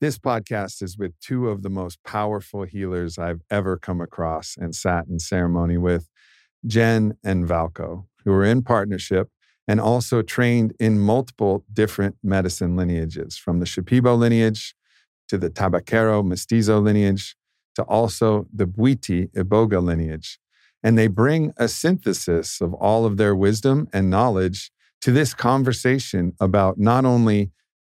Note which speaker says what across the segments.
Speaker 1: This podcast is with two of the most powerful healers I've ever come across and sat in ceremony with, Jen and Valko, who are in partnership and also trained in multiple different medicine lineages, from the Shipibo lineage to the Tabacero Mestizo lineage to also the Bwiti Iboga lineage. And they bring a synthesis of all of their wisdom and knowledge to this conversation about not only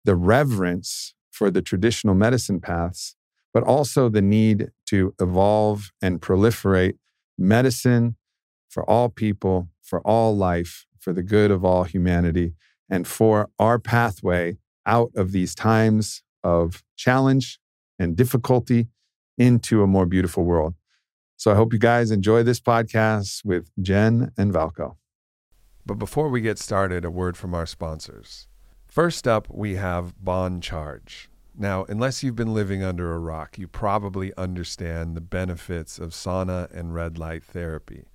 Speaker 1: the reverence for the traditional medicine paths, but also the need to evolve and proliferate medicine for all people, for all life, for the good of all humanity, and for our pathway out of these times of challenge and difficulty into a more beautiful world. So I hope you guys enjoy this podcast with Jen and Valko.
Speaker 2: But before we get started, a word from our sponsors. First up, we have Bon Charge. Now, unless you've been living under a rock, you probably understand the benefits of sauna and red light therapy.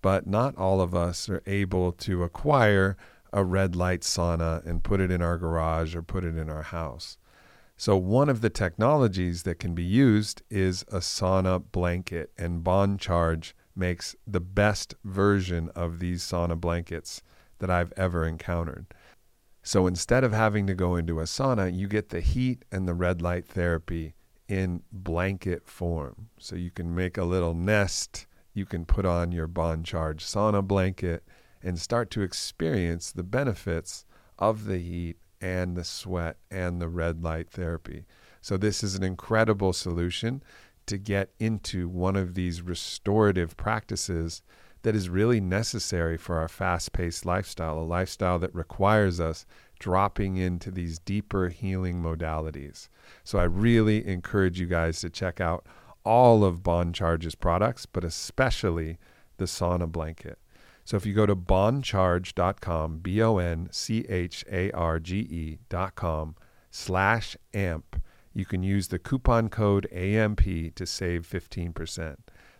Speaker 2: But not all of us are able to acquire a red light sauna and put it in our garage or put it in our house. So, one of the technologies that can be used is a sauna blanket, and Bon Charge makes the best version of these sauna blankets that I've ever encountered. So, instead of having to go into a sauna, you get the heat and the red light therapy in blanket form. So, you can make a little nest, you can put on your Bon Charge sauna blanket and start to experience the benefits of the heat and the sweat and the red light therapy. So, this is an incredible solution to get into one of these restorative practices that is really necessary for our fast paced lifestyle, a lifestyle that requires us dropping into these deeper healing modalities. So, I really encourage you guys to check out all of Bon Charge's products, but especially the sauna blanket. So if you go to boncharge.com, B O N C H A R G E.com slash AMP, you can use the coupon code AMP to save 15%.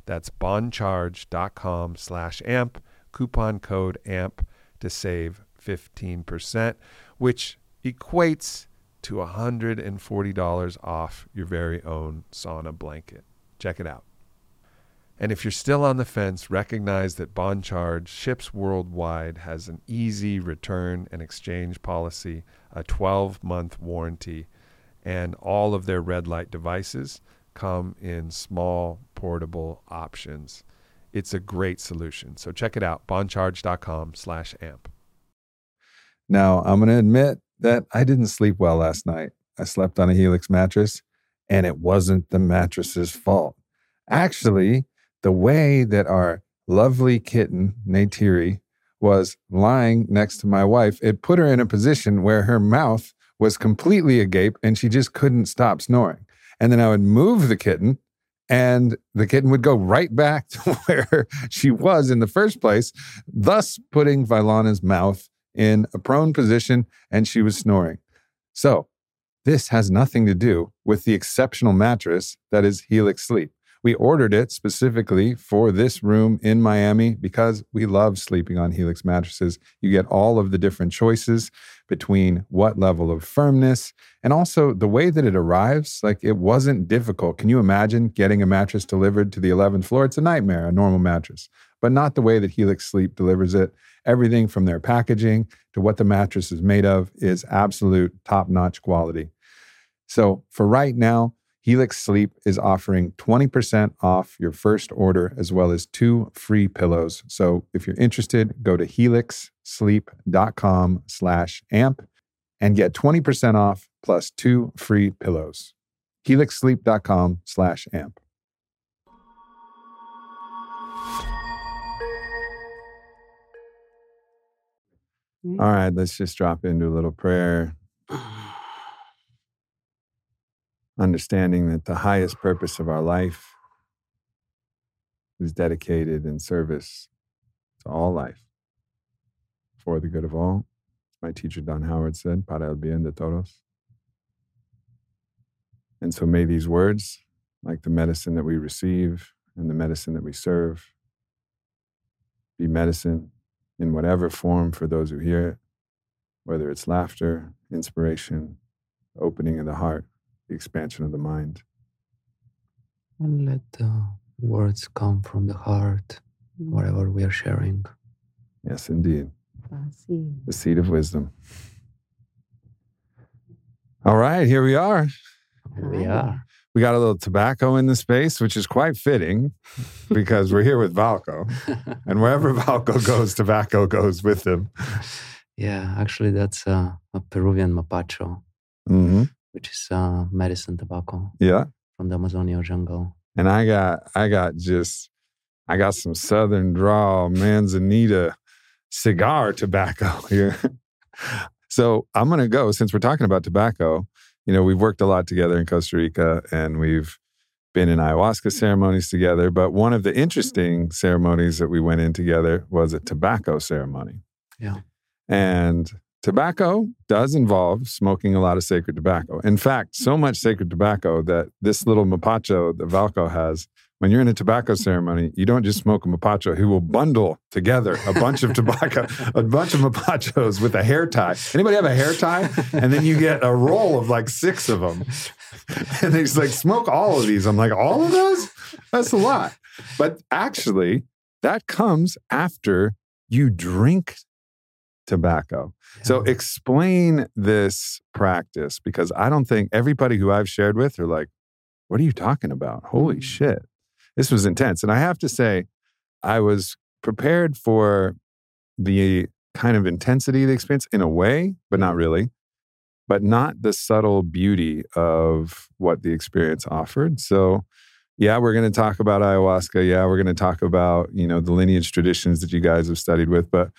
Speaker 2: That's boncharge.com slash AMP, coupon code AMP to save 15%, which equates to $140 off your very own sauna blanket. Check it out. And if you're still on the fence, recognize that Bon Charge ships worldwide, has an easy return and exchange policy, a 12 month warranty, and all of their red light devices come in small, portable options. It's a great solution. So check it out, boncharge.com slash amp.
Speaker 1: Now, I'm going to admit that I didn't sleep well last night. I slept on a Helix mattress, and it wasn't the mattress's fault. Actually, the way that our lovely kitten, Neytiri, was lying next to my wife, it put her in a position where her mouth was completely agape and she just couldn't stop snoring. And then I would move the kitten and the kitten would go right back to where she was in the first place, thus putting Vylana's mouth in a prone position and she was snoring. So, this has nothing to do with the exceptional mattress that is Helix Sleep. We ordered it specifically for this room in Miami because we love sleeping on Helix mattresses. You get all of the different choices between what level of firmness and also the way that it arrives. Like it wasn't difficult. Can you imagine getting a mattress delivered to the 11th floor? It's a nightmare, a normal mattress, but not the way that Helix Sleep delivers it. Everything from their packaging to what the mattress is made of is absolute top notch quality. So for right now, Helix Sleep is offering 20% off your first order as well as two free pillows. So if you're interested, go to helixsleep.com slash amp and get 20% off plus two free pillows. helixsleep.com slash amp. Mm-hmm. All right, let's just drop into a little prayer uh-huh. Understanding that the highest purpose of our life is dedicated in service to all life for the good of all. My teacher Don Howard said, para el bien de todos. And so may these words, like the medicine that we receive and the medicine that we serve, be medicine in whatever form for those who hear it, whether it's laughter, inspiration, opening of the heart, the expansion of the mind.
Speaker 3: And let the words come from the heart, whatever we are sharing.
Speaker 1: Yes, indeed. The seed of wisdom. All right, here we are.
Speaker 3: Here we are.
Speaker 1: We got a little tobacco in the space, which is quite fitting because we're here with Valko. And wherever Valko goes, tobacco goes with him.
Speaker 3: Yeah, actually, that's uh, a Peruvian mapacho,
Speaker 1: hmm
Speaker 3: which is uh, medicine tobacco
Speaker 1: Yeah.
Speaker 3: from the Amazonia jungle.
Speaker 1: And I got, I got just, I got some Southern draw Manzanita cigar tobacco here. so I'm going to go, since we're talking about tobacco, you know, we've worked a lot together in Costa Rica and we've been in ayahuasca ceremonies together. But one of the interesting ceremonies that we went in together was a tobacco ceremony.
Speaker 3: Yeah.
Speaker 1: And tobacco does involve smoking a lot of sacred tobacco. In fact, so much sacred tobacco that this little mapacho that Valko has, when you're in a tobacco ceremony, you don't just smoke a mapacho. He will bundle together a bunch of tobacco, a bunch of mapachos with a hair tie. Anybody have a hair tie? And then you get a roll of like six of them. And he's like, smoke all of these. I'm like, all of those? That's a lot. But actually, that comes after you drink tobacco. So explain this practice because I don't think everybody who I've shared with are like, what are you talking about? Holy
Speaker 3: Mm.
Speaker 1: shit. This was intense. And I have to say, I was prepared for the kind of intensity of the experience in a way, but not really, but not the subtle beauty of what the experience offered. So, yeah, we're going to talk about ayahuasca. Yeah, we're going to talk about, you know, the lineage traditions that you guys have studied with, but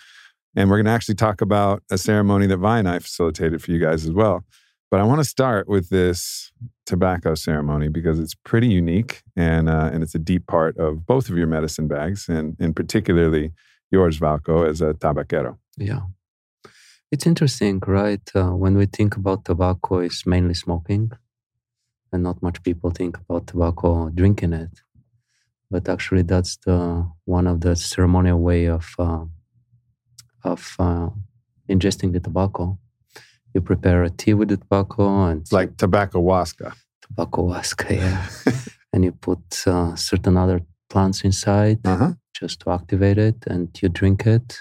Speaker 1: and we're going to actually talk about a ceremony that Vi and I facilitated for you guys as well. But I want to start with this tobacco ceremony because it's pretty unique and uh, and it's a deep part of both of your medicine bags and and particularly yours, Valko, as a tabaquero.
Speaker 3: Yeah. It's interesting, right? Uh, when we think about tobacco, it's mainly smoking, and not much people think about tobacco drinking it. But actually, that's the one of the ceremonial way of uh, of uh, ingesting the tobacco. You prepare a tea with the tobacco and
Speaker 1: like tobacco waska.
Speaker 3: tobacco husk, yeah, and you put uh, certain other plants inside
Speaker 1: Uh-huh.
Speaker 3: just to activate it, and you drink it.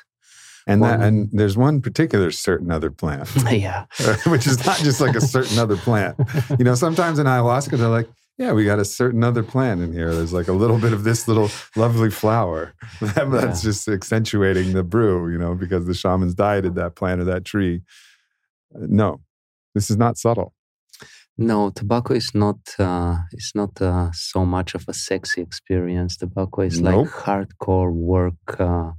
Speaker 1: And that, and there's one particular certain other plant,
Speaker 3: yeah,
Speaker 1: which is not just like a certain other plant. You know, sometimes in ayahuasca they're like, yeah, we got a certain other plant in here. There's like a little bit of this little lovely flower that, that's just accentuating the brew, you know, because the shamans dieted that plant or that tree. Uh, No, this is not subtle.
Speaker 3: No, tobacco is not. Uh, it's not uh, so much of a sexy experience. Tobacco is
Speaker 1: Nope.
Speaker 3: like hardcore work, uh,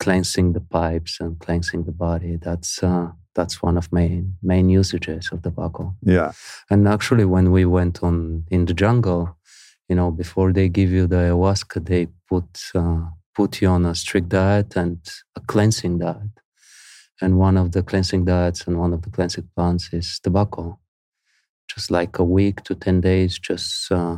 Speaker 3: cleansing the pipes and cleansing the body. That's uh, that's one of main main usages of the tobacco.
Speaker 1: Yeah.
Speaker 3: And actually, when we went on in the jungle, you know, before they give you the ayahuasca, they put uh, put you on a strict diet and a cleansing diet. And one of the cleansing diets and one of the cleansing plants is tobacco. Just like a week to ten days, just uh,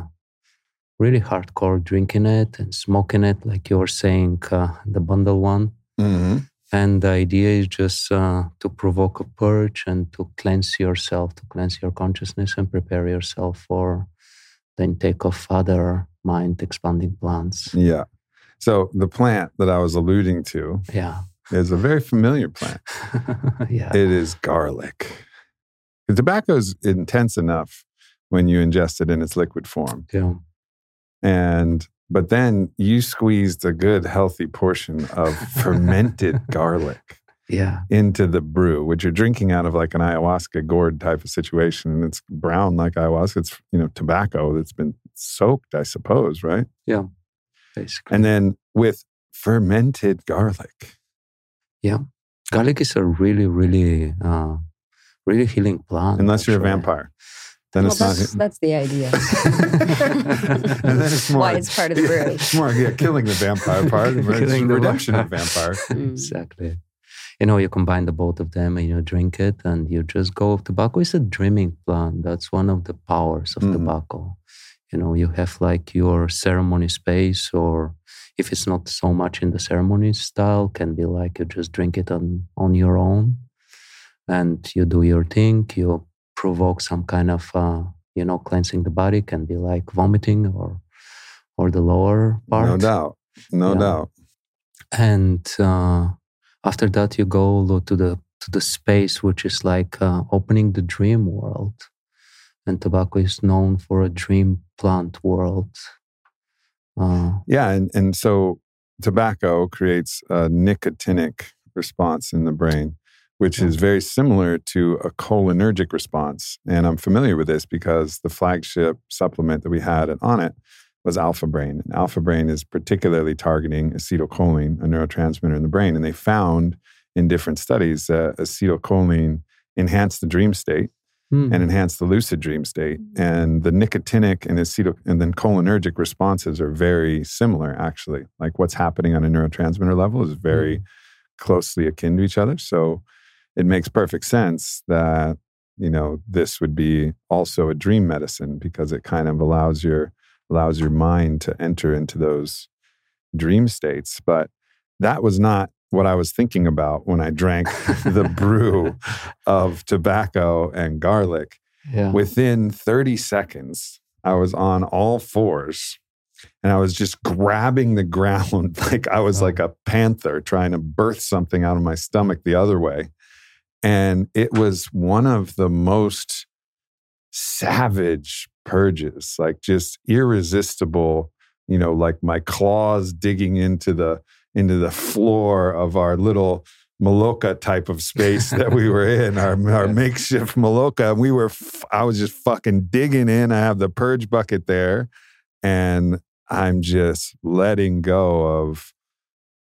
Speaker 3: really hardcore drinking it and smoking it, like you were saying, uh, the bundle one.
Speaker 1: hmm
Speaker 3: And the idea is just uh, to provoke a purge and to cleanse yourself, to cleanse your consciousness and prepare yourself for the intake of other mind expanding plants.
Speaker 1: Yeah. So the plant that I was alluding to
Speaker 3: Yeah.
Speaker 1: is a very familiar plant.
Speaker 3: yeah.
Speaker 1: It is garlic. The tobacco is intense enough when you ingest it in its liquid form.
Speaker 3: yeah.
Speaker 1: And but then you squeezed a good healthy portion of fermented garlic
Speaker 3: Yeah.
Speaker 1: into the brew, which you're drinking out of like an ayahuasca gourd type of situation. And it's brown like ayahuasca. It's you know, tobacco that's been soaked, I suppose, right? Yeah.
Speaker 3: Basically.
Speaker 1: And then with fermented garlic. Yeah.
Speaker 3: Garlic is a really, really, uh, really healing plant.
Speaker 1: Unless you're a vampire. Then
Speaker 4: well,
Speaker 1: it's not
Speaker 4: that's, that's the idea.
Speaker 1: and then it's more
Speaker 4: Why it's part of the brew.
Speaker 1: Yeah, it's more yeah, killing the vampire part, and it's
Speaker 3: Killing the
Speaker 1: redemption of
Speaker 3: vampire.
Speaker 1: vampire.
Speaker 4: Mm.
Speaker 3: Exactly. You know, you combine the both of them and you drink it and you just go. Tobacco is a dreaming plant. That's one of the powers of
Speaker 1: Mhm.
Speaker 3: tobacco. You know, you have like your ceremony space, or if it's not so much in the ceremony style, can be like you just drink it on, on your own and you do your thing. You provoke some kind of, uh, you know, cleansing the body can be like vomiting or or the lower part.
Speaker 1: No doubt. No
Speaker 3: Yeah.
Speaker 1: doubt.
Speaker 3: And uh, after that, you go to the to the space which is like uh, opening the dream world. And tobacco is known for a dream plant world. Uh,
Speaker 1: Yeah, and, and so tobacco creates a nicotinic response in the brain, which is very similar to a cholinergic response. And I'm familiar with this because the flagship supplement that we had at Onnit was Alpha Brain. And Alpha Brain is particularly targeting acetylcholine, a neurotransmitter in the brain. And they found in different studies that acetylcholine enhanced the dream state
Speaker 3: hmm,
Speaker 1: and enhance the lucid dream state. And the nicotinic and acetyl and then cholinergic responses are very similar, actually. Like what's happening on a neurotransmitter level is very closely akin to each other. So it makes perfect sense that, you know, this would be also a dream medicine because it kind of allows your allows your mind to enter into those dream states. But that was not what I was thinking about when I drank the brew of tobacco and garlic.
Speaker 3: yeah.
Speaker 1: Within 30 seconds, I was on all fours and I was just grabbing the ground like I was
Speaker 3: Wow.
Speaker 1: like a panther trying to birth something out of my stomach the other way. And it was one of the most savage purges, like just irresistible, you know, like my claws digging into the into the floor of our little Maloka type of space that we were in, our, our makeshift Maloka. And we were, f- I was just fucking digging in. I have the purge bucket there and I'm just letting go of,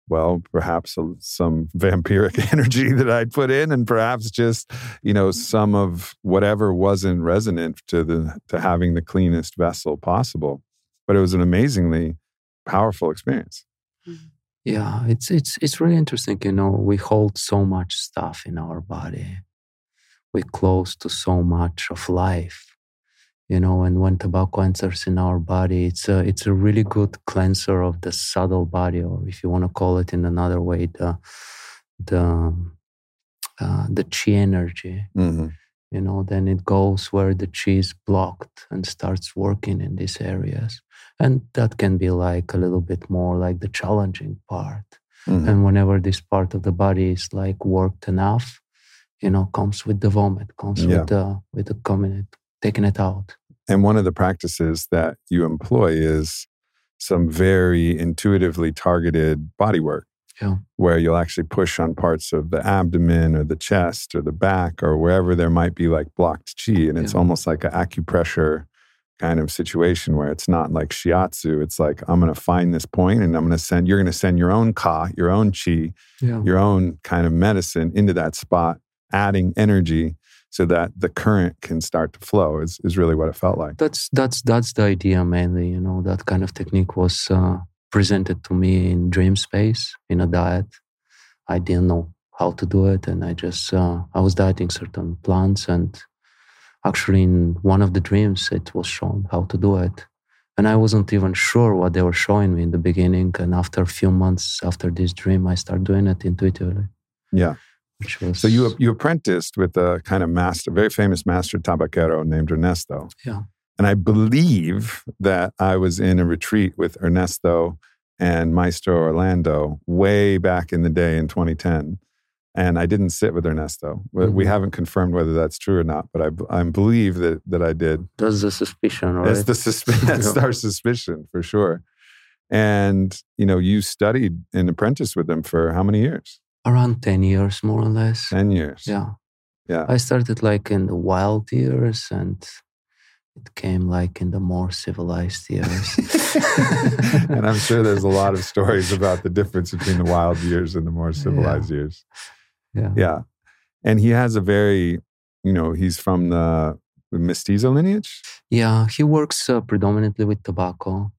Speaker 1: well, perhaps some vampiric energy that I'd put in and perhaps just, you know, mm-hmm. some of whatever wasn't resonant to the, to having the cleanest vessel possible. But it was an amazingly powerful experience. Mm-hmm.
Speaker 3: Yeah, it's it's it's really interesting. You know, we hold so much stuff in our body. We're close to so much of life. You know, and when tobacco enters in our body, it's a it's a really good cleanser of the subtle body, or if you want to call it in another way, the the uh, the chi energy.
Speaker 1: Mm-hmm.
Speaker 3: You know, then it goes where the chi is blocked and starts working in these areas. And that can be like a little bit more like the challenging part.
Speaker 1: Mm-hmm.
Speaker 3: And whenever this part of the body is like worked enough, you know, comes with the vomit, comes
Speaker 1: Yeah.
Speaker 3: with the with the coming taking it out.
Speaker 1: And one of the practices that you employ is some very intuitively targeted body work.
Speaker 3: Yeah.
Speaker 1: Where you'll actually push on parts of the abdomen or the chest or the back or wherever there might be like blocked chi. And it's
Speaker 3: Yeah.
Speaker 1: almost like an acupressure kind of situation where it's not like shiatsu. It's like, I'm going to find this point and I'm going to send, you're going to send your own ka, your own chi,
Speaker 3: Yeah.
Speaker 1: your own kind of medicine into that spot, adding energy so that the current can start to flow is, is really what it felt like.
Speaker 3: That's that's that's the idea mainly. You know, that kind of technique was uh, presented to me in dream space in a diet. I didn't know how to do it, and I just uh, I was dieting certain plants, and actually in one of the dreams it was shown how to do it, and I wasn't even sure what they were showing me in the beginning. And after a few months after this dream, I started doing it intuitively,
Speaker 1: Yeah.
Speaker 3: Which was
Speaker 1: So you you apprenticed with a kind of master, very famous master tabaquero named Ernesto.
Speaker 3: Yeah.
Speaker 1: And I believe that I was in a retreat with Ernesto and Maestro Orlando way back in the day in 2010. And I didn't sit with Ernesto. We we
Speaker 3: mm-hmm.
Speaker 1: haven't confirmed whether that's true or not, but I, I believe that, that I did.
Speaker 3: that's the suspicion, right?
Speaker 1: That's the susp- that's our suspicion for sure. And you know, you studied and apprenticed with them for how many years?
Speaker 3: Around ten years, more or less.
Speaker 1: Ten years.
Speaker 3: Yeah.
Speaker 1: Yeah.
Speaker 3: I started like in the wild years and it came like in the more civilized years.
Speaker 1: and I'm sure there's a lot of stories about the difference between the wild years and the more civilized years.
Speaker 3: yeah.
Speaker 1: Yeah. And he has a very, you know, he's from the mestizo lineage.
Speaker 3: Yeah, he works uh, predominantly with tobacco.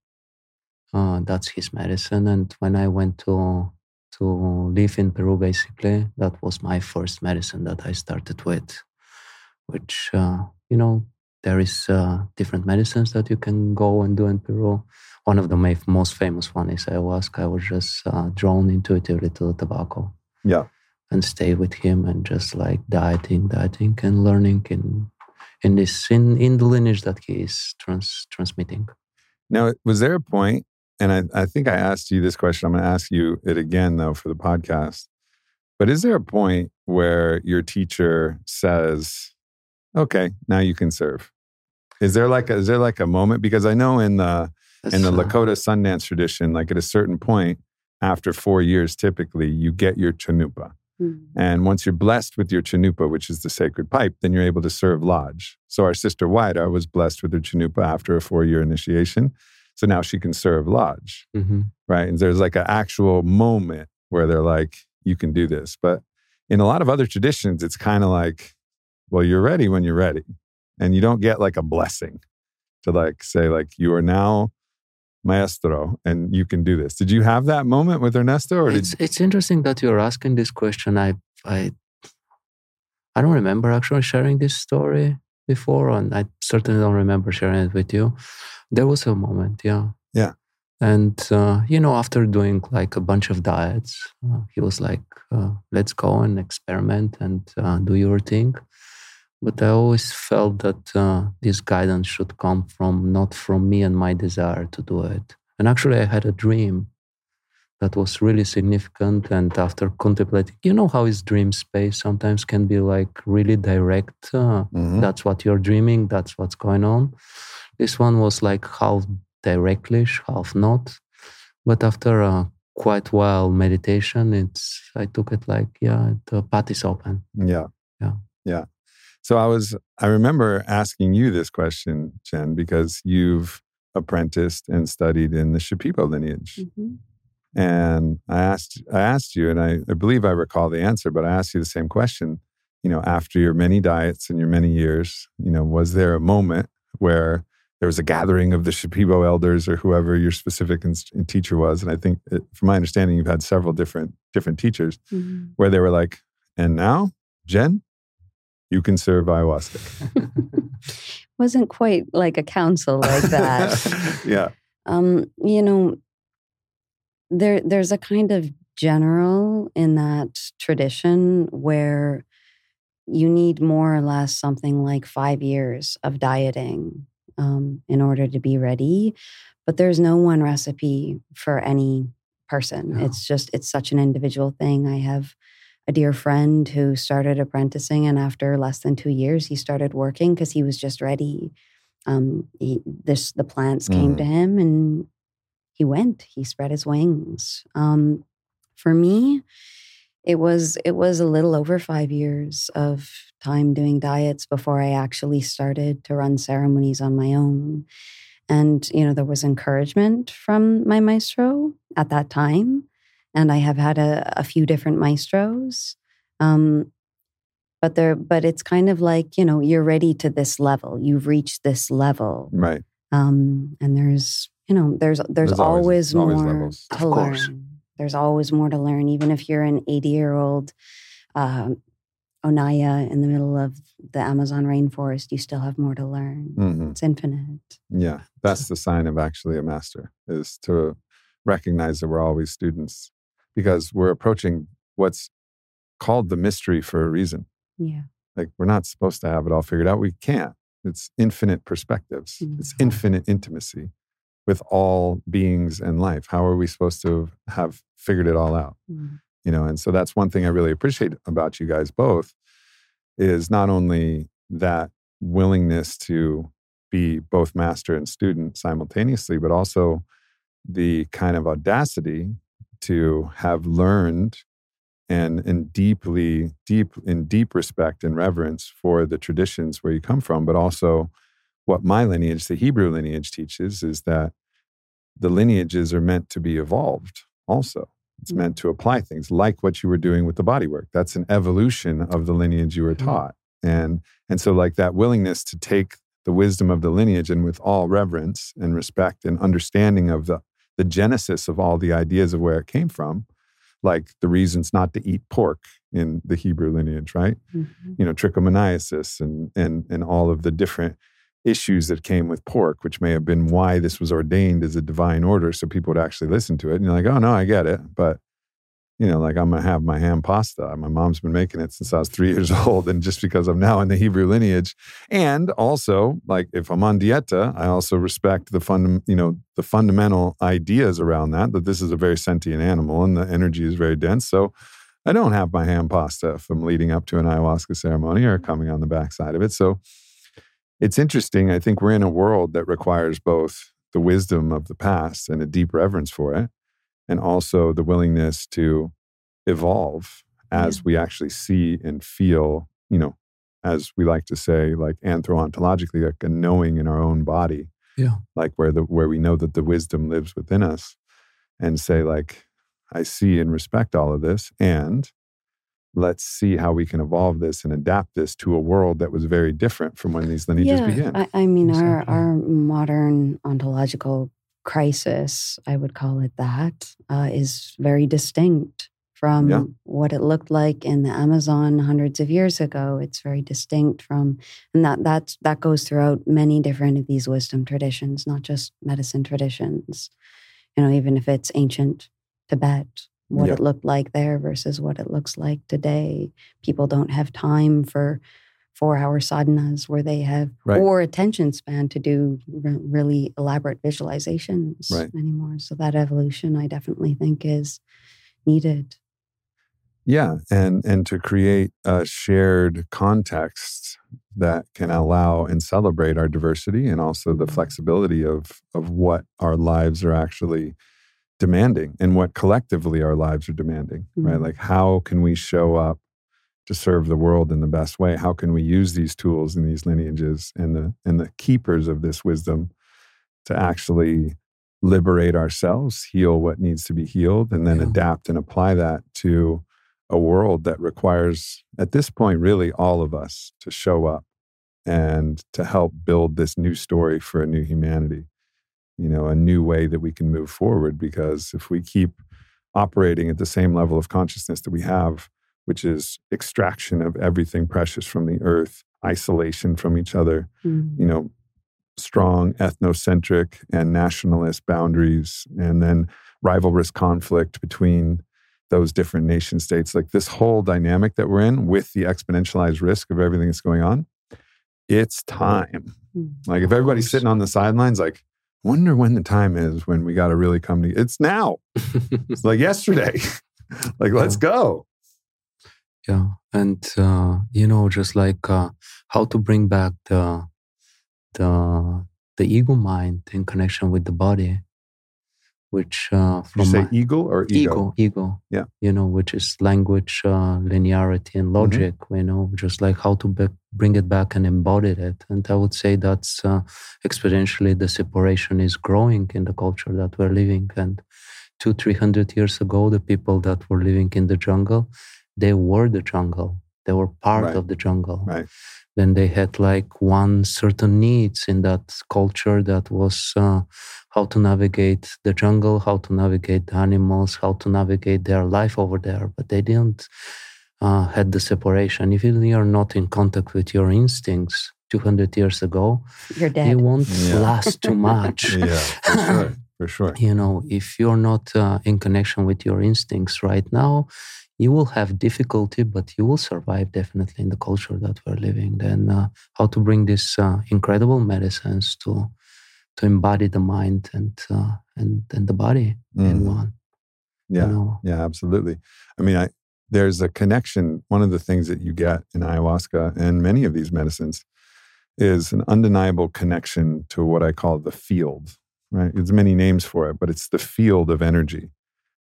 Speaker 3: Uh, that's his medicine. And when I went to to live in Peru, basically, that was my first medicine that I started with. Which uh, you know, there is uh, different medicines that you can go and do in Peru. One of the ma- most famous one is ayahuasca. I was just uh, drawn intuitively to the tobacco.
Speaker 1: Yeah.
Speaker 3: and stay with him and just like dieting, dieting, and learning in in this in in the lineage that he is trans, transmitting.
Speaker 1: Now, was there a point, and I, I think I asked you this question, I'm going to ask you it again, though, for the podcast. But is there a point where your teacher says, okay, now you can serve? Is there like a, is there like a moment? Because I know in the That's in the Lakota Sundance tradition, like at a certain point after four years, typically you get your chanupa. Mm. And once you're blessed with your chanupa, which is the sacred pipe, then you're able to serve lodge. So our sister Waida was blessed with her chanupa after a four year initiation. So now she can serve lodge. Mm-hmm. Right. And there's like an actual moment where they're like, you can do this. But in a lot of other traditions, it's kind of like, well, you're ready when you're ready. And you don't get like a blessing to like say, like, you are now maestro and you can do this. Did you have that moment with Ernesto? Or
Speaker 3: it's, it's interesting that you're asking this question. I, I, I don't remember actually sharing this story before, and I certainly don't remember sharing it with you. There was a moment, yeah.
Speaker 1: Yeah.
Speaker 3: And, uh, you know, after doing like a bunch of diets, uh, he was like, uh, let's go and experiment and uh, do your thing. But I always felt that uh, this guidance should come from not from me and my desire to do it. And actually, I had a dream that was really significant. And after contemplating, you know how is dream space sometimes can be like really direct. Uh, mm-hmm. That's what you're dreaming. That's what's going on. This one was like half directly, half not. But after a quite while meditation, it's I took it like yeah, the path is open.
Speaker 1: Yeah,
Speaker 3: yeah,
Speaker 1: yeah. So I was, I remember asking you this question, Jen, because you've apprenticed and studied in the Shipibo lineage. Mm-hmm. And I asked, I asked you, and I, I believe I recall the answer, but I asked you the same question. You know, after your many diets and your many years, you know, was there a moment where there was a gathering of the Shipibo elders or whoever your specific teacher was? And I think, it, from my understanding, you've had several different different teachers mm-hmm. where they were like, "And now, Jen, you can serve ayahuasca.
Speaker 4: Wasn't quite like a council like that.
Speaker 1: yeah.
Speaker 4: Um, you know, there there's a kind of general in that tradition where you need more or less something like five years of dieting um, in order to be ready. But there's no one recipe for any person. No. It's just, it's such an individual thing. I have a dear friend who started apprenticing, and after less than two years, he started working because he was just ready. Um, he, this the plants came to mm. him, and he went. He spread his wings. Um, for me, it was it was a little over five years of time doing diets before I actually started to run ceremonies on my own. And you know, there was encouragement from my maestro at that time and I have had a, a few different maestros. Um, but there, but it's kind of like you know you're ready to this level. You've reached this level,
Speaker 1: right?
Speaker 4: Um, and there's you know there's there's, there's always, always, more always to learn. There's always more to learn, even if you're an 80 year old uh, Onaya in the middle of the Amazon rainforest. You still have more to learn. Mm-hmm. It's infinite.
Speaker 1: Yeah, that's the sign of actually a master is to recognize that we're always students because we're approaching what's called the mystery for a reason.
Speaker 4: Yeah.
Speaker 1: Like we're not supposed to have it all figured out. We can't. It's infinite perspectives, mm-hmm. it's infinite intimacy with all beings and life. How are we supposed to have figured it all out? Mm-hmm. You know, and so that's one thing I really appreciate about you guys both is not only that willingness to be both master and student simultaneously, but also the kind of audacity to have learned and in deeply deep in deep respect and reverence for the traditions where you come from but also what my lineage the hebrew lineage teaches is that the lineages are meant to be evolved also it's meant to apply things like what you were doing with the body work that's an evolution of the lineage you were mm-hmm. taught and and so like that willingness to take the wisdom of the lineage and with all reverence and respect and understanding of the the genesis of all the ideas of where it came from, like the reasons not to eat pork in the Hebrew lineage, right? Mm-hmm. You know, trichomoniasis and and and all of the different issues that came with pork, which may have been why this was ordained as a divine order, so people would actually listen to it. And you're like, oh no, I get it, but you know, like I'm gonna have my ham pasta. My mom's been making it since I was three years old, and just because I'm now in the Hebrew lineage, and also like if I'm on dieta, I also respect the fund, you know, the fundamental ideas around that. That this is a very sentient animal, and the energy is very dense. So I don't have my ham pasta if I'm leading up to an ayahuasca ceremony or coming on the backside of it. So it's interesting. I think we're in a world that requires both the wisdom of the past and a deep reverence for it and also the willingness to evolve as yeah. we actually see and feel, you know, as we like to say, like anthropologically, like a knowing in our own body.
Speaker 3: Yeah.
Speaker 1: Like where the where we know that the wisdom lives within us and say, like, I see and respect all of this. And let's see how we can evolve this and adapt this to a world that was very different from when these lineages
Speaker 4: yeah,
Speaker 1: began.
Speaker 4: I, I mean, exactly. our, our modern ontological crisis, I would call it that, uh, is very distinct from yeah. what it looked like in the Amazon hundreds of years ago. It's very distinct from, and that that's, that goes throughout many different of these wisdom traditions, not just medicine traditions. You know, even if it's ancient Tibet, what yeah. it looked like there versus what it looks like today. People don't have time for four hour sadhanas where they have right. or attention span to do re- really elaborate visualizations right. anymore. So that evolution, I definitely think, is needed.
Speaker 1: Yeah, and and to create a shared context that can allow and celebrate our diversity and also the mm-hmm. flexibility of of what our lives are actually demanding and what collectively our lives are demanding, mm-hmm. right? Like how can we show up to serve the world in the best way? How can we use these tools and these lineages and the and the keepers of this wisdom to actually liberate ourselves, heal what needs to be healed, and then yeah. adapt and apply that to a world that requires, at this point, really all of us to show up and to help build this new story for a new humanity you know a new way that we can move forward because if we keep operating at the same level of consciousness that we have which is extraction of everything precious from the earth isolation from each other mm-hmm. you know strong ethnocentric and nationalist boundaries and then rivalrous conflict between those different nation states like this whole dynamic that we're in with the exponentialized risk of everything that's going on it's time mm-hmm. like if everybody's sitting on the sidelines like wonder when the time is when we got to really come to it's now. It's like yesterday. Like let's
Speaker 3: yeah.
Speaker 1: go.
Speaker 3: Yeah and uh, you know just like uh, how to bring back the the the ego mind in connection with the body which uh,
Speaker 1: from you say eagle or ego?
Speaker 3: ego ego
Speaker 1: yeah
Speaker 3: you know which is language uh, linearity and mm-hmm. logic mm-hmm. you know just like how to be- bring it back and embody it and i would say that's uh, exponentially the separation is growing in the culture that we're living and two three hundred years ago the people that were living in the jungle they were the jungle they were part
Speaker 1: right.
Speaker 3: of the jungle
Speaker 1: right
Speaker 3: then they had like one certain needs in that culture that was uh, how to navigate the jungle, how to navigate the animals, how to navigate their life over there. But they didn't uh, had the separation. If you're not in contact with your instincts 200 years ago,
Speaker 4: you're dead.
Speaker 3: You won't yeah. last too much.
Speaker 1: yeah, for sure. For sure.
Speaker 3: You know, if you're not uh, in connection with your instincts right now, you will have difficulty, but you will survive definitely in the culture that we're living. Then, uh, how to bring these uh, incredible medicines to to embody the mind and uh, and and the body mm. in one.
Speaker 1: Yeah, you know? yeah, absolutely. I mean, I there's a connection. One of the things that you get in ayahuasca and many of these medicines is an undeniable connection to what I call the field. Right, there's many names for it, but it's the field of energy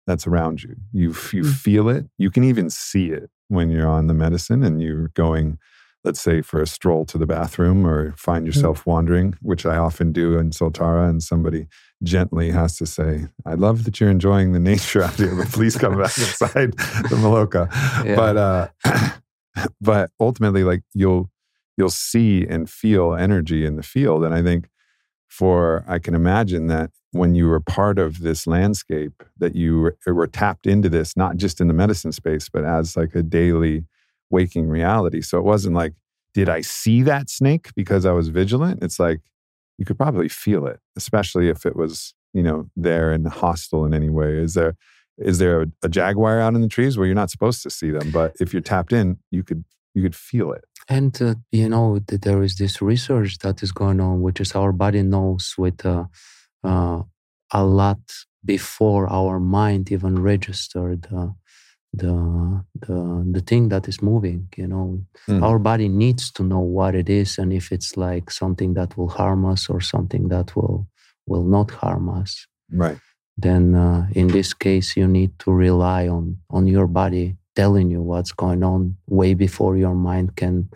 Speaker 1: that's around you. You you mm. feel it. You can even see it when you're on the medicine and you're going, let's say, for a stroll to the bathroom or find mm. yourself mm. wandering, which I often do in Soltara, and somebody gently has to say, "I love that you're enjoying the nature out here, but please come back inside the Maloka." Yeah. But uh, but ultimately, like you'll you'll see and feel energy in the field, and I think for I can imagine that when you were part of this landscape that you were, were, tapped into this not just in the medicine space but as like a daily waking reality. So it wasn't like did i see that snake because i was vigilant? It's like you could probably feel it especially if it was you know there and hostile in any way. Is there is there a, a jaguar out in the trees? Where you're not supposed to see them but if you're tapped in you could you could feel it.
Speaker 3: And uh, you know, that there is this research that is going on, which is our body knows with uh, uh, a lot before our mind even registered uh, the the the thing that is moving. You know,
Speaker 1: Mm.
Speaker 3: our body needs to know what it is and if it's like something that will harm us or something that will will not harm us.
Speaker 1: right
Speaker 3: Then uh, in this case, you need to rely on on your body telling you what's going on way before your mind can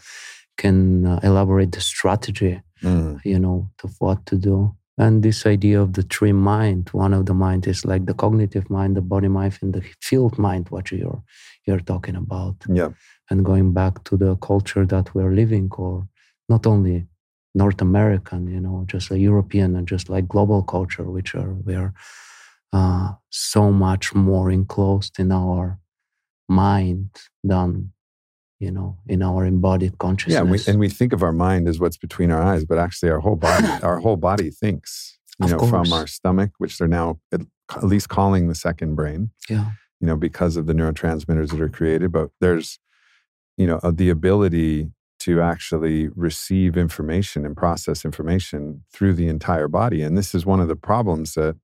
Speaker 3: can uh, elaborate the strategy
Speaker 1: Mm.
Speaker 3: you know of what to do and this idea of the three mind one of the mind is like the cognitive mind the body mind and the field mind what you're you're talking about.
Speaker 1: Yeah.
Speaker 3: And going back to the culture that we're living or not only north american you know just a european and just like global culture which are we're uh, so much more enclosed in our mind than you know in our embodied consciousness
Speaker 1: yeah and we, and we think of our mind as what's between our eyes but actually our whole body our whole body thinks you
Speaker 3: Of
Speaker 1: know from our stomach which they're now at, at least calling the second brain
Speaker 3: yeah.
Speaker 1: you know because of the neurotransmitters that are created but there's you know uh, the ability to actually receive information and process information through the entire body and this is one of the problems that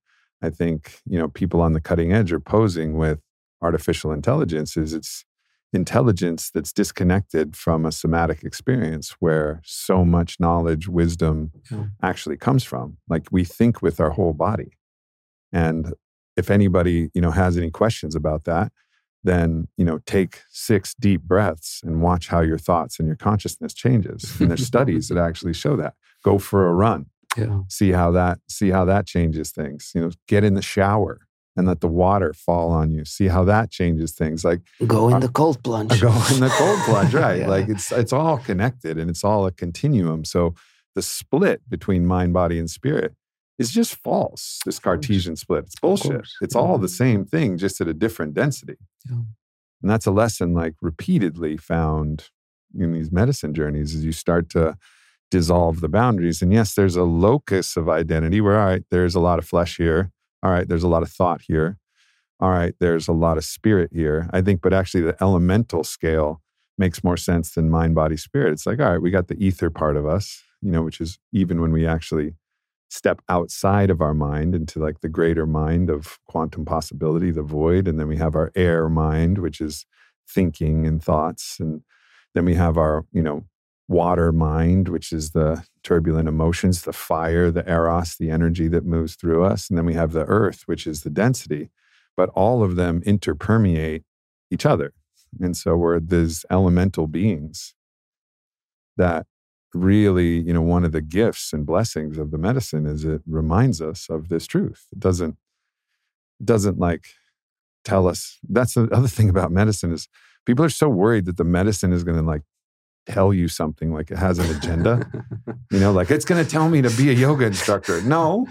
Speaker 1: i think you know people on the cutting edge are posing with artificial intelligence is it's intelligence that's disconnected from a somatic experience where so much knowledge wisdom
Speaker 3: Yeah.
Speaker 1: actually comes from. Like we think with our whole body. And if anybody you know has any questions about that then you know take six deep breaths and watch how your thoughts and your consciousness changes. And there's studies that actually show that. Go for a run.
Speaker 3: Yeah.
Speaker 1: See how that see how that changes things. You know get in the shower and let the water fall on you. See how that changes things like
Speaker 3: go in
Speaker 1: Uh,
Speaker 3: the cold plunge.
Speaker 1: go in the cold plunge right.
Speaker 3: Yeah.
Speaker 1: like it's it's all connected and it's all a continuum. So the split between mind body and spirit is just false this cartesian split. It's bullshit. It's all the same thing just at a different density.
Speaker 3: Yeah.
Speaker 1: and that's a lesson like repeatedly found in these medicine journeys as you start to dissolve the boundaries. And yes there's a locus of identity where all right there's a lot of flesh here all right there's a lot of thought here. All right there's a lot of spirit here i think but actually the elemental scale makes more sense than mind body spirit. It's like all right we got the ether part of us you know which is even when we actually step outside of our mind into like the greater mind of quantum possibility the void and then we have our air mind which is thinking and thoughts and then we have our you know water mind which is the turbulent emotions the fire the eros the energy that moves through us. And then we have the earth which is the density. But all of them interpermeate each other. And so we're these elemental beings that really you know one of the gifts and blessings of the medicine is it reminds us of this truth. It doesn't doesn't like tell us. That's the other thing about medicine is people are so worried that the medicine is going to like tell you something like it has an agenda? You know like it's going to tell me to be a yoga instructor. No.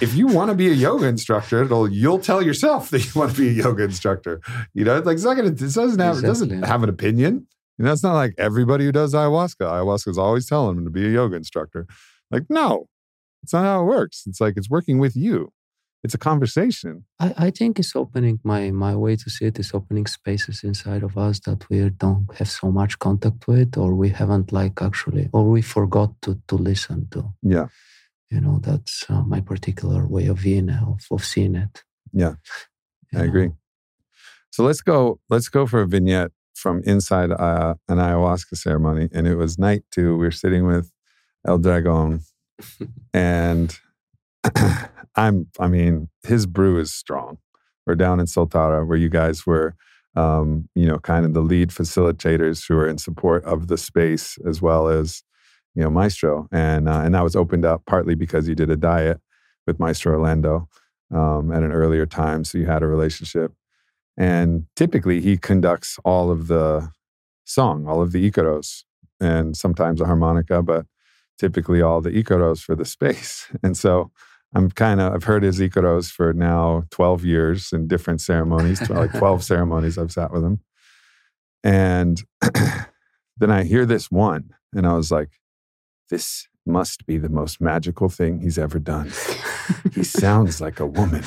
Speaker 1: If you want to be a yoga instructor it'll you'll tell yourself that you want to be a yoga instructor. You know it's like it's not going to it doesn't have it doesn't have an opinion. You know it's not like everybody who does ayahuasca ayahuasca is always telling them to be a yoga instructor. Like no. It's not how it works. It's like it's working with you it's a conversation
Speaker 3: I, I think it's opening my my way to see it is opening spaces inside of us that we don't have so much contact with or we haven't like actually or we forgot to to listen to
Speaker 1: yeah
Speaker 3: you know that's uh, my particular way of being of, of seeing it
Speaker 1: Yeah,
Speaker 3: You
Speaker 1: I
Speaker 3: know?
Speaker 1: agree. So let's go. Let's go for a vignette from inside uh, an ayahuasca ceremony, and it was night two. We were sitting with El Dragon, and I'm. I mean, his brew is strong. We're down in Soltara, where you guys were. Um, you know, kind of the lead facilitators who are in support of the space as well as, you know, Maestro, and uh, and that was opened up partly because you did a diet with Maestro Orlando um, at an earlier time. So you had a relationship. And typically he conducts all of the song, all of the Icaros, and sometimes a harmonica, but typically all the Icaros for the space. And so I'm kind of, I've heard his Icaros for now 12 years in different ceremonies, like 12 ceremonies I've sat with him. And then I hear this one, and I was like, this must be the most magical thing he's ever done. he sounds like a woman.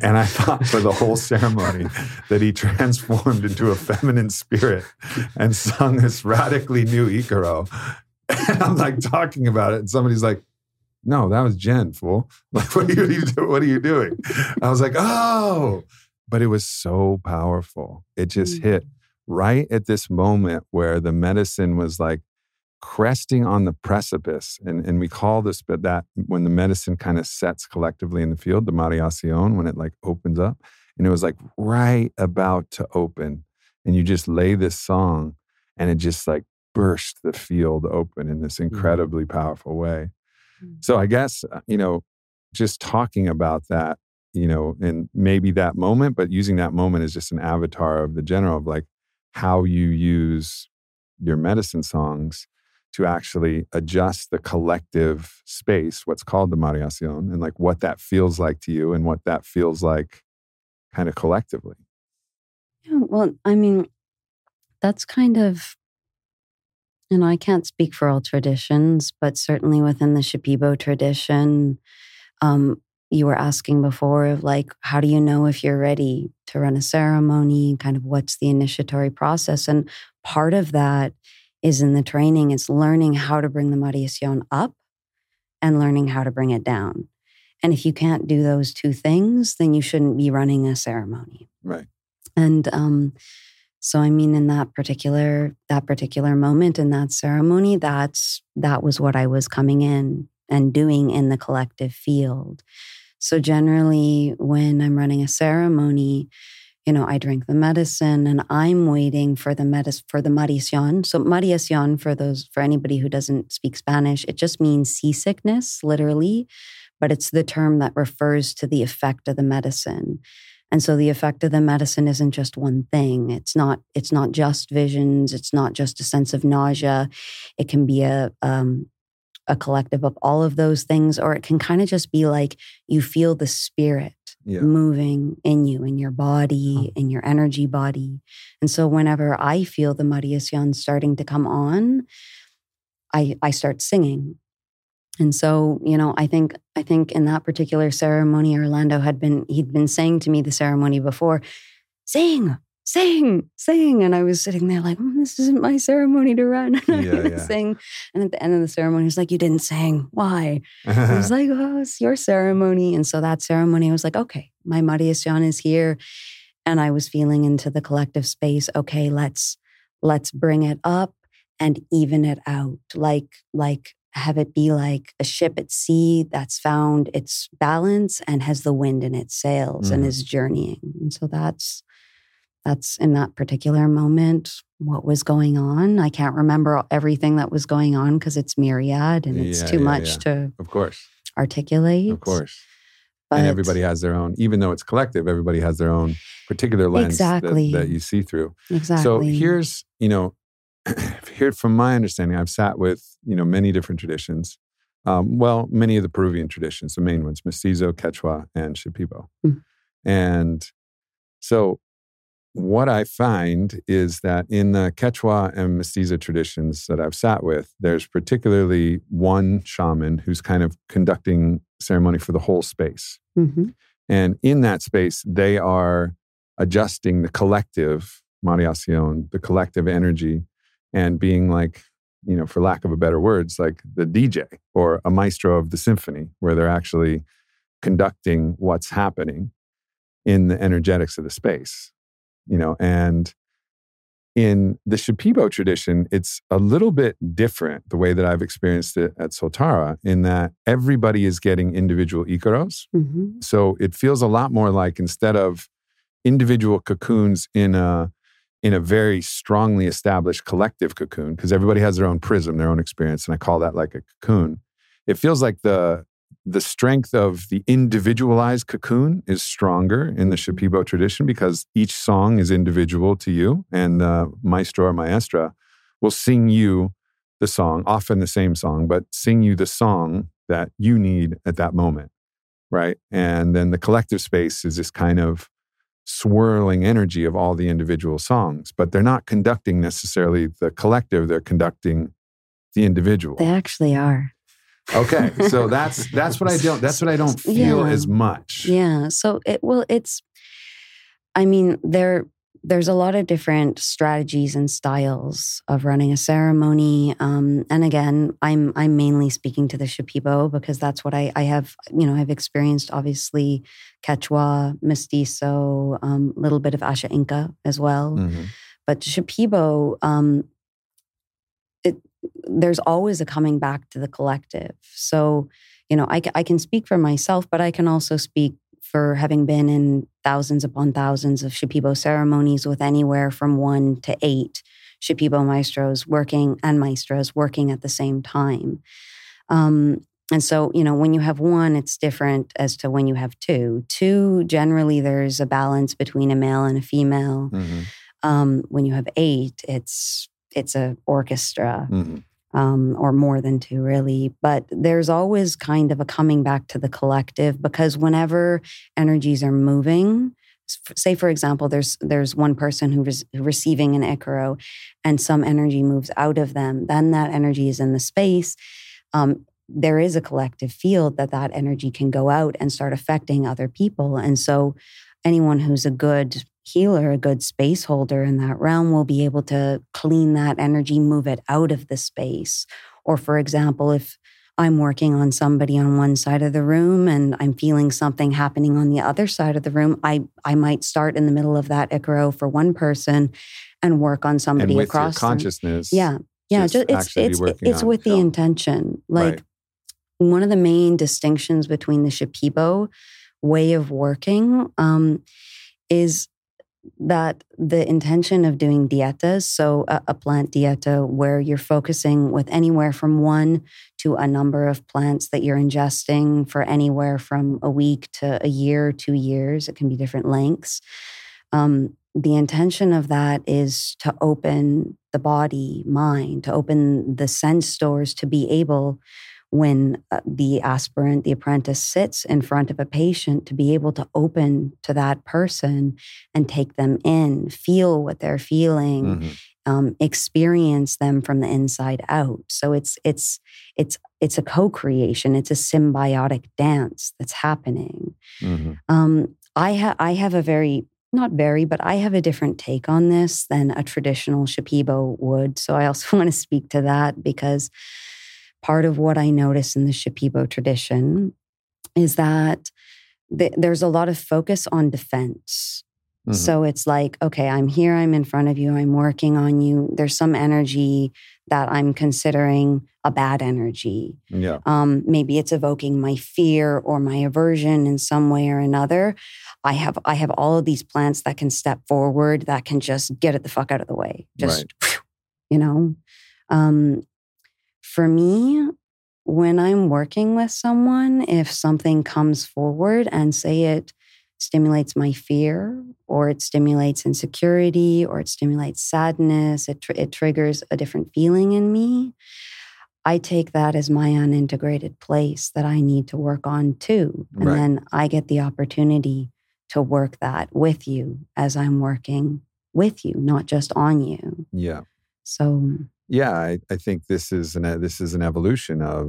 Speaker 1: and I thought for the whole ceremony that he transformed into a feminine spirit and sung this radically new Icaro. And I'm like talking about it, and somebody's like, no, that was Jen, fool. Like, what are you, what are you doing? I was like, oh, but it was so powerful. It just mm. hit right at this moment where the medicine was like cresting on the precipice. And, and we call this but that when the medicine kind of sets collectively in the field, the Mareación, when it like opens up. And it was like right about to open. And you just lay this song and it just like burst the field open in this mm-hmm. incredibly mm-hmm. powerful way. Mm-hmm. So I guess, uh, you know, just talking about that, you know, and maybe that moment, but using that moment as just an avatar of the general of like how you use your medicine songs to actually adjust the collective space, what's called the Mareación, and like what that feels like to you and what that feels like kind of collectively.
Speaker 4: Yeah, well, I mean, that's kind of, know, I can't speak for all traditions, but certainly within the Shipibo tradition, um, you were asking before of like, how do you know if you're ready to run a ceremony? Kind of what's the initiatory process? And part of that is in the training it's learning how to bring the Mareación up and learning how to bring it down. And if you can't do those two things, then you shouldn't be running a ceremony.
Speaker 1: Right.
Speaker 4: And um, so I mean in that particular that particular moment in that ceremony, that's that was what I was coming in and doing in the collective field. So generally when I'm running a ceremony, you know, I drink the medicine and I'm waiting for the medis for the mareación. So mareación for those for anybody who doesn't speak Spanish, it just means seasickness, literally, but it's the term that refers to the effect of the medicine. And so the effect of the medicine isn't just one thing. It's not it's not just visions, it's not just a sense of nausea. It can be a um, a collective of all of those things, or it can kind of just be like you feel the spirit yeah. moving in you, in your body, in your energy body. And so whenever I feel the Mareación starting to come on, I, I start singing. And so, you know, I think I think in that particular ceremony, Orlando had been he'd been saying to me the ceremony before, sing, sing, sing. And I was sitting there like, mm, this isn't my ceremony to run. And yeah, I would yeah. sing. And at the end of the ceremony, was like, you didn't sing. Why? I was like, oh, it's your ceremony. And so that ceremony, I was like, okay, my Mareación is here. And I was feeling into the collective space. Okay, let's let's bring it up and even it out. Like, like have it be like a ship at sea that's found its balance and has the wind in its sails mm. and is journeying. And so that's that's in that particular moment what was going on. I can't remember everything that was going on because it's myriad and it's yeah, too yeah, much yeah. to
Speaker 1: of course
Speaker 4: articulate.
Speaker 1: Of course. But and everybody has their own, even though it's collective, everybody has their own particular lens exactly. that, that you see through.
Speaker 4: Exactly.
Speaker 1: So here's, you know, here from my understanding, I've sat with, you know, many different traditions. Um, well, many of the Peruvian traditions, the main ones, Mestizo, Quechua, and Shipibo. Mm. And so what I find is that in the Quechua and Mestiza traditions that I've sat with, there's particularly one shaman who's kind of conducting ceremony for the whole space. Mm-hmm. And in that space, they are adjusting the collective Mareación, the collective energy, and being like, you know, for lack of a better words, like the DJ or a maestro of the symphony, where they're actually conducting what's happening in the energetics of the space you know, and in the Shipibo tradition, it's a little bit different the way that I've experienced it at Soltara, in that everybody is getting individual Icaros. Mm-hmm. So it feels a lot more like instead of individual cocoons in a in a very strongly established collective cocoon, because everybody has their own prism, their own experience, and I call that like a cocoon. It feels like the the strength of the individualized cocoon is stronger in the Shipibo tradition because each song is individual to you, and the maestro or maestra will sing you the song, often the same song, but sing you the song that you need at that moment, right? And then the collective space is this kind of swirling energy of all the individual songs, but they're not conducting necessarily the collective, they're conducting the individual.
Speaker 4: They actually are.
Speaker 1: Okay, so that's that's what I don't that's what I don't feel
Speaker 4: Yeah.
Speaker 1: as much.
Speaker 4: Yeah. So it well, it's. I mean, there there's a lot of different strategies and styles of running a ceremony. Um, and again, I'm I'm mainly speaking to the Shipibo because that's what I I have. You know, I've experienced obviously Quechua, Mestizo, a um, little bit of Asháninka as well.
Speaker 1: Mhm.
Speaker 4: But Shipibo, um, it, there's always a coming back to the collective. So, you know, I, I can speak for myself, but I can also speak for having been in thousands upon thousands of Shipibo ceremonies with anywhere from one to eight Shipibo maestros working and maestros working at the same time. Um, and so, you know, when you have one, it's different as to when you have two. Two, generally, there's a balance between a male and a female.
Speaker 1: Mhm.
Speaker 4: Um, when you have eight, it's it's a orchestra
Speaker 1: Mhm.
Speaker 4: Um, or more than two, really. But there's always kind of a coming back to the collective because whenever energies are moving, say for example, there's there's one person who is receiving an icaro, and some energy moves out of them. Then that energy is in the space. Um, there is a collective field that that energy can go out and start affecting other people, and so anyone who's a good healer, a good space holder in that realm will be able to clean that energy, move it out of the space. Or, for example, if I'm working on somebody on one side of the room and I'm feeling something happening on the other side of the room, I, I might start in the middle of that Icaro for one person and work on somebody
Speaker 1: And with your
Speaker 4: across them.
Speaker 1: consciousness,
Speaker 4: Yeah. Yeah,
Speaker 1: just
Speaker 4: just, it's it's it's with the intention. Like
Speaker 1: Right.
Speaker 4: one of the main distinctions between the Shipibo way of working um, is that the intention of doing dietas, so a, a plant dieta where you're focusing with anywhere from one to a number of plants that you're ingesting for anywhere from a week to a year, two years, it can be different lengths. Um, the intention of that is to open the body, mind, to open the sense stores to be able when uh, the aspirant, the apprentice sits in front of a patient to be able to open to that person and take them in, feel what they're feeling,
Speaker 1: Mhm.
Speaker 4: um, experience them from the inside out. So it's it's it's it's a co-creation. It's a symbiotic dance that's happening.
Speaker 1: Mhm.
Speaker 4: Um, I have I have a very not very, but I have a different take on this than a traditional Shipibo would. So I also want to speak to that because part of what I notice in the Shipibo tradition is that th- there's a lot of focus on defense.
Speaker 1: Mhm.
Speaker 4: So it's like, okay, I'm here, I'm in front of you, I'm working on you. There's some energy that I'm considering a bad energy.
Speaker 1: Yeah.
Speaker 4: Um, maybe it's evoking my fear or my aversion in some way or another. I have I have all of these plants that can step forward, that can just get it the fuck out of the way. Just you know. Um, for me, when I'm working with someone, if something comes forward and say it stimulates my fear or it stimulates insecurity or it stimulates sadness, it, tr- it triggers a different feeling in me. I take that as my unintegrated place that I need to work on too. And
Speaker 1: Right.
Speaker 4: then I get the opportunity to work that with you as I'm working with you, not just on you.
Speaker 1: Yeah.
Speaker 4: So,
Speaker 1: Yeah, I, I think this is an this is an evolution of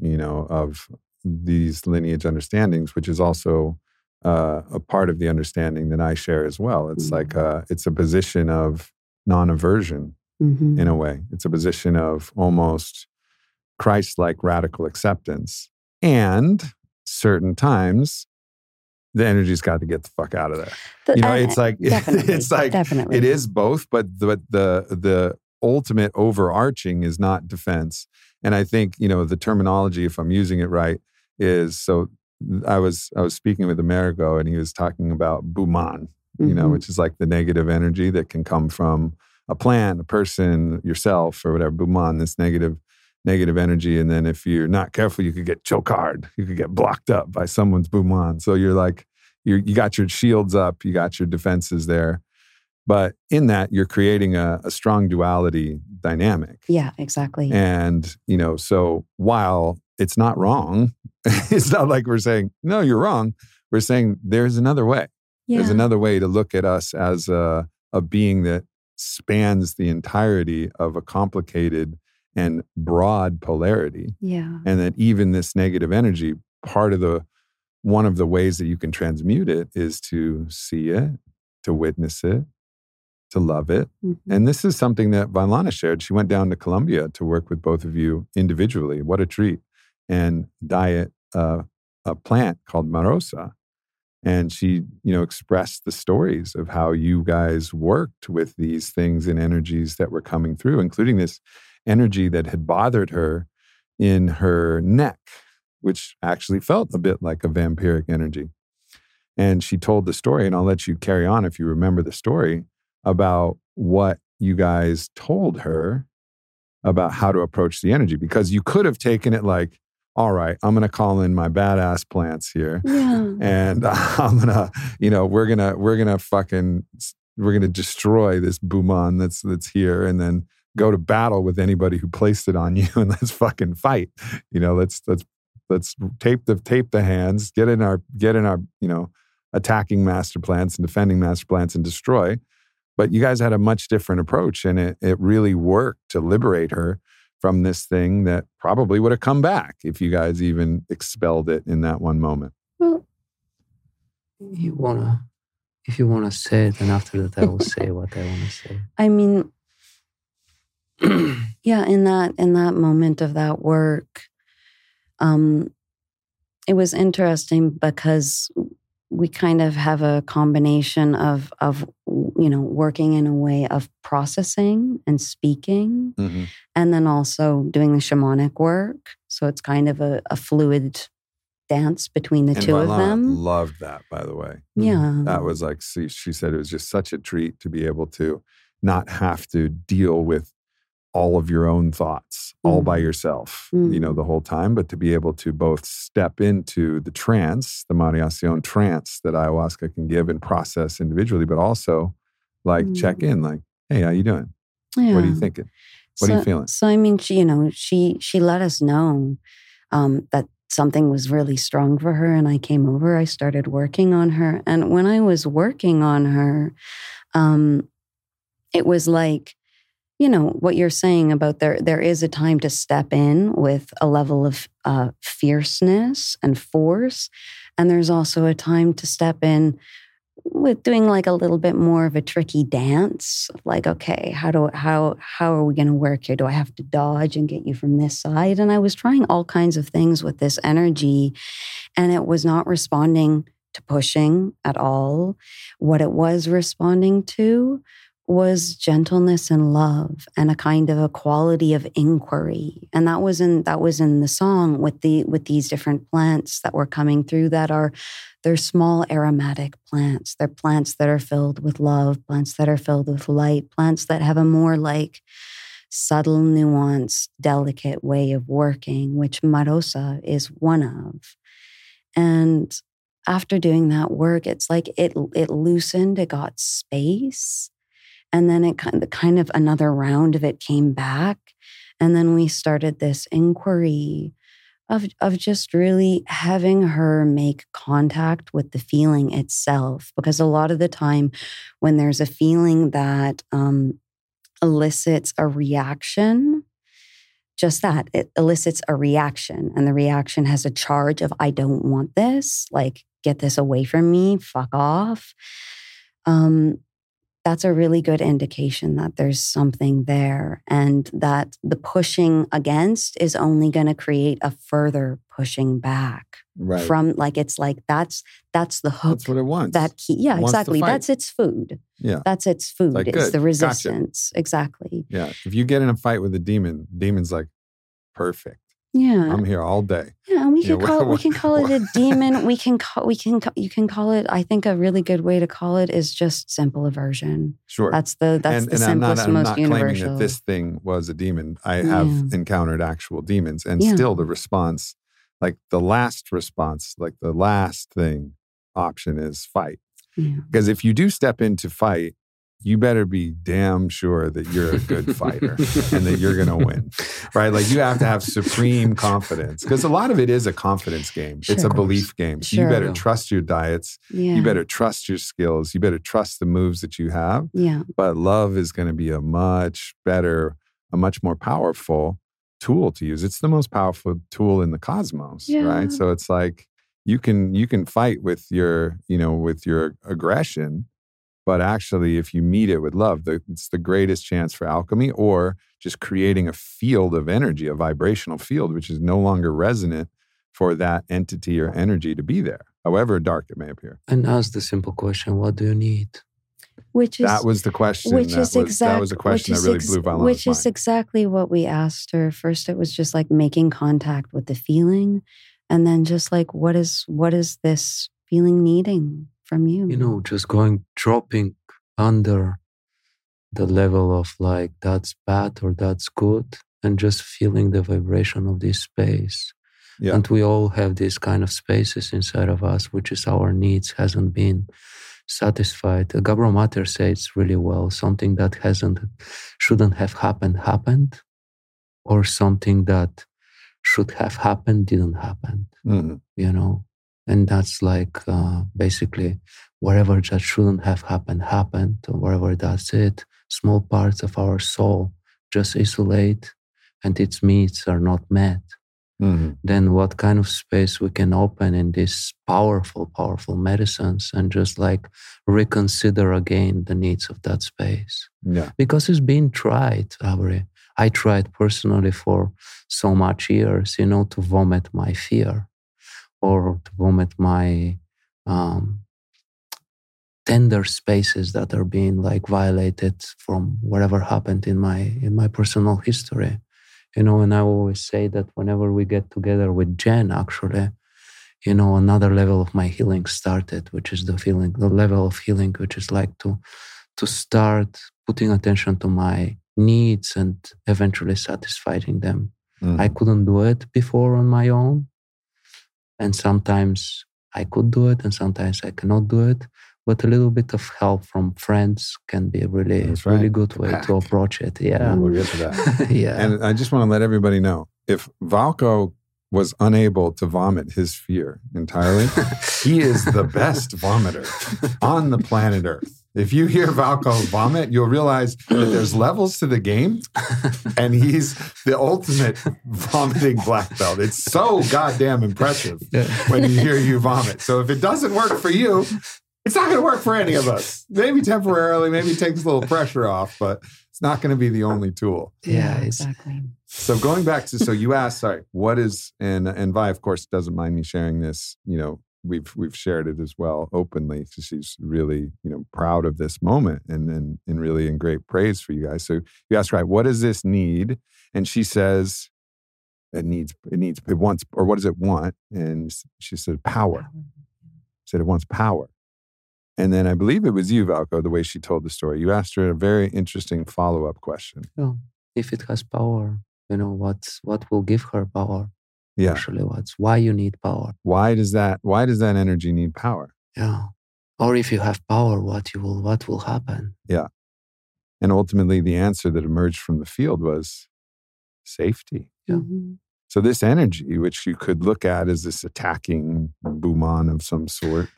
Speaker 1: you know of these lineage understandings, which is also uh, a part of the understanding that I share as well. It's
Speaker 4: Mhm.
Speaker 1: like a, it's a position of non-aversion
Speaker 4: mhm.
Speaker 1: in a way. It's a position of almost Christ-like radical acceptance, and certain times the energy's got to get the fuck out of there.
Speaker 4: The-
Speaker 1: You know,
Speaker 4: uh,
Speaker 1: it's like it's like
Speaker 4: definitely.
Speaker 1: it is both, but the the the ultimate overarching is not defense. And I think you know the terminology, if I'm using it right, is so. I was I was speaking with Amerigo, and he was talking about buman, you know,
Speaker 4: Mhm.
Speaker 1: which is like the negative energy that can come from a plant, a person, yourself, or whatever. Buman, this negative negative energy, and then if you're not careful, you could get choke hard. You could get blocked up by someone's buman. So you're like you you got your shields up, you got your defenses there. But in that, you're creating a, a strong duality dynamic.
Speaker 4: Yeah, exactly.
Speaker 1: And, you know, so while it's not wrong, it's not like we're saying, no, you're wrong. We're saying there's another way.
Speaker 4: yeah.
Speaker 1: There's another way to look at us as a, a being that spans the entirety of a complicated and broad polarity.
Speaker 4: Yeah.
Speaker 1: And that even this negative energy, part of the one of the ways that you can transmute it is to see it, to witness it, to love it.
Speaker 4: Mhm.
Speaker 1: And this is something that Vylana shared. She went down to Colombia to work with both of you individually. What a treat. And diet uh, a plant called Marosa. And she, you know, expressed the stories of how you guys worked with these things and energies that were coming through, including this energy that had bothered her in her neck, which actually felt a bit like a vampiric energy. And she told the story, and I'll let you carry on if you remember the story about what you guys told her about how to approach the energy, because you could have taken it like, all right, I'm going to call in my badass plants here
Speaker 4: Yeah.
Speaker 1: and I'm gonna, you know, we're gonna we're gonna fucking we're gonna destroy this Buman that's that's here, and then go to battle with anybody who placed it on you, and let's fucking fight. You know, let's let's let's tape the tape the hands, get in our get in our you know attacking master plants and defending master plants and destroy. But you guys had a much different approach, and it it really worked to liberate her from this thing that probably would have come back if you guys even expelled it in that one moment.
Speaker 4: Well,
Speaker 3: You wanna, if you wanna say it, and after that I will say what I wanna say.
Speaker 4: I mean, yeah, in that in that moment of that work, um, it was interesting because we kind of have a combination of of you know working in a way of processing and speaking, mm-hmm. and then also doing the shamanic work. So it's kind of a, a fluid dance between the
Speaker 1: And
Speaker 4: two of them.
Speaker 1: Loved that, by the way. Mm-hmm.
Speaker 4: Yeah,
Speaker 1: That was like, see, she said it was just such a treat to be able to not have to deal with all of your own thoughts all by
Speaker 4: Mm.
Speaker 1: yourself, you know,
Speaker 4: Mm.
Speaker 1: the whole time, but to be able to both step into the trance, the Mareación trance that ayahuasca can give and process individually, but also like check
Speaker 4: Mm.
Speaker 1: in, like, hey, how you doing?
Speaker 4: yeah.
Speaker 1: What are you thinking? What are you feeling?
Speaker 4: So I mean, she, you know, she she let us know um, that something was really strong for her, and I came over. I started working on her, and when I was working on her, um, it was like, you know, what you're saying about there. There is a time to step in with a level of uh, fierceness and force, and there's also a time to step in with doing like a little bit more of a tricky dance like okay how do how how are we going to work here? Do i have to dodge and get you from this side? And i was trying all kinds of things with this energy and it was not responding to pushing at all. What it was responding to was gentleness and love and a kind of a quality of inquiry. And that was in that was in the song with the with these different plants that were coming through that are they're small aromatic plants. They're plants that are filled with love plants that are filled with light plants that have a more like subtle nuanced delicate way of working which marosa is one of. And after doing that work it's like it it loosened it got space and then it kind of, kind of another round of it came back. And then we started this inquiry of, of just really having her make contact with the feeling itself. Because a lot of the time, when there's a feeling that um, elicits a reaction, just that it elicits a reaction, and the reaction has a charge of, I don't want this, like, get this away from me, fuck off. Um, that's a really good indication that there's something there and that the pushing against is only going to create a further pushing back
Speaker 1: Right.
Speaker 4: from like it's like that's that's the hook
Speaker 1: That's what it wants.
Speaker 4: that key yeah
Speaker 1: It
Speaker 4: exactly that's its food
Speaker 1: Yeah.
Speaker 4: that's its food
Speaker 1: like,
Speaker 4: it's the
Speaker 1: gotcha.
Speaker 4: resistance exactly
Speaker 1: yeah. If you get in a fight with a demon, demon's like, perfect.
Speaker 4: Yeah
Speaker 1: I'm here all day.
Speaker 4: yeah and we
Speaker 1: Yeah,
Speaker 4: can call
Speaker 1: what-
Speaker 4: we can call it a demon we can call we can you can call it i think a really good way to call it is just simple aversion
Speaker 1: Sure.
Speaker 4: that's the that's
Speaker 1: and,
Speaker 4: the
Speaker 1: and I'm not,
Speaker 4: simplest
Speaker 1: I'm
Speaker 4: most
Speaker 1: not
Speaker 4: universal
Speaker 1: claiming that this thing was a demon. I have
Speaker 4: Yeah.
Speaker 1: encountered actual demons, and
Speaker 4: Yeah.
Speaker 1: still the response, like the last response, like the last thing option is fight.
Speaker 4: yeah.
Speaker 1: Because if you do step into fight, you better be damn sure that you're a good fighter and that you're going to win, right? Like you have to have supreme confidence because a lot of it is a confidence game. it's a belief game. So you better trust your diets.
Speaker 4: yeah
Speaker 1: You better trust your skills. You better trust the moves that you have
Speaker 4: yeah
Speaker 1: but love is going to be a much better a much more powerful tool to use. It's the most powerful tool in the cosmos,
Speaker 4: Yeah.
Speaker 1: right? So it's like you can you can fight with your you know with your aggression, but actually if you meet it with love, the, it's the greatest chance for alchemy or just creating a field of energy, a vibrational field, which is no longer resonant for that entity or energy to be there, however dark it may appear.
Speaker 3: And ask the simple question: What do you need?
Speaker 4: which is
Speaker 1: that was the question.
Speaker 4: which
Speaker 1: that
Speaker 4: is
Speaker 1: was,
Speaker 4: exactly
Speaker 1: that was a question that really blew Vylana's
Speaker 4: which is
Speaker 1: mind.
Speaker 4: exactly what we asked her first it was just like making contact with the feeling and then just like what is what is this feeling needing from you
Speaker 3: You know, just going dropping under the level of like that's bad or that's good, and just feeling the vibration of this space.
Speaker 1: Yeah.
Speaker 3: And we all have these kind of spaces inside of us, which is our needs hasn't been satisfied. Gabor Maté says really well something that hasn't, shouldn't have happened, happened, or something that should have happened, didn't happen,
Speaker 1: Mhm.
Speaker 3: you know? And that's like uh, basically wherever that shouldn't have happened, happened, or wherever that's it. Small parts of our soul just isolate and its needs are not met
Speaker 1: Mhm.
Speaker 3: then what kind of space we can open in these powerful, powerful medicines and just like reconsider again the needs of that space.
Speaker 1: Yeah.
Speaker 3: Because it's been tried, Aubrey. I tried personally for so much years, you know, to vomit my fear or to vomit my um, tender spaces that are being like violated from whatever happened in my in my personal history you know and i always say that whenever we get together with jen actually you know another level of my healing started which is the feeling the level of healing which is like to to start putting attention to my needs and eventually satisfying them
Speaker 1: Mhm.
Speaker 3: i couldn't do it before on my own and sometimes i could do it and sometimes i cannot do it but a little bit of help from friends can be a really
Speaker 1: right.
Speaker 3: really good way to approach it yeah
Speaker 1: we'll get to that.
Speaker 3: yeah
Speaker 1: And I just want to let everybody know if Valko was unable to vomit his fear entirely, he is the best vomiter on the planet Earth. If you hear Valko vomit, you'll realize that there's levels to the game, and he's the ultimate vomiting black belt. It's so goddamn impressive when you hear you vomit. So if it doesn't work for you, it's not going to work for any of us. Maybe temporarily, maybe it takes a little pressure off, but it's not going to be the only tool.
Speaker 3: yeah
Speaker 4: exactly
Speaker 1: So going back to so you asked, sorry, what is and and Vi of course doesn't mind me sharing this. You know, we've we've shared it as well openly because she's really you know proud of this moment and and and really in great praise for you guys. So you ask right, what does this need? And she says, it needs it needs it wants or what does it want? And she said power. Said it wants power. And then I believe it was you, Valko, the way she told the story. You asked her a very interesting follow up question.
Speaker 3: Yeah. if it has power you know what's what will give her power
Speaker 1: Yeah.
Speaker 3: actually what's why you need power
Speaker 1: Why does that? Why does that energy need power?
Speaker 3: yeah or if you have power what you will what will happen Yeah.
Speaker 1: And ultimately, the answer that emerged from the field was safety.
Speaker 3: Yeah.
Speaker 4: Mhm.
Speaker 1: So, this energy, which you could look at as this attacking boomon of some sort,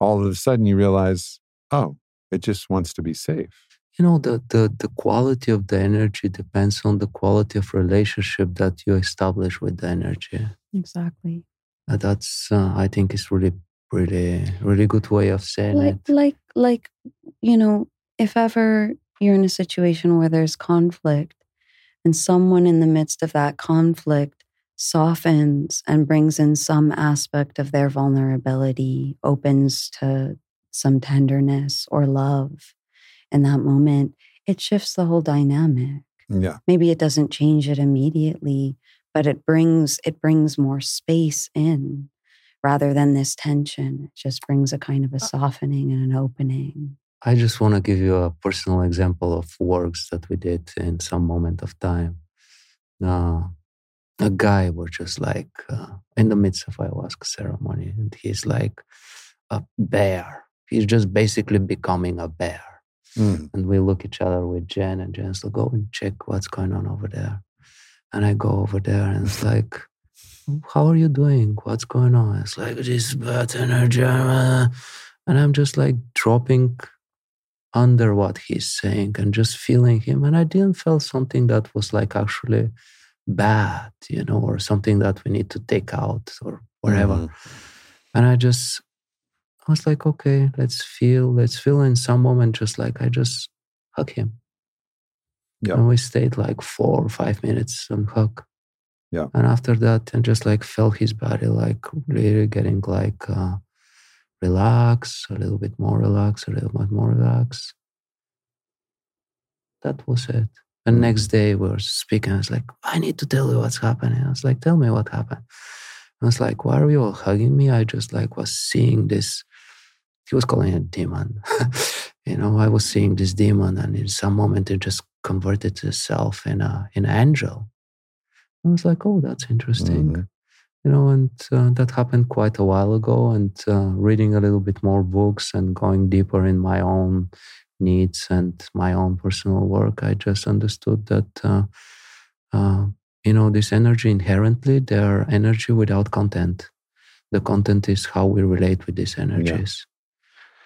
Speaker 1: all of a sudden you realize, oh, it just wants to be safe.
Speaker 3: You know the, the the quality of the energy depends on the quality of relationship that you establish with the energy.
Speaker 4: Exactly.
Speaker 3: Uh, that's uh, i think is really really really good way of saying
Speaker 4: like
Speaker 3: it.
Speaker 4: like like you know if ever you're in a situation where there's conflict and someone in the midst of that conflict softens and brings in some aspect of their vulnerability opens to some tenderness or love in that moment it shifts the whole dynamic
Speaker 1: Yeah.
Speaker 4: maybe it doesn't change it immediately but it brings it brings more space in rather than this tension it just brings a kind of a softening and an opening
Speaker 3: I just want to give you a personal example of works that we did in some moment of time. Uh, a guy was just like uh, in the midst of ayahuasca ceremony, and he's like a bear. He's just basically becoming a bear.
Speaker 1: Mm.
Speaker 3: And we look each other with Jen, and Jen's like, go and check what's going on over there. And I go over there, and it's like, how are you doing? What's going on? It's like this bad energy. uh," And I'm just like dropping under what he's saying and just feeling him. And I didn't feel something that was like actually bad, you know, or something that we need to take out or whatever.
Speaker 1: Mhm.
Speaker 3: And I just, I was like, okay, let's feel, let's feel in some moment, just like I just hug him.
Speaker 1: Yeah.
Speaker 3: And we stayed like four or five minutes on hug.
Speaker 1: Yeah.
Speaker 3: And after that, I just like felt his body like really getting like uh, relaxed, a little bit more relaxed, a little bit more relaxed. That was it. And
Speaker 1: Mhm.
Speaker 3: next day we were speaking. I was like, I need to tell you what's happening. I was like, tell me what happened. I was like, why are you all hugging me? I just like was seeing this. He was calling it a demon. you know, I was seeing this demon, and in some moment it just converted itself in a in an angel. I was like, oh, that's interesting.
Speaker 1: Mhm.
Speaker 3: You know, and uh, that happened quite a while ago. And uh, reading a little bit more books and going deeper in my own needs and my own personal work, I just understood that, uh, uh, you know, this energy inherently, they're energy without content. The content is how we relate with these energies.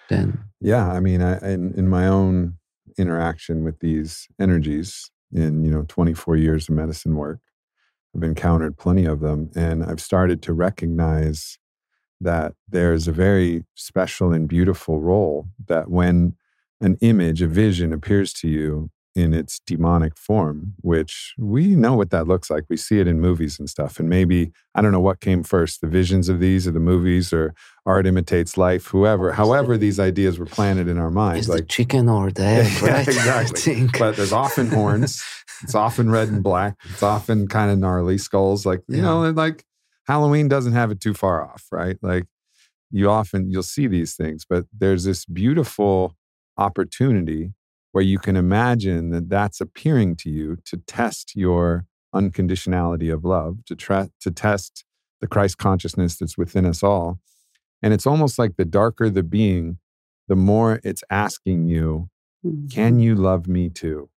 Speaker 3: Then,
Speaker 1: Yeah, I mean, I, in in my own interaction with these energies in you know 24 years of medicine work, I've encountered plenty of them, and I've started to recognize that there's a very special and beautiful role that when an image, a vision appears to you in its demonic form, which we know what that looks like. We see it in movies and stuff. And maybe, I don't know what came first, the visions of these or the movies or art imitates life, whoever, however these ideas were planted in our minds.
Speaker 3: is the
Speaker 1: Like,
Speaker 3: chicken or the egg,
Speaker 1: Yeah,
Speaker 3: right? I
Speaker 1: exactly. but there's often horns. It's often red and black. It's often kind of gnarly skulls. Like, you know, like Halloween doesn't have it too far off, right? Like you often you'll see these things, but there's this beautiful opportunity where you can imagine that that's appearing to you to test your unconditionality of love, to try to test the Christ consciousness that's within us all. And it's almost like the darker the being, the more it's asking you, can mm-hmm. you love me too?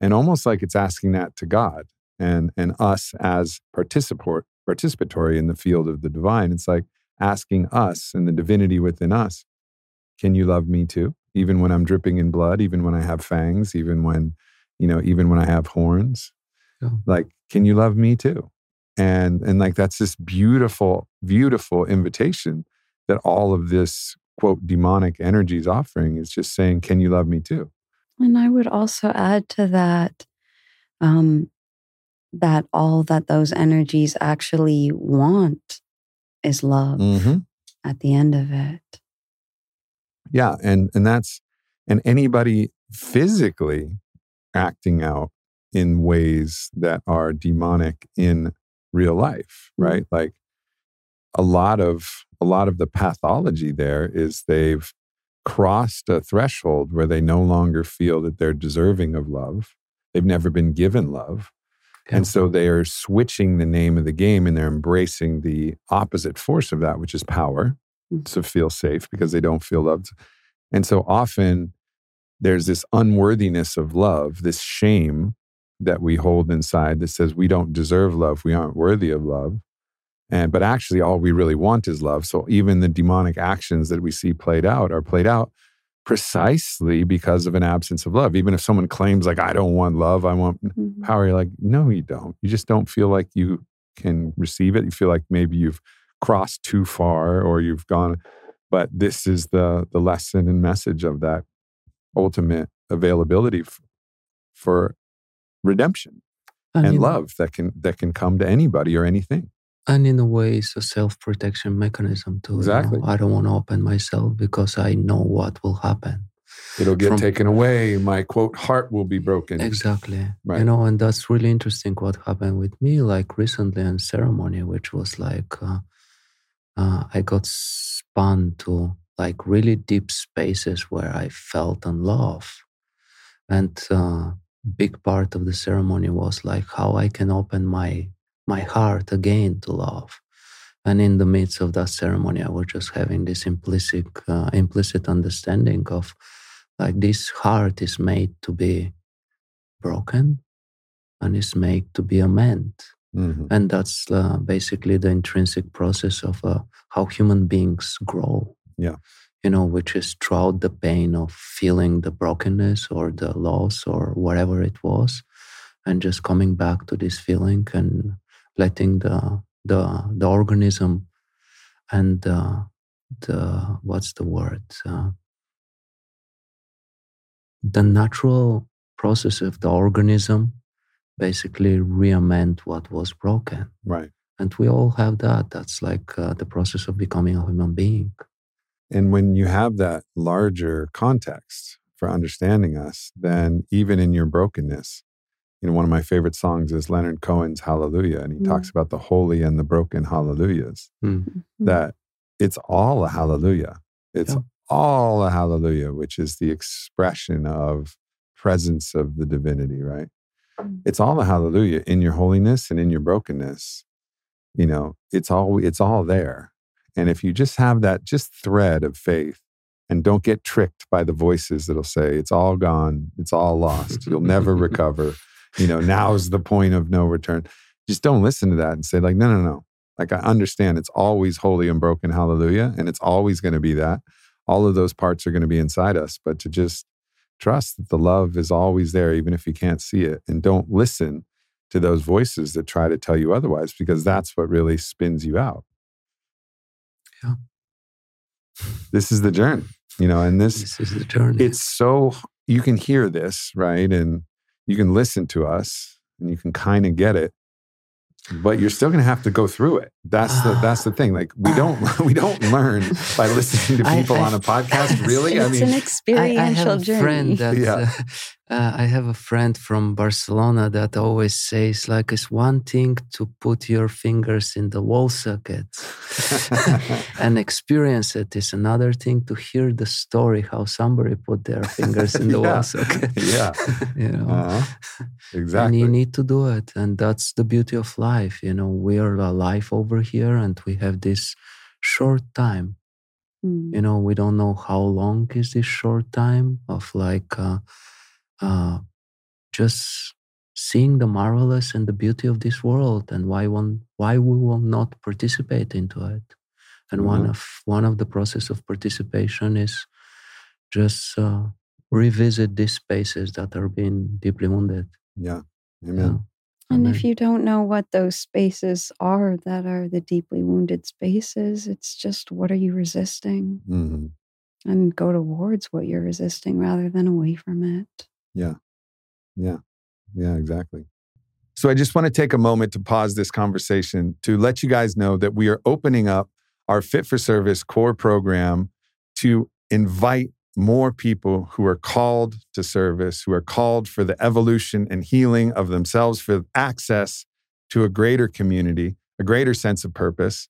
Speaker 1: And almost like it's asking that to God and and us as participatory in the field of the divine. It's like asking us and the divinity within us, can you love me too? Even when I'm dripping in blood, even when I have fangs, even when, you know, even when I have horns.
Speaker 3: Yeah.
Speaker 1: Like, can you love me too? And and like that's this beautiful, beautiful invitation that all of this quote demonic energy is offering is just saying, Can you love me too?
Speaker 4: And I would also add to that um, that all that those energies actually want is love
Speaker 1: Mm-hmm.
Speaker 4: at the end of it.
Speaker 1: Yeah. And and that's and anybody physically acting out in ways that are demonic in real life,
Speaker 4: Mhm.
Speaker 1: right? Like a lot of a lot of the pathology there is they've crossed a threshold where they no longer feel that they're deserving of love. They've never been given love.
Speaker 3: Yeah.
Speaker 1: And so they are switching the name of the game and they're embracing the opposite force of that, which is power. To feel safe because they don't feel loved. And so often there's this unworthiness of love, this shame that we hold inside that says we don't deserve love, we aren't worthy of love. And but actually all we really want is love. So even the demonic actions that we see played out are played out precisely because of an absence of love. Even if someone claims like I don't want love, I want power, mm-hmm. you're like, no, you don't. You just don't feel like you can receive it. You feel like maybe you've crossed too far or you've gone. But this is the the lesson and message of that ultimate availability f- for redemption and
Speaker 3: in-
Speaker 1: love that can that can come to anybody or anything.
Speaker 3: And in a way, it's a self protection mechanism too. you know.
Speaker 1: Exactly.
Speaker 3: I don't want to open myself because I know what will happen.
Speaker 1: It'll get
Speaker 3: From-
Speaker 1: taken away. My quote heart will be broken.
Speaker 3: Exactly. You know, and that's really interesting what happened with me, like recently in ceremony, which was like uh, uh, I got spun to like really deep spaces where I felt unloved. And uh, big part of the ceremony was like how I can open my my heart again to love. And in the midst of that ceremony, I was just having this implicit uh, implicit understanding of like this heart is made to be broken and is made to be amended.
Speaker 1: Mhm.
Speaker 3: And that's uh, basically the intrinsic process of uh, how human beings grow.
Speaker 1: Yeah.
Speaker 3: You know, which is throughout the pain of feeling the brokenness or the loss or whatever it was. and just coming back to this feeling and letting the the the organism and uh, the what's the word uh, the natural process of the organism basically reamend what was broken
Speaker 1: Right.
Speaker 3: and we all have that that's like uh, the process of becoming a human being
Speaker 1: And when you have that larger context for understanding us, then even in your brokenness, you know, one of my favorite songs is Leonard Cohen's Hallelujah. And he
Speaker 4: Mm.
Speaker 1: talks about the holy and the broken hallelujahs,
Speaker 3: Mm.
Speaker 1: That it's all a hallelujah. It's
Speaker 3: Yeah.
Speaker 1: all a hallelujah, which is the expression of presence of the divinity, right? It's all the hallelujah in your holiness and in your brokenness. You know, it's all it's all there. And if you just have that just thread of faith and don't get tricked by the voices that'll say it's all gone, it's all lost, you'll never recover. You know, now's the point of no return. Just don't listen to that and say like no no no. Like I understand it's always holy and broken hallelujah and it's always going to be that. All of those parts are going to be inside us, but to just trust that the love is always there even if you can't see it and don't listen to those voices that try to tell you otherwise because that's what really spins you out.
Speaker 3: Yeah.
Speaker 1: This is the journey, you know, and this
Speaker 3: this is the journey
Speaker 1: it's so you can hear this, right? And you can listen to us and you can kind of get it. But you're still going to have to go through it. That's the that's the thing. Like we don't we don't learn by listening to people
Speaker 3: I-
Speaker 1: on a podcast. Really, I
Speaker 4: it's
Speaker 1: mean,
Speaker 4: an
Speaker 3: I,
Speaker 4: experiential
Speaker 3: I have a
Speaker 4: journey.
Speaker 3: friend that
Speaker 1: Yeah.
Speaker 3: uh, uh, I have a friend from Barcelona that always says like it's one thing to put your fingers in the wall socket and experience it is another thing to hear the story how somebody put their fingers in the
Speaker 1: Yeah.
Speaker 3: wall socket.
Speaker 1: Yeah.
Speaker 3: you know.
Speaker 1: uh-huh.
Speaker 3: And you need to do it. And that's the beauty of life. You know, we are alive over here and we have this short time.
Speaker 4: Mm.
Speaker 3: You know, we don't know how long is this short time of like uh, uh, just seeing the marvelous and the beauty of this world and why one why we will not participate into it. And one
Speaker 1: Mhm.
Speaker 3: of one of the process of participation is just uh, revisit these spaces that are being deeply wounded.
Speaker 1: yeah.
Speaker 3: Yeah.
Speaker 1: Amen.
Speaker 4: And
Speaker 3: Amen.
Speaker 4: if you don't know what those spaces are that are the deeply wounded spaces, it's just what are you resisting?
Speaker 1: hmm
Speaker 4: And go towards what you're resisting rather than away from it.
Speaker 1: Yeah. Yeah, Yeah, exactly. So I just want to take a moment to pause this conversation to let you guys know that we are opening up our Fit for Service core program to invite more people who are called to service, who are called for the evolution and healing of themselves, for access to a greater community, a greater sense of purpose,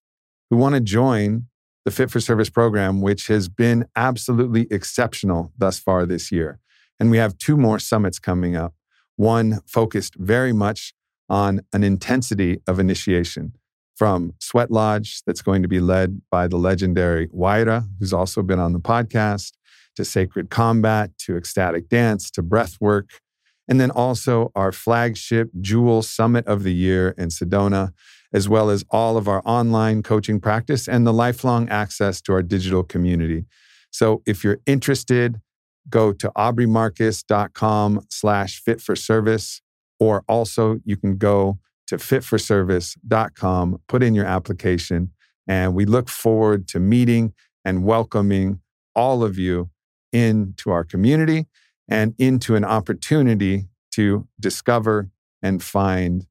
Speaker 1: who want to join the Fit for Service program, which has been absolutely exceptional thus far this year. And we have two more summits coming up. One focused very much on an intensity of initiation from Sweat Lodge, that's going to be led by the legendary Waira, who's also been on the podcast, to Sacred Combat, to Ecstatic Dance, to Breath Work, and then also our flagship Jewel Summit of the Year in Sedona, as well as all of our online coaching practice and the lifelong access to our digital community. So if you're interested, go to aubreymarcus.com slash fit for service, or also you can go to fitforservice.com, put in your application, and we look forward to meeting and welcoming all of you into our community and into an opportunity to discover and find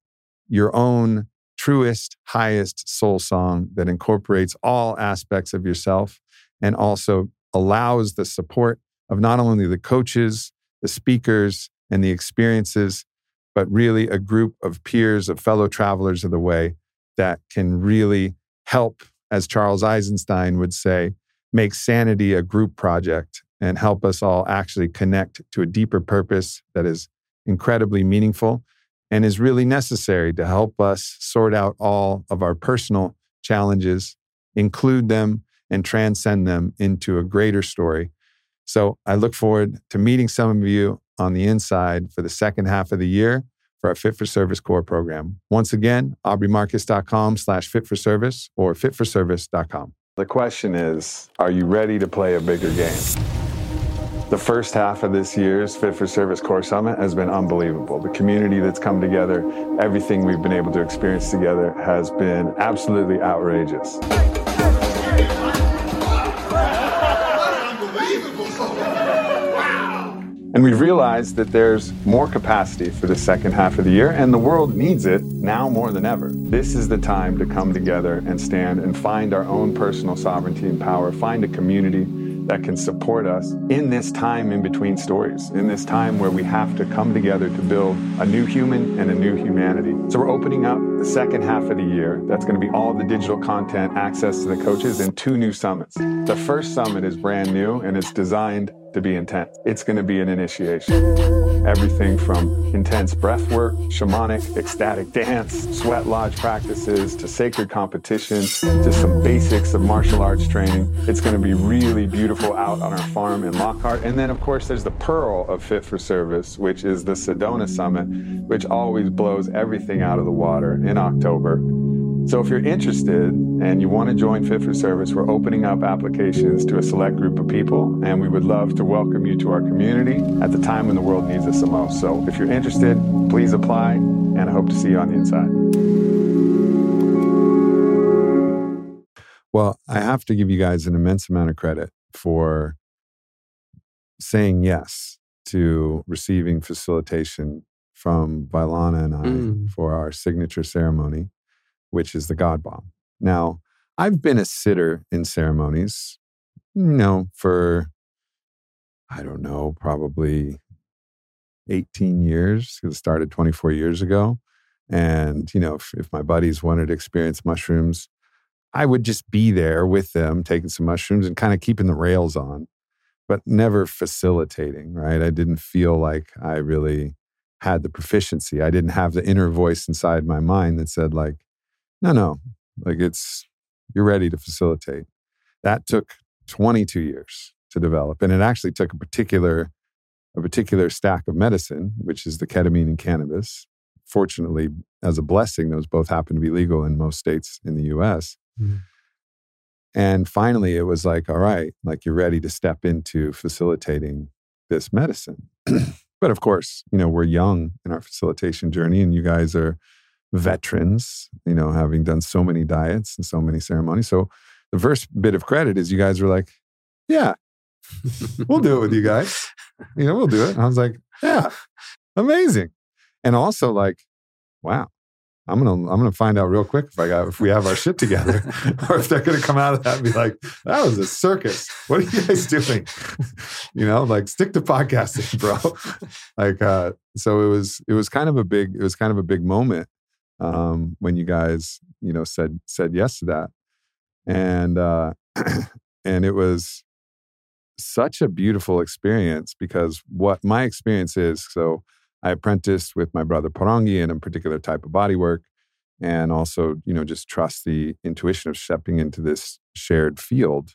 Speaker 1: your own truest, highest soul song that incorporates all aspects of yourself and also allows the support of not only the coaches, the speakers, and the experiences, but really a group of peers, of fellow travelers of the way that can really help, as Charles Eisenstein would say, make sanity a group project and help us all actually connect to a deeper purpose that is incredibly meaningful and is really necessary to help us sort out all of our personal challenges, include them, and transcend them into a greater story. So I look forward to meeting some of you on the inside for the second half of the year for our Fit for Service core program. Once again, aubreymarcus.com slash fit for service or fitforservice.com. The question is, are you ready to play a bigger game? The first half of this year's Fit for Service Core Summit has been unbelievable. The community that's come together, everything we've been able to experience together has been absolutely outrageous. And we've realized that there's more capacity for the second half of the year, and the world needs it now more than ever. This is the time to come together and stand and find our own personal sovereignty and power, find a community that can support us in this time in between stories, in this time where we have to come together to build a new human and a new humanity. So we're opening up the second half of the year. That's going to be all the digital content, access to the coaches, and two new summits. The first summit is brand new and it's designed to be intense. It's going to be an initiation. Everything from intense breath work, shamanic, ecstatic dance, sweat lodge practices, to sacred competitions, to some basics of martial arts training. It's going to be really beautiful out on our farm in Lockhart. And then, of course, there's the pearl of Fit for Service, which is the Sedona Summit, which always blows everything out of the water in October. So if you're interested and you want to join Fit for Service, we're opening up applications to a select group of people, and we would love to welcome you to our community at the time when the world needs us the most. So if you're interested, please apply, and I hope to see you on the inside. Well, I have to give you guys an immense amount of credit for saying yes to receiving facilitation from Vylana and I
Speaker 3: Mm.
Speaker 1: for our signature ceremony which is the God Bomb. Now, I've been a sitter in ceremonies, you know, for, I don't know, probably 18 years, it started 24 years ago. And, you know, if, if my buddies wanted to experience mushrooms, I would just be there with them, taking some mushrooms and kind of keeping the rails on, but never facilitating, right? I didn't feel like I really had the proficiency. I didn't have the inner voice inside my mind that said, like, no, no, like it's, you're ready to facilitate. That took 22 years to develop. And it actually took a particular, a particular stack of medicine, which is the ketamine and cannabis. Fortunately, as a blessing, those both happen to be legal in most states in the US.
Speaker 3: Mhm.
Speaker 1: And finally, it was like, all right, like you're ready to step into facilitating this medicine. but of course, you know, we're young in our facilitation journey, and you guys are veterans, you know, having done so many diets and so many ceremonies. So the first bit of credit is you guys were like, yeah, we'll do it with you guys. You know, we'll do it. And I was like, yeah, amazing. And also like, wow, I'm gonna I'm gonna find out real quick if I got if we have our shit together, or if they're gonna come out of that and be like, that was a circus. What are you guys doing? you know, like stick to podcasting, bro. like uh so it was it was kind of a big it was kind of a big moment um when you guys, you know, said said yes to that. And uh and it was such a beautiful experience because what my experience is so I apprenticed with my brother Parangi in a particular type of body work and also, you know, just trust the intuition of stepping into this shared field.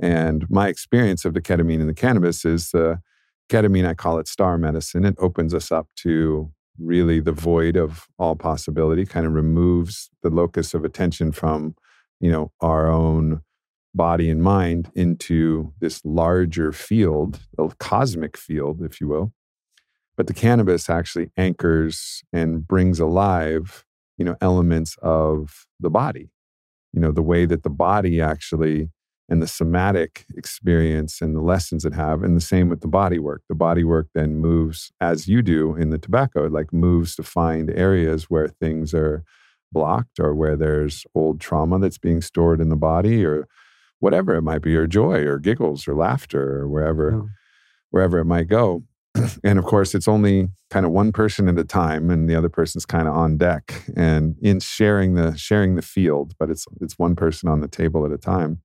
Speaker 1: And my experience of the ketamine and the cannabis is the ketamine, I call it star medicine. It opens us up to really the void of all possibility, kind of removes the locus of attention from, you know, our own body and mind into this larger field, a cosmic field, if you will. But the cannabis actually anchors and brings alive, you know, elements of the body. You know, the way that the body actually and the somatic experience and the lessons it have, and the same with the body work. The body work then moves, as you do in the tobacco, it like moves to find areas where things are blocked or where there's old trauma that's being stored in the body or whatever it might be, or joy or giggles or laughter or wherever
Speaker 3: Yeah.
Speaker 1: wherever it might go. and of course, it's only kind of one person at a time, and the other person's kind of on deck and in sharing the sharing the field, but it's it's one person on the table at a time.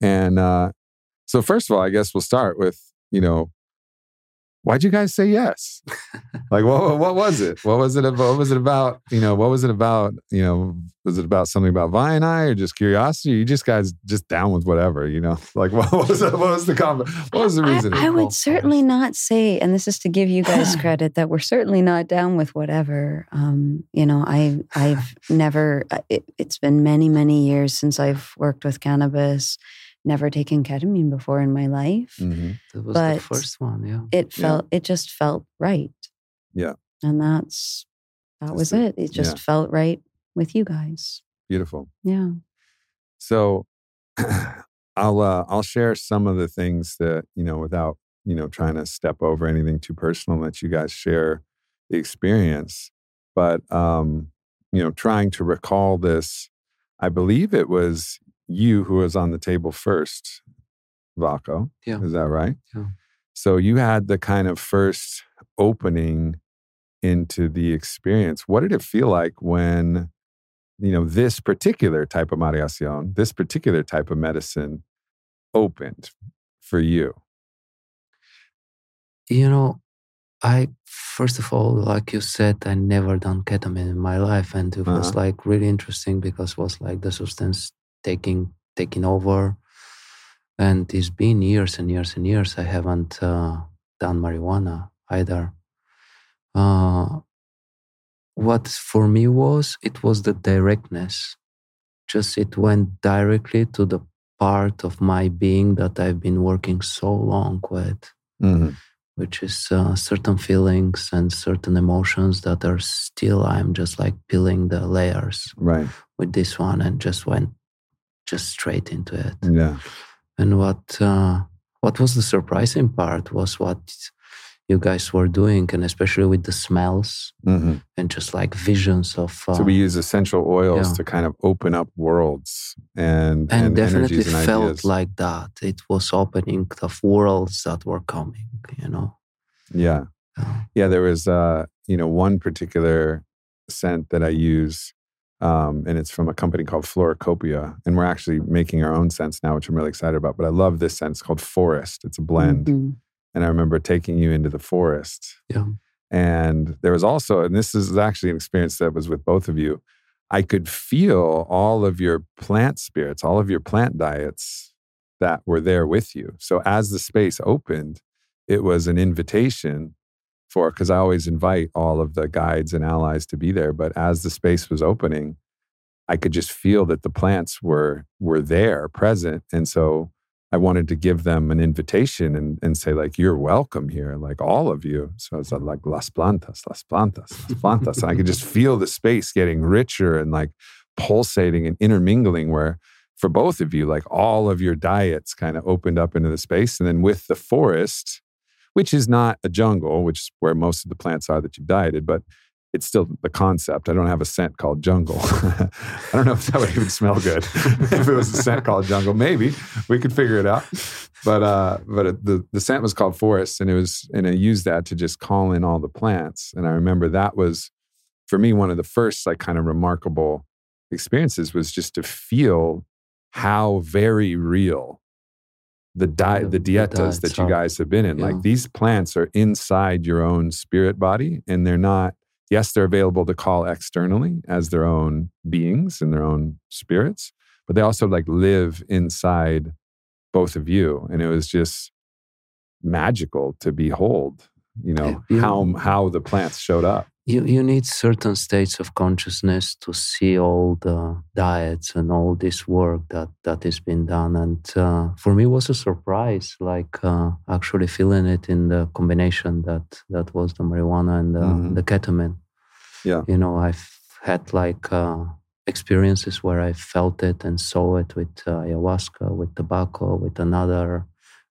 Speaker 1: And uh, so, first of all, I guess we'll start with you know, why'd you guys say yes? like, what what was it? What was it about? What was it about? You know, what was it about? You know, was it about something about Vi and I, or just curiosity? Or you just guys just down with whatever? You know, like what was it? What was the comment? What was the reason?
Speaker 4: I,
Speaker 3: Well,
Speaker 4: would certainly not say, and this is to give you guys credit, that we're certainly not down with whatever. Um, you know, I I've never. uh, It, it's been many many years since I've worked with cannabis. Never taken ketamine before in my life.
Speaker 1: hmm
Speaker 3: That was the
Speaker 4: But-
Speaker 3: first one. Yeah.
Speaker 4: It
Speaker 1: Yeah.
Speaker 4: felt, it just felt right.
Speaker 1: Yeah.
Speaker 4: And that's, that
Speaker 1: Just
Speaker 4: was
Speaker 1: the-
Speaker 4: it. It just
Speaker 1: yeah.
Speaker 4: felt right with you guys.
Speaker 1: Beautiful.
Speaker 4: Yeah.
Speaker 1: So I'll uh, I'll share some of the things that you know without you know trying to step over anything too personal. Let you guys share the experience, but um, you know, trying to recall this. I believe it was you who was on the table first, Valko.
Speaker 3: Yeah.
Speaker 1: is that right?
Speaker 3: Yeah.
Speaker 1: So you had the kind of first opening into the experience. What did it feel like when? you know, this particular type of mareación, this particular type of medicine opened for you?
Speaker 3: You know, I first of all, like you said, I never done ketamine in my life, and it was
Speaker 1: Uh-huh.
Speaker 3: like really interesting because it was like the substance taking taking over, and it's been years and years and years I haven't uh, done marijuana either. Uh, what for me was it was the directness, just it went directly to the part of my being that I've been working so long with
Speaker 1: Mm-hmm.
Speaker 3: which is uh, certain feelings and certain emotions that are still i'm just like peeling the layers
Speaker 1: Right.
Speaker 3: with this one and just went just straight into it
Speaker 1: Yeah.
Speaker 3: and what uh, what was the surprising part was what you guys were doing and especially with the smells
Speaker 1: hmm
Speaker 3: and just like visions of uh,
Speaker 1: So we use essential oils
Speaker 3: yeah.
Speaker 1: to kind of open up worlds and
Speaker 3: and,
Speaker 1: and,
Speaker 3: definitely
Speaker 1: and
Speaker 3: felt
Speaker 1: ideas.
Speaker 3: like that it was opening the worlds that were coming you know
Speaker 1: yeah.
Speaker 3: Uh,
Speaker 1: Yeah. There was, uh, you know, one particular scent that I use, um, and it's from a company called Floracopeia. And we're actually making our own scents now, which I'm really excited about. But I love this scent. It's called Forest. It's a blend.
Speaker 4: Mhm.
Speaker 1: And I remember taking you into the forest.
Speaker 3: Yeah.
Speaker 1: And there was also, and this is actually an experience that was with both of you. I could feel all of your plant spirits, all of your plant diets that were there with you. So as the space opened, it was an invitation for, because I always invite all of the guides and allies to be there. But as the space was opening, I could just feel that the plants were were there, present. And so I wanted to give them an invitation and, and say, like, you're welcome here, like all of you. So I it's like las plantas, las plantas, las plantas. and I could just feel the space getting richer and like pulsating and intermingling where for both of you, like all of your diets kind of opened up into the space. And then with the forest, which is not a jungle, which is where most of the plants are that you've dieted, but it's still the concept. I don't have a scent called jungle. I don't know if that would even smell good if it was a scent called jungle. Maybe we could figure it out. But uh, but the the scent was called forest, and it was and I used that to just call in all the plants. And I remember that was for me one of the first like kind of remarkable experiences was just to feel how very real the di-
Speaker 3: The-
Speaker 1: the
Speaker 3: the
Speaker 1: dietas that you guys have been in.
Speaker 3: Yeah.
Speaker 1: Like these plants are inside your own spirit body, and they're not. Yes, they're available to call externally as their own beings and their own spirits, but they also like live inside both of you, and it was just magical to behold. You know
Speaker 3: Yeah.
Speaker 1: how how the plants showed up.
Speaker 3: You, you need certain states of consciousness to see all the diets and all this work that that has been done and uh, for me it was a surprise like uh, actually feeling it in the combination that that was the marijuana and the,
Speaker 1: Mhm.
Speaker 3: the ketamine
Speaker 1: Yeah.
Speaker 3: you know i've had like uh, experiences where i felt it and saw it with uh, ayahuasca with tobacco with another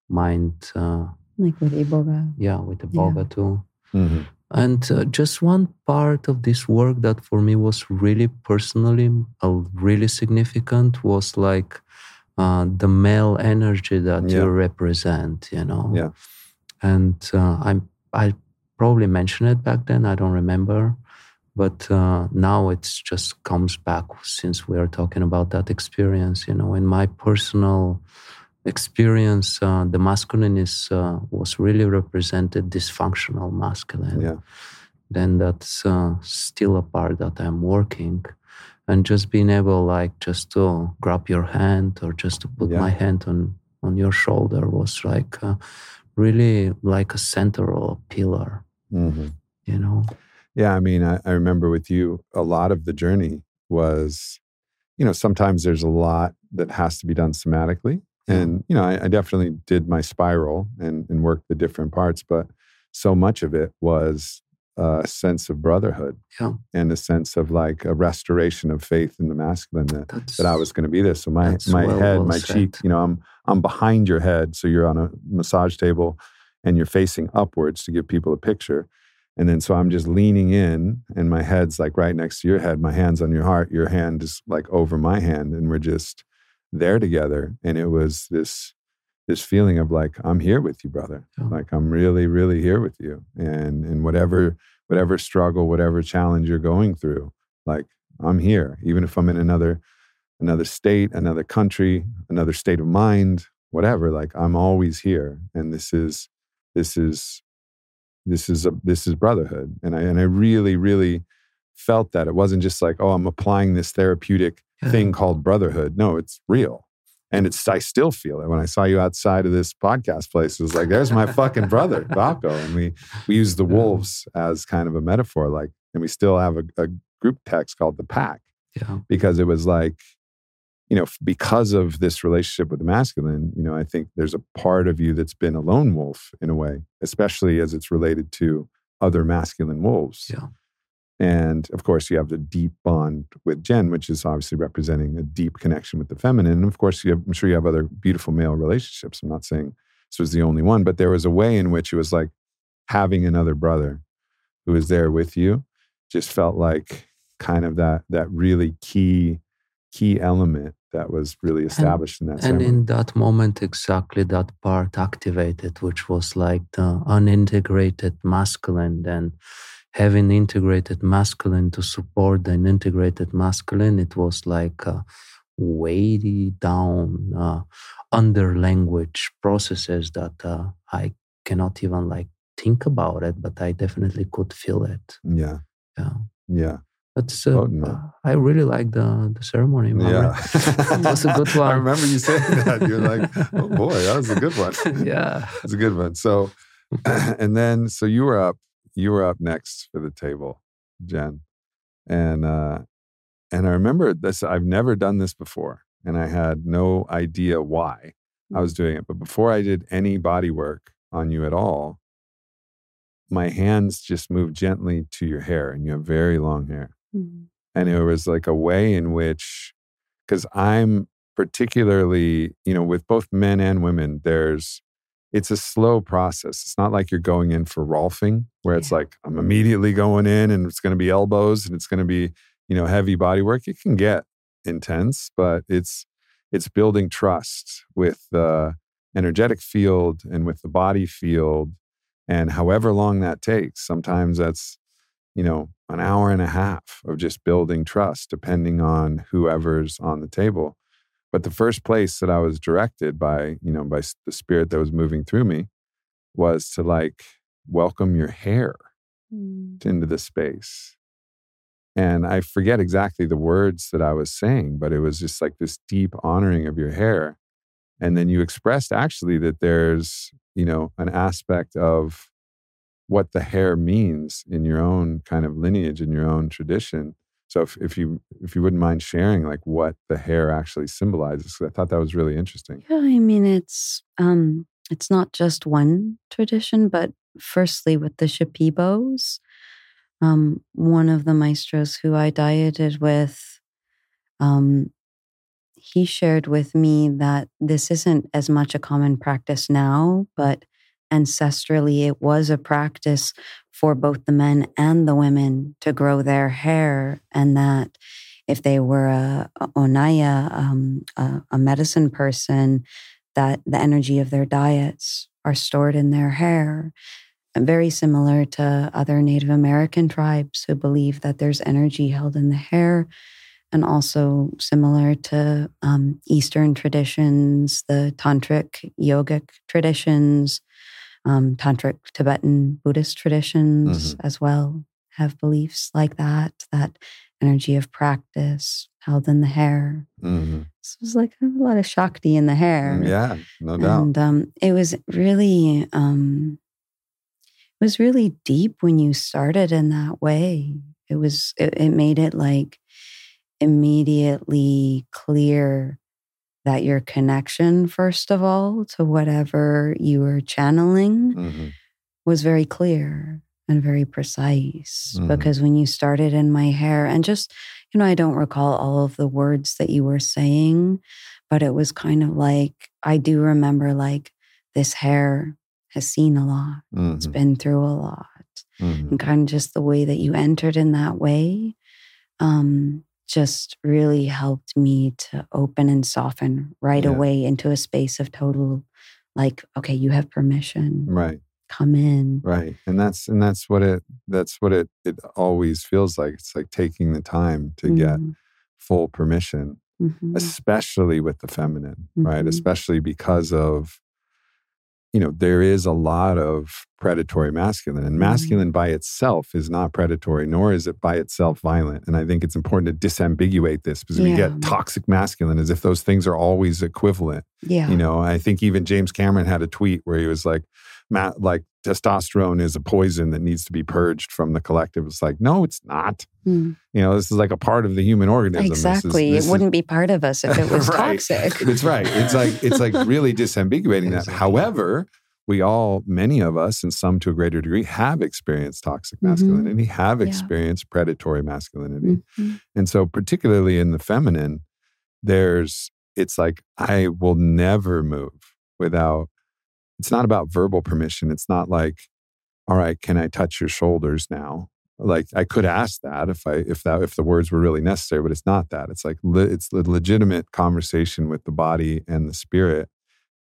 Speaker 3: mind uh,
Speaker 4: Like with Iboga.
Speaker 3: yeah with iboga
Speaker 4: Yeah.
Speaker 3: too
Speaker 1: Mm-hmm.
Speaker 3: And uh, just one part of this work that for me was really personally uh, really significant was like uh, the male energy that
Speaker 1: Yeah.
Speaker 3: you represent, you know.
Speaker 1: Yeah.
Speaker 3: And uh, I'm I probably mentioned it back then. I don't remember, but uh, now it just comes back since we are talking about that experience. You know, in my personal experience, uh, the masculine is uh, was really represented dysfunctional masculine.
Speaker 1: Yeah.
Speaker 3: Then that's uh, still a part that I'm working, and just being able, like, just to grab your hand or just to put
Speaker 1: Yeah.
Speaker 3: my hand on on your shoulder was like uh, really like a central pillar.
Speaker 1: Mm-hmm.
Speaker 3: You know.
Speaker 1: Yeah, I mean, I, I remember with you, a lot of the journey was, you know, sometimes there's a lot that has to be done somatically, And, you know, I, I definitely did my spiral and, and worked the different parts, but so much of it was a sense of brotherhood
Speaker 3: Yeah.
Speaker 1: and a sense of like a restoration of faith in the masculine that,
Speaker 3: That's,
Speaker 1: that I was going to be there. So my my
Speaker 3: well-
Speaker 1: head,
Speaker 3: well
Speaker 1: my
Speaker 3: said.
Speaker 1: cheek, you know, I'm I'm behind your head, so you're on a massage table and you're facing upwards to give people a picture. And then so I'm just leaning in and my head's like right next to your head, my hand's on your heart, your hand is like over my hand and we're just there together and it was this this feeling of like I'm here with you, brother.
Speaker 3: Yeah.
Speaker 1: Like I'm really really here with you. And and whatever whatever struggle, whatever challenge you're going through, like I'm here even if I'm in another another state, another country, another state of mind, whatever, like I'm always here and this is this is this is a this is brotherhood. And I and I really really felt that it wasn't just like, oh, I'm applying this therapeutic
Speaker 3: Yeah.
Speaker 1: thing called brotherhood. No, it's real. And it's I still feel it. When I saw you outside of this podcast place, it was like, there's my fucking brother, Valko. And we we use the wolves as kind of a metaphor, like, and we still have a, a group text called the pack
Speaker 3: yeah.
Speaker 1: because it was like, you know, because of this relationship with the masculine, you know, I think there's a part of you that's been a lone wolf in a way, especially as it's related to other masculine wolves.
Speaker 3: Yeah.
Speaker 1: And of course, you have the deep bond with Jen, which is obviously representing a deep connection with the feminine. And of course, you have, I'm sure you have other beautiful male relationships. I'm not saying this was the only one, but there was a way in which it was like having another brother who was there with you just felt like kind of that that really key key element that was really established in that
Speaker 3: And
Speaker 1: ceremony.
Speaker 3: in that moment, exactly that part activated, which was like the unintegrated masculine. Then having integrated masculine to support an integrated masculine, it was like uh, weighty down uh, under language processes that uh, I cannot even like think about it, but I definitely could feel it.
Speaker 1: yeah,
Speaker 3: Yeah.
Speaker 1: yeah,
Speaker 3: That's uh, uh, I really like the the ceremony.
Speaker 1: yeah.
Speaker 3: Maverick. That's a good one.
Speaker 1: I remember you saying that. You're like, oh boy, that was a good one.
Speaker 3: yeah.
Speaker 1: It's a good one. So, and then so you were up, you were up next for the table, Jen, and uh, and I remember this. I've never done this before, and I had no idea why I was doing it. But before I did any body work on you at all, my hands just moved gently to your hair, and you have very long hair
Speaker 4: Mm.
Speaker 1: and it was like a way in which because i'm particularly you know with both men and women there's it's a slow process it's not like you're going in for rolfing where it's
Speaker 4: Yeah.
Speaker 1: like i'm immediately going in and it's going to be elbows and it's going to be you know heavy body work it can get intense but it's it's building trust with the energetic field and with the body field and however long that takes sometimes that's you know, an hour and a half of just building trust, depending on whoever's on the table. But the first place that I was directed by, you know, by the spirit that was moving through me was to like welcome your hair
Speaker 4: Mm.
Speaker 1: into the space. And I forget exactly the words that I was saying, but it was just like this deep honoring of your hair. And then you expressed actually that there's, you know, an aspect of what the hair means in your own kind of lineage, in your own tradition. So if, if you if you wouldn't mind sharing like what the hair actually symbolizes, I thought that was really interesting.
Speaker 4: Yeah, I mean it's um it's not just one tradition, but firstly with the Shipibos, um, one of the maestros who I dieted with, um, he shared with me that this isn't as much a common practice now, but ancestrally it was a practice for both the men and the women to grow their hair, and that if they were a, a onaya, um, a, a medicine person, that the energy of their diets are stored in their hair. Very similar to other Native American tribes who believe that there's energy held in the hair, and also similar to um, Eastern traditions, the tantric yogic traditions, um, tantric Tibetan Buddhist traditions as well have beliefs like that. That energy of practice held in the hair.
Speaker 1: Mm-hmm.
Speaker 4: So it was like a lot of Shakti in the hair.
Speaker 1: Yeah, no doubt.
Speaker 4: And um, it was really, um, it was really deep when you started in that way. It was, it, it made it like immediately clear that your connection, first of all, to whatever you were channeling
Speaker 1: Mhm.
Speaker 4: was very clear and very precise.
Speaker 1: Mhm.
Speaker 4: Because when you started in my hair, and just, you know, I don't recall all of the words that you were saying, but it was kind of like, I do remember like, this hair has seen a lot, it's
Speaker 1: Mhm.
Speaker 4: been through a lot
Speaker 1: Mhm.
Speaker 4: and kind of just the way that you entered in that way um, just really helped me to open and soften right
Speaker 1: Yeah.
Speaker 4: away into a space of total like okay you have permission
Speaker 1: Right.
Speaker 4: come in
Speaker 1: Right. And that's and that's what it that's what it it always feels like. It's like taking the time to get
Speaker 4: Mhm,
Speaker 1: full permission,
Speaker 4: mhm,
Speaker 1: especially with the feminine, right?
Speaker 4: Mhm.
Speaker 1: Especially because of you know, there is a lot of predatory masculine, and
Speaker 4: Mhm.
Speaker 1: masculine by itself is not predatory, nor is it by itself violent. And I think it's important to disambiguate this because we get toxic masculine as if those things are always equivalent.
Speaker 4: yeah
Speaker 1: You know, I think even James Cameron had a tweet where he was like, Matt, like testosterone is a poison that needs to be purged from the collective. It's like, no, it's not.
Speaker 4: Mm,
Speaker 1: You know, this is like a part of the human organism. This is-
Speaker 4: exactly
Speaker 1: this
Speaker 4: it
Speaker 1: is-
Speaker 4: wouldn't be part of us if it was
Speaker 1: Right.
Speaker 4: toxic
Speaker 1: It's right. It's like it's like really disambiguating that. However, we all, many of us, and some to a greater degree, have experienced toxic
Speaker 4: Mhm.
Speaker 1: masculinity, have
Speaker 4: Yeah.
Speaker 1: experienced predatory masculinity.
Speaker 4: Mhm,
Speaker 1: And so, particularly in the feminine, there's, it's like, I will never move without, it's not about verbal permission. It's not like, all right, can I touch your shoulders now? Like I could ask that if I if that if the words were really necessary, but it's not that. It's like le, it's a legitimate conversation with the body and the spirit,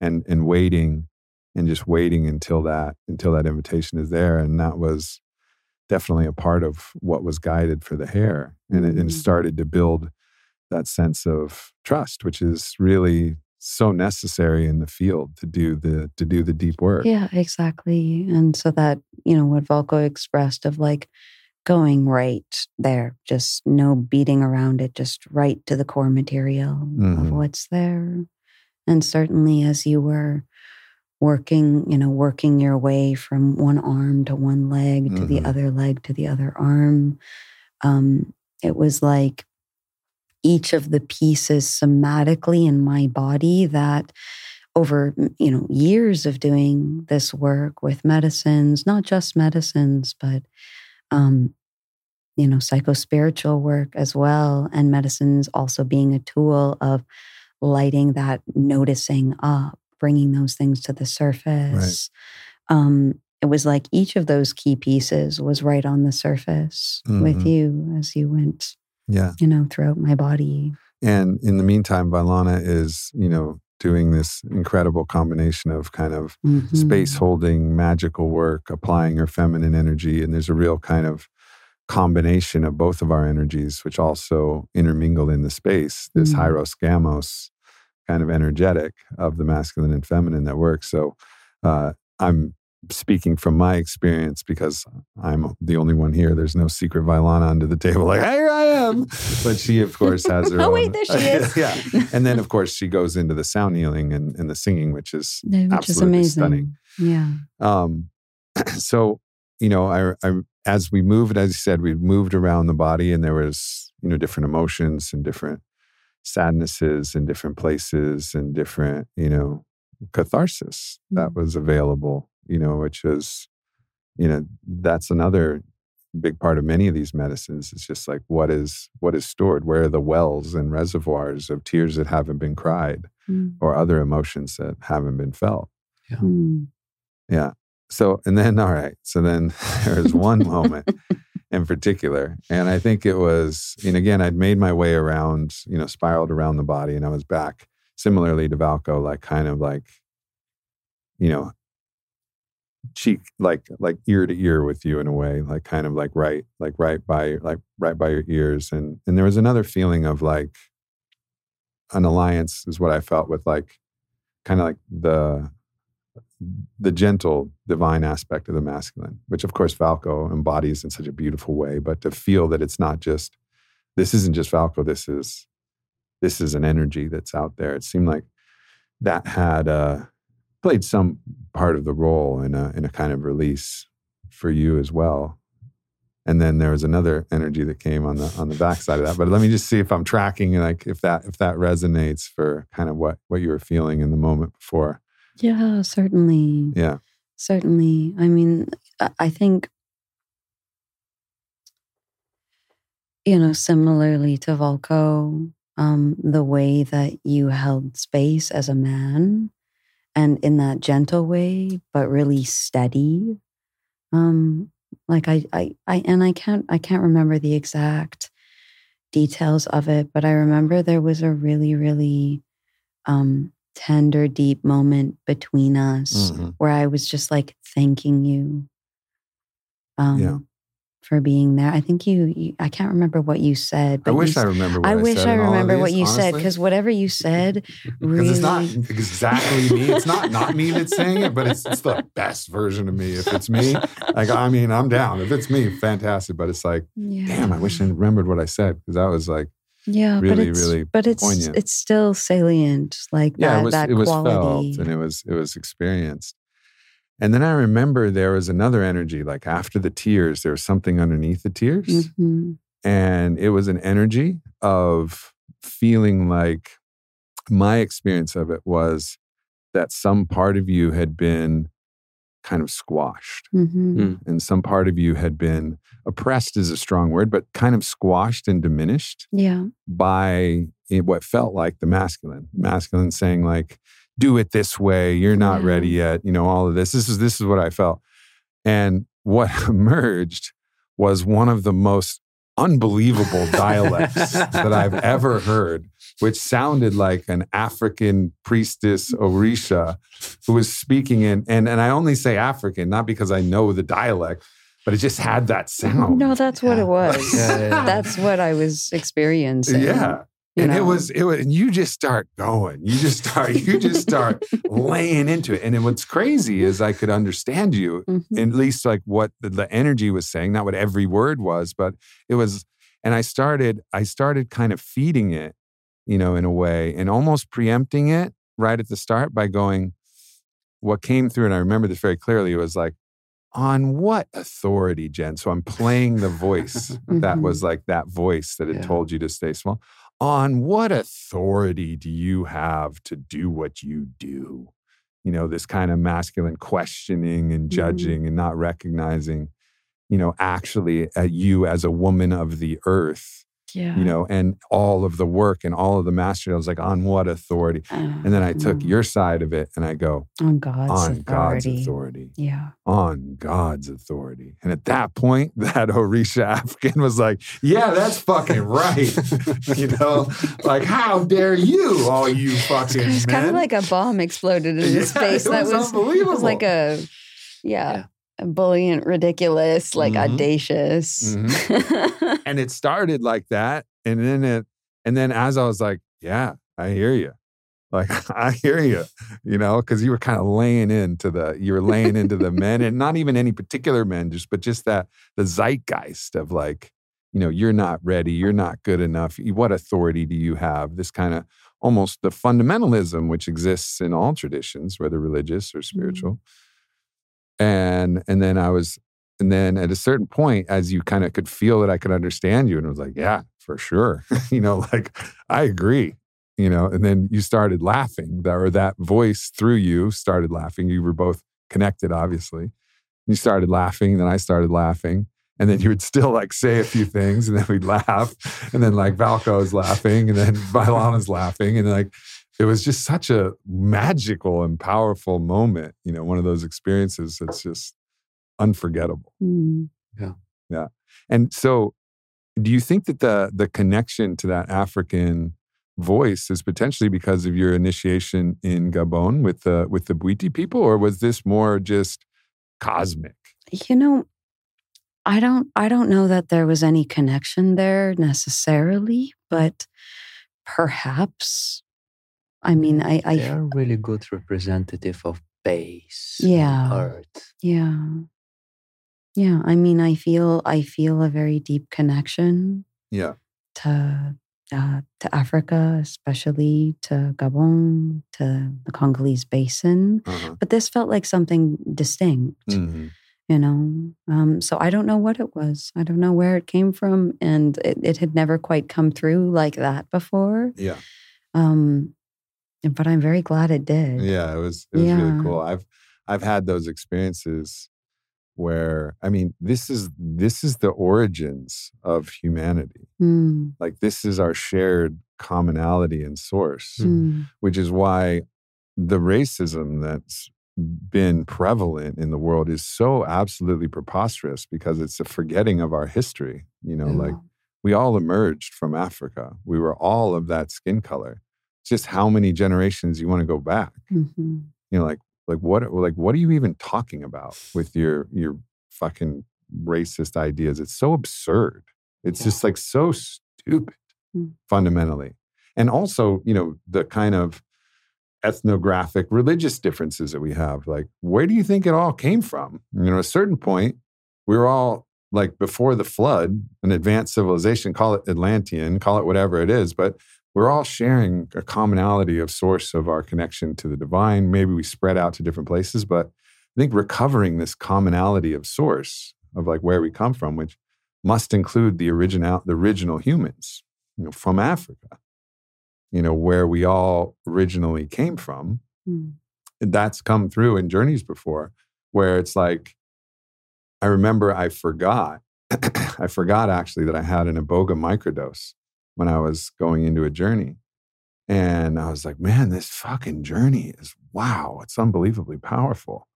Speaker 1: and and waiting, and just waiting until that until that invitation is there. And that was definitely a part of what was guided for the hair, and it, and
Speaker 4: Mhm.
Speaker 1: started to build that sense of trust, which is really so necessary in the field to do the to do the deep work.
Speaker 4: yeah exactly and so that you know what Valko expressed of like going right there just no beating around it just right to the core material of
Speaker 1: Mhm.
Speaker 4: what's there and certainly as you were working you know working your way from one arm to one leg to the
Speaker 1: Mhm.
Speaker 4: other leg to the other arm um it was like each of the pieces somatically in my body that over you know years of doing this work with medicines not just medicines but um you know psychospiritual work as well and medicines also being a tool of lighting that noticing up bringing those things to the surface um it was like each of those key pieces was right on the surface with
Speaker 1: Mhm.
Speaker 4: you as you went
Speaker 1: Yeah.
Speaker 4: you know throughout my body
Speaker 1: And in the meantime, Vylana is, you know, doing this incredible combination of kind of
Speaker 4: Mhm.
Speaker 1: space holding, magical work, applying her feminine energy. And there's a real kind of combination of both of our energies, which also intermingle in the space, this
Speaker 4: Mm.
Speaker 1: Hieros Gamos kind of energetic of the masculine and feminine that works. So uh, I'm speaking from my experience because I'm the only one here. There's no secret Vylana under the table, like, here I am. But she, of course, has her
Speaker 4: Oh,
Speaker 1: own.
Speaker 4: wait, there she is.
Speaker 1: yeah. And then, of course, she goes into the sound healing and, and the singing, which is
Speaker 4: Yeah, which is
Speaker 1: absolutely
Speaker 4: amazing
Speaker 1: stunning.
Speaker 4: yeah
Speaker 1: um, so you know, I, I as we moved, as you said, we moved around the body, and there was you know different emotions and different sadnesses in different places and different you know catharsis that
Speaker 4: Mm.
Speaker 1: was available. You know, which is you know that's another big part of many of these medicines. It's just like what is what is stored, where are the wells and reservoirs of tears that haven't been cried
Speaker 4: Mm.
Speaker 1: or other emotions that haven't been felt.
Speaker 4: Mm.
Speaker 1: Yeah. So, and then, all right. So then there was one moment in particular. And I think it was, and again, I'd made my way around, you know, spiraled around the body and I was back similarly to Valko, like kind of like, you know, cheek, like, like ear to ear with you in a way, like kind of like right, like right by, like right by your ears. And, and there was another feeling of like an alliance is what I felt with like, kind of like the, the gentle divine aspect of the masculine, which of course Valko embodies in such a beautiful way, but to feel that it's not just this isn't just Valko, this is this is an energy that's out there. It seemed like that had uh, played some part of the role in a in a kind of release for you as well. and then there was another energy that came on the on the backside of that. But let me just see if I'm tracking, like if that if that resonates for kind of what what you were feeling in the moment before.
Speaker 4: Yeah, certainly.
Speaker 1: Yeah.
Speaker 4: Certainly. I mean, I- think, you know, similarly to Valko, um, the way that you held space as a man and in that gentle way, but really steady. Um, like I, I, I, and I can't, I can't remember the exact details of it, but I remember there was a really, really, um, tender, deep moment between us
Speaker 1: Mhm.
Speaker 4: where I was just like thanking you um,
Speaker 1: Yeah.
Speaker 4: For being there. I think you, you, I can't remember what you said. But I
Speaker 1: wish
Speaker 4: you,
Speaker 1: I remember. What
Speaker 4: I
Speaker 1: I,
Speaker 4: wish I
Speaker 1: in all of
Speaker 4: remember what
Speaker 1: these,
Speaker 4: you said because whatever you said really.
Speaker 1: it's not exactly me. It's not not me that's saying it, but it's, it's the best version of me. If it's me, like I mean, I'm down. If it's me, fantastic. But it's like,
Speaker 4: yeah.
Speaker 1: damn, I wish I remembered what I said because that was like,
Speaker 4: Yeah,
Speaker 1: really,
Speaker 4: but it's,
Speaker 1: really
Speaker 4: but it's
Speaker 1: poignant.
Speaker 4: it's still salient, like
Speaker 1: yeah,
Speaker 4: that
Speaker 1: it was
Speaker 4: that
Speaker 1: it was
Speaker 4: quality.
Speaker 1: felt and it was it was experienced. And then I remember there was another energy, like after the tears, there was something underneath the tears.
Speaker 4: Mhm.
Speaker 1: And it was an energy of feeling like my experience of it was that some part of you had been kind of squashed
Speaker 4: Mhm.
Speaker 3: Mm.
Speaker 1: and some part of you had been oppressed is a strong word, but kind of squashed and diminished
Speaker 4: Yeah,
Speaker 1: by what felt like the masculine. Masculine saying like, "Do it this way. You're not
Speaker 4: Yeah.
Speaker 1: ready yet." You know, all of this. This is this is what I felt, and what emerged was one of the most unbelievable dialects that I've ever heard, which sounded like an African priestess Orisha who was speaking in, and, and I only say African, not because I know the dialect, but it just had that sound.
Speaker 4: no, that's what it was.
Speaker 3: Yeah, yeah, yeah.
Speaker 4: That's what I was experiencing.
Speaker 1: Yeah.
Speaker 4: You
Speaker 1: and it was it was and you just start going you just start you just start laying into it and then what's crazy is i could understand you
Speaker 4: Mhm.
Speaker 1: at least like what the, the energy was saying not what every word was but it was and i started i started kind of feeding it you know in a way and almost preempting it right at the start by going what came through and i remember this very clearly was like on what authority jen so i'm playing the voice that
Speaker 4: Mhm.
Speaker 1: was like that voice that had
Speaker 3: Yeah.
Speaker 1: told you to stay small on what authority do you have to do what you do you know this kind of masculine questioning and
Speaker 4: Mhm.
Speaker 1: judging and not recognizing you know actually at you as a woman of the earth
Speaker 4: yeah.
Speaker 1: you know and all of the work and all of the mastery i was like on what authority and then i took
Speaker 4: Mm.
Speaker 1: your side of it and i go
Speaker 4: on God's
Speaker 1: on
Speaker 4: authority.
Speaker 1: god's authority
Speaker 4: Yeah.
Speaker 1: on God's authority. And at that point, that Orisha African was like, yeah, that's fucking right. you know, like, how dare you, all you fucking
Speaker 4: It's kind of like a bomb exploded in
Speaker 1: Yeah,
Speaker 4: his face.
Speaker 1: it
Speaker 4: that
Speaker 1: was
Speaker 4: was,
Speaker 1: unbelievable.
Speaker 4: was like a, yeah,
Speaker 3: Yeah.
Speaker 4: a bullying, ridiculous, like
Speaker 1: Mhm.
Speaker 4: audacious.
Speaker 1: and it started like that. And then it, and then as I was like, yeah, I hear you. Like, I hear you, you know, because you were kind of laying into the, you were laying into the men and not even any particular men, just, but just that, the zeitgeist of like, you know, you're not ready, you're not good enough. What authority do you have? This kind of almost the fundamentalism which exists in all traditions, whether religious or mm-hmm. spiritual. And and then I was, and then at a certain point, as you kind of could feel that I could understand you, and I was like, yeah, for sure. you know, like I agree. You know, and then you started laughing, that or that voice through you started laughing. You were both connected, obviously. You started laughing, then I started laughing. And then you would still like say a few things, and then we'd laugh. And then like Valko's laughing, and then Vylana's laughing. And like it was just such a magical and powerful moment, you know, one of those experiences that's just unforgettable.
Speaker 4: Mm. Yeah. Yeah.
Speaker 1: And so do you think that the the connection to that African voice is potentially because of your initiation in Gabon with the with the Bwiti people, or was this more just cosmic?
Speaker 4: You know, I don't I don't know that there was any connection there necessarily, but perhaps I mean I
Speaker 3: they
Speaker 4: I
Speaker 3: are really good representative of base.
Speaker 4: Yeah.
Speaker 3: Earth.
Speaker 4: yeah. Yeah, I mean I feel I feel a very deep connection
Speaker 1: Yeah.
Speaker 4: to uh, to Africa, especially to Gabon, to the Congolese basin.
Speaker 1: Uh-huh.
Speaker 4: But this felt like something distinct.
Speaker 1: Mhm.
Speaker 4: you know um, so i don't know what it was i don't know where it came from and it, it had never quite come through like that before
Speaker 1: Yeah.
Speaker 4: um, but i'm very glad it did
Speaker 1: Yeah, it was it was really cool. I've I've had those experiences where I mean, this is this is the origins of humanity.
Speaker 4: Mm,
Speaker 1: Like this is our shared commonality and source,
Speaker 4: mm,
Speaker 1: which is why the racism that's been prevalent in the world is so absolutely preposterous because it's a forgetting of our history. You know, like we all emerged from Africa. We were all of that skin color. It's just how many generations you want to go back.
Speaker 4: mhm.
Speaker 1: You know, like like what like what are you even talking about with your your fucking racist ideas? It's so absurd. It's just like so stupid
Speaker 4: Mm.
Speaker 1: fundamentally. And also, you know, the kind of ethnographic religious differences that we have. Like, where do you think it all came from? You know, at a certain point, we were all like before the flood, an advanced civilization, call it Atlantean, call it whatever it is, but we're all sharing a commonality of source of our connection to the divine. Maybe we spread out to different places, but I think recovering this commonality of source of like where we come from, which must include the original the original humans, you know, from Africa, you know, where we all originally came from.
Speaker 4: Mm.
Speaker 1: That's come through in journeys before, where it's like, I remember I forgot, I forgot actually that I had an Iboga microdose when I was going into a journey. And I was like, man, this fucking journey is wow, it's unbelievably powerful.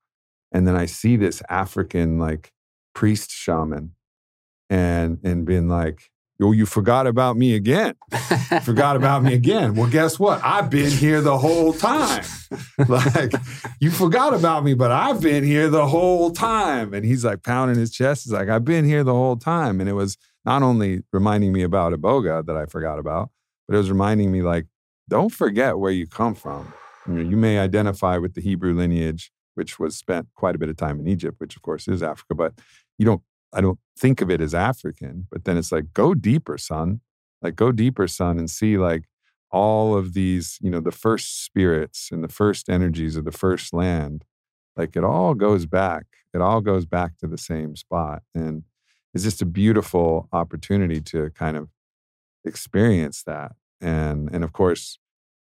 Speaker 1: And then I see this African like priest shaman and and being like, oh, you forgot about me again. Forgot about me again. Well, guess what? I've been here the whole time. like, you forgot about me, but I've been here the whole time. And he's like pounding his chest. He's like, I've been here the whole time. And it was not only reminding me about Iboga that I forgot about, but it was reminding me like, don't forget where you come from. You, know, you may identify with the Hebrew lineage, which was spent quite a bit of time in Egypt, which of course is Africa, but you don't, I don't think of it as African. But then it's like, go deeper, son. Like, go deeper, son, and see like all of these, you know, the first spirits and the first energies of the first land. Like, it all goes back. It all goes back to the same spot. And it's just a beautiful opportunity to kind of experience that. And and of course,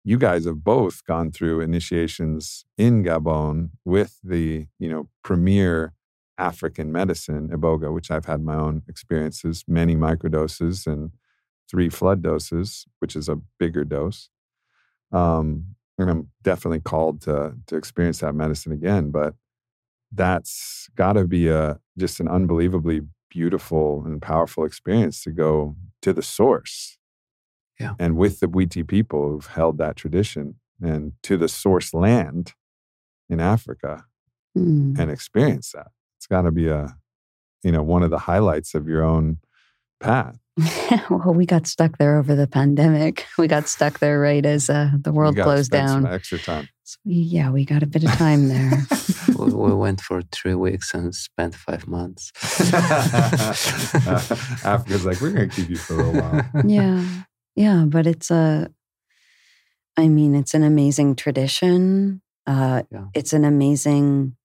Speaker 1: you guys have both gone through initiations in Gabon with the, you know, premier African medicine, Iboga, which I've had my own experiences, many microdoses and three flood doses, which is a bigger dose. Um, and I'm definitely called to to experience that medicine again. But that's got to be a just an unbelievably beautiful and powerful experience to go to the source.
Speaker 3: Yeah.
Speaker 1: And with the Bwiti people who've held that tradition and to the source land in Africa
Speaker 4: Mm.
Speaker 1: and experience that. It's got to be a, you know, one of the highlights of your own path.
Speaker 4: well, we got stuck there over the pandemic. We got stuck there right as uh, the world closed
Speaker 1: spend some
Speaker 4: down.
Speaker 1: extra time.
Speaker 4: So, yeah, we got a bit of time there.
Speaker 3: we, we went for three weeks and spent five months.
Speaker 1: Africa's like, we're going to keep you for a while.
Speaker 4: yeah, yeah, but it's a. I mean, it's an amazing tradition. Uh,
Speaker 3: Yeah.
Speaker 4: It's an amazing.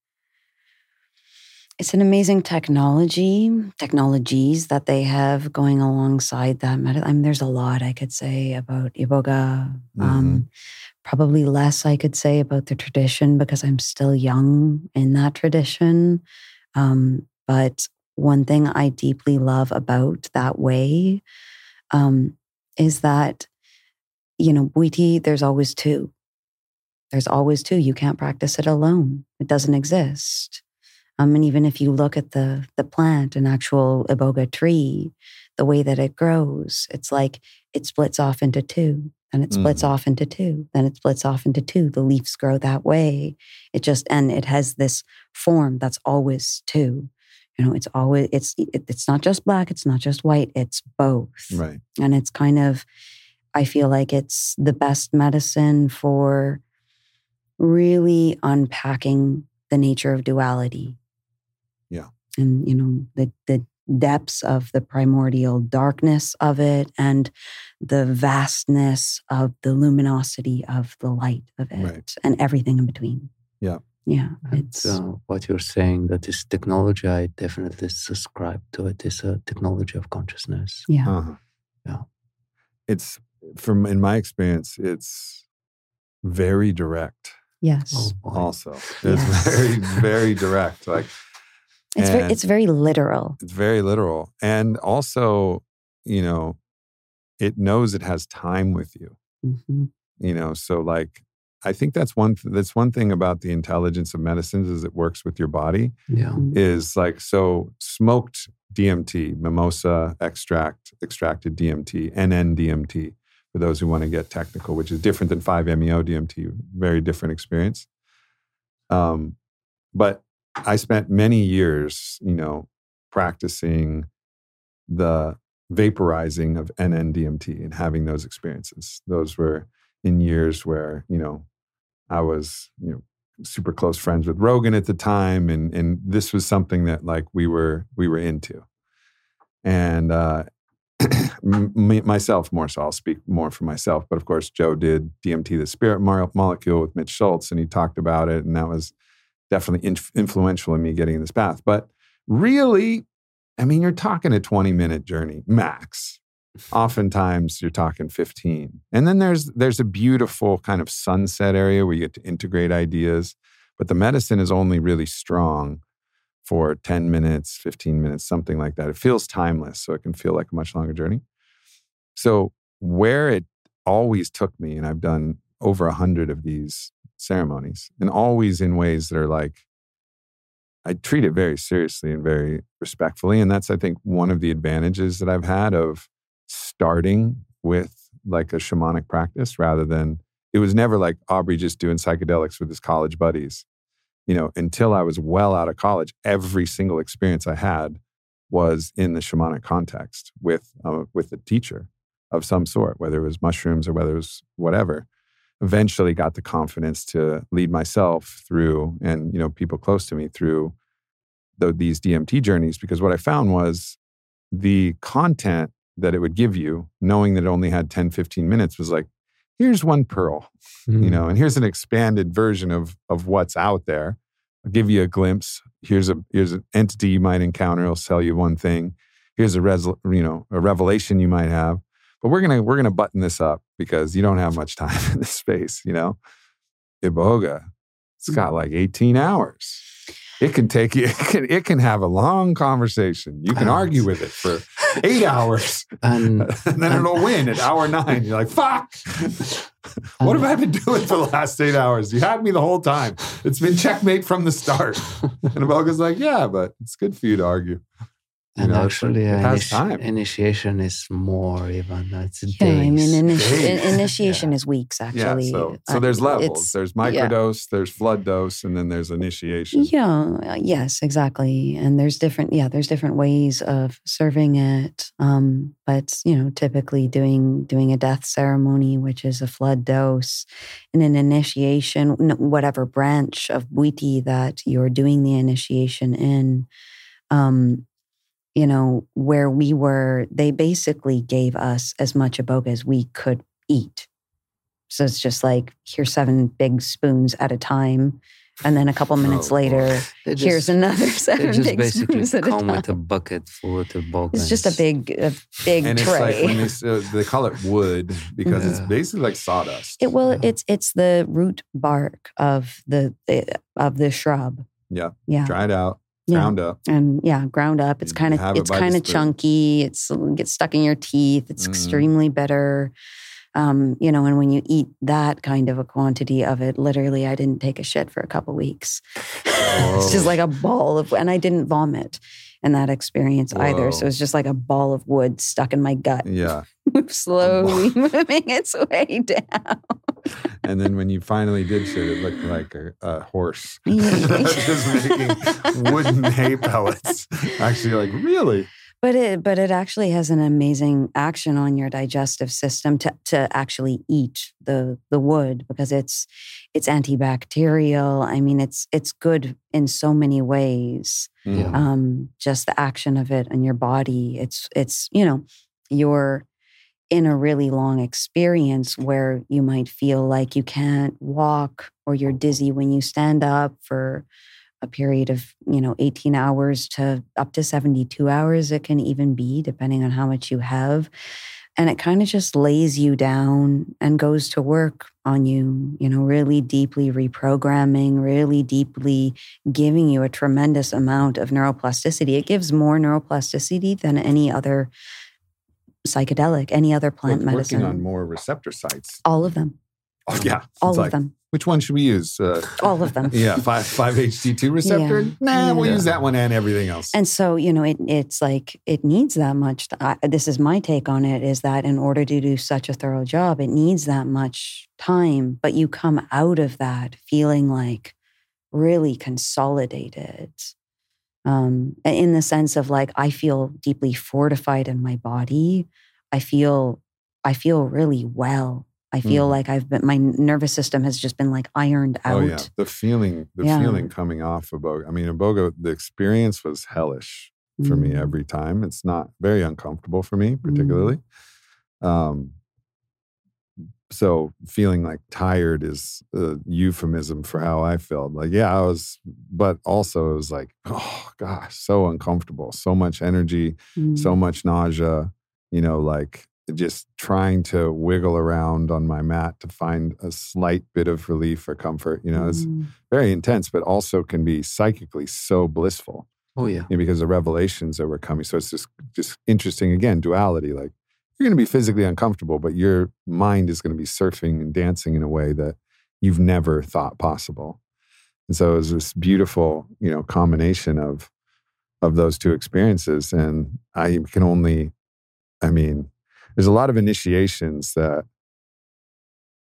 Speaker 4: It's an amazing technology, technologies that they have going alongside that. Med- I mean, there's a lot I could say about Iboga. Um, probably less I could say about the tradition because I'm still young in that tradition. Um, but one thing I deeply love about that way um, is that, you know, Bwiti, there's always two. There's always two. You can't practice it alone. It doesn't exist. Um, and even if you look at the the plant, an actual iboga tree, the way that it grows, it's like it splits off into two, and it splits
Speaker 1: Mhm.
Speaker 4: off into two, then it splits off into two. The leaves grow that way. It just and it has this form that's always two. You know, it's always it's it, it's not just black, it's not just white, it's both
Speaker 1: Right.
Speaker 4: and it's kind of i feel like it's the best medicine for really unpacking the nature of duality. And you know the the depths of the primordial darkness of it and the vastness of the luminosity of the light of it
Speaker 1: Right.
Speaker 4: and everything in between
Speaker 1: Yeah.
Speaker 4: Yeah,
Speaker 3: And,
Speaker 4: it's
Speaker 3: uh, what you're saying that this technology. I definitely subscribe to. It's a technology of consciousness.
Speaker 4: yeah,
Speaker 1: Uh-huh.
Speaker 3: Yeah.
Speaker 1: It's from in my experience, it's very direct.
Speaker 4: yes.
Speaker 3: Oh boy.
Speaker 1: Also, it's
Speaker 4: Yes.
Speaker 1: very very direct. Like
Speaker 4: it's very it's very literal.
Speaker 1: it's very literal, and also, you know, it knows it has time with you.
Speaker 4: hmm
Speaker 1: You know, so like. I think that's one. Th- that's one thing about the intelligence of medicines is it works with your body.
Speaker 3: Yeah.
Speaker 1: is like so smoked DMT, mimosa extract, extracted DMT, NN DMT, for those who want to get technical, which is different than 5-MeO DMT, very different experience. Um, but I spent many years, you know, practicing the vaporizing of NN DMT and having those experiences. Those were in years where, you know, I was, you know, super close friends with Rogan at the time, and and this was something that like we were we were into, and uh, me, myself more so. I'll speak more for myself, but of course Joe did DMT, the spirit mo- molecule with Mitch Schultz, and he talked about it, and that was definitely inf- influential in me getting in this path. But really, I mean, you're talking a 20 minute journey max. Oftentimes you're talking 15. And then there's there's a beautiful kind of sunset area where you get to integrate ideas, but the medicine is only really strong for 10 minutes, 15 minutes, something like that. It feels timeless, so it can feel like a much longer journey. So where it always took me, and I've done over a hundred of these ceremonies, and always in ways that are like I treat it very seriously and very respectfully. And that's, I think, one of the advantages that I've had of starting with like a shamanic practice rather than it was never like Aubrey just doing psychedelics with his college buddies. You know, until I was well out of college, every single experience I had was in the shamanic context with uh, with a teacher of some sort, whether it was mushrooms or whether it was whatever. Eventually, got the confidence to lead myself through, and you know, people close to me through the, these DMT journeys. Because what I found was the content that it would give you, knowing that it only had 10, 15 minutes, was like, here's one pearl
Speaker 3: Mm.
Speaker 1: you know and here's an expanded version of of what's out there i'll give you a glimpse here's a here's an entity you might encounter it'll sell you one thing here's a res, you know a revelation you might have but we're gonna we're gonna button this up because you don't have much time in this space you know iboga it's got like 18 hours it can take you it can, it can have a long conversation you can
Speaker 3: Ah.
Speaker 1: argue with it for eight hours
Speaker 3: And
Speaker 1: and then it'll win at hour nine. You're like, fuck. what have I been doing for the last eight hours? You had me the whole time. It's been checkmate from the start. And Iboga's like, yeah, but it's good for you to argue.
Speaker 3: And
Speaker 1: know,
Speaker 3: actually, uh, initi- initiation is more even. It's
Speaker 4: Yeah,
Speaker 3: days.
Speaker 4: I mean, initi- initiation
Speaker 1: Yeah.
Speaker 4: is weeks actually.
Speaker 1: yeah. So, so
Speaker 4: Uh,
Speaker 1: there's levels. There's
Speaker 4: yeah.
Speaker 1: microdose, there's flood dose, and then there's initiation.
Speaker 4: Yeah, uh, yes, exactly. And there's different, yeah, there's different ways of serving it. Um, but you know, typically doing doing a death ceremony, which is a flood dose, and an initiation, whatever branch of Bwiti that you're doing the initiation in. Um, you know, where we were, they basically gave us as much iboga as we could eat. So it's just like here's seven big spoons at a time, and then a couple minutes
Speaker 1: Oh,
Speaker 4: later,
Speaker 3: They
Speaker 4: here's
Speaker 3: just-
Speaker 4: another
Speaker 3: They
Speaker 4: seven
Speaker 3: just
Speaker 4: big
Speaker 3: basically
Speaker 4: spoons at a
Speaker 3: come
Speaker 4: time.
Speaker 3: with a bucket full of bogans.
Speaker 4: It's just a big, a big
Speaker 1: and it's
Speaker 4: tray.
Speaker 1: like when they, uh, they call it wood because it's basically like sawdust.
Speaker 4: it well,
Speaker 3: Yeah.
Speaker 4: it's it's the root bark of the, the of the shrub.
Speaker 1: Yeah.
Speaker 4: yeah,
Speaker 1: Dried out,
Speaker 4: Yeah.
Speaker 1: ground up.
Speaker 4: and yeah, ground up. It's kind of it's kind of chunky. It's it gets stuck in your teeth. It's
Speaker 1: Mhm.
Speaker 4: extremely bitter. Um, you know, and when you eat that kind of a quantity of it, literally, I didn't take a shit for a couple weeks. it's just like a ball of, and I didn't vomit in that experience either. So
Speaker 1: Whoa.
Speaker 4: it's just like a ball of wood stuck in my gut,
Speaker 1: Yeah.
Speaker 4: slowly moving its way down.
Speaker 1: And then when you finally did shit, it looked like a, a horse just making wooden hay pellets. Actually, like, really?
Speaker 4: But it but it actually has an amazing action on your digestive system to to actually eat the the wood because it's it's antibacterial. I mean it's it's good in so many ways.
Speaker 3: Yeah.
Speaker 4: Um just the action of it on your body. It's it's you know your in a really long experience where you might feel like you can't walk or you're dizzy when you stand up for a period of you know 18 hours to up to 72 hours it can even be depending on how much you have. And it kind of just lays you down and goes to work on you you know really deeply reprogramming really deeply giving you a tremendous amount of neuroplasticity. It gives more neuroplasticity than any other psychedelic any other plant medicine
Speaker 1: Working on more receptor sites.
Speaker 4: all of them
Speaker 1: Oh yeah,
Speaker 4: all of
Speaker 1: like,
Speaker 4: them
Speaker 1: Which one should we use? Uh,
Speaker 4: all of them
Speaker 1: yeah, five five HT2 receptor.
Speaker 4: Yeah.
Speaker 1: Nah, we'll
Speaker 3: Yeah.
Speaker 1: use that one and everything else.
Speaker 4: And so, you know, it, it's like it needs that much. I, this is my take on it is that in order to do such a thorough job, it needs that much time. But you come out of that feeling like really consolidated um, in the sense of like, I feel deeply fortified in my body. I feel, I feel really well. I feel
Speaker 1: Mhm.
Speaker 4: like I've been, my nervous system has just been like ironed out.
Speaker 1: Oh yeah, the feeling, the
Speaker 4: Yeah.
Speaker 1: feeling coming off of Boga. I mean, Boga, the experience was hellish for me
Speaker 4: Mm.
Speaker 1: every time. It's not very uncomfortable for me, particularly. Um, so feeling like tired is a euphemism for how I felt. Like, yeah, I was, but also it was like, oh gosh, so uncomfortable, so much energy, so
Speaker 4: Mm.
Speaker 1: much nausea. You know, like just trying to wiggle around on my mat to find a slight bit of relief or comfort. You know, it's
Speaker 4: Mm.
Speaker 1: very intense, but also can be psychically so blissful
Speaker 3: Oh yeah.
Speaker 1: you know, because the revelations that were coming. So it's just just interesting again, duality. Like you're going to be physically uncomfortable, but your mind is going to be surfing and dancing in a way that you've never thought possible. And so it was this beautiful, you know, combination of of those two experiences. And I can only, I mean, there's a lot of initiations that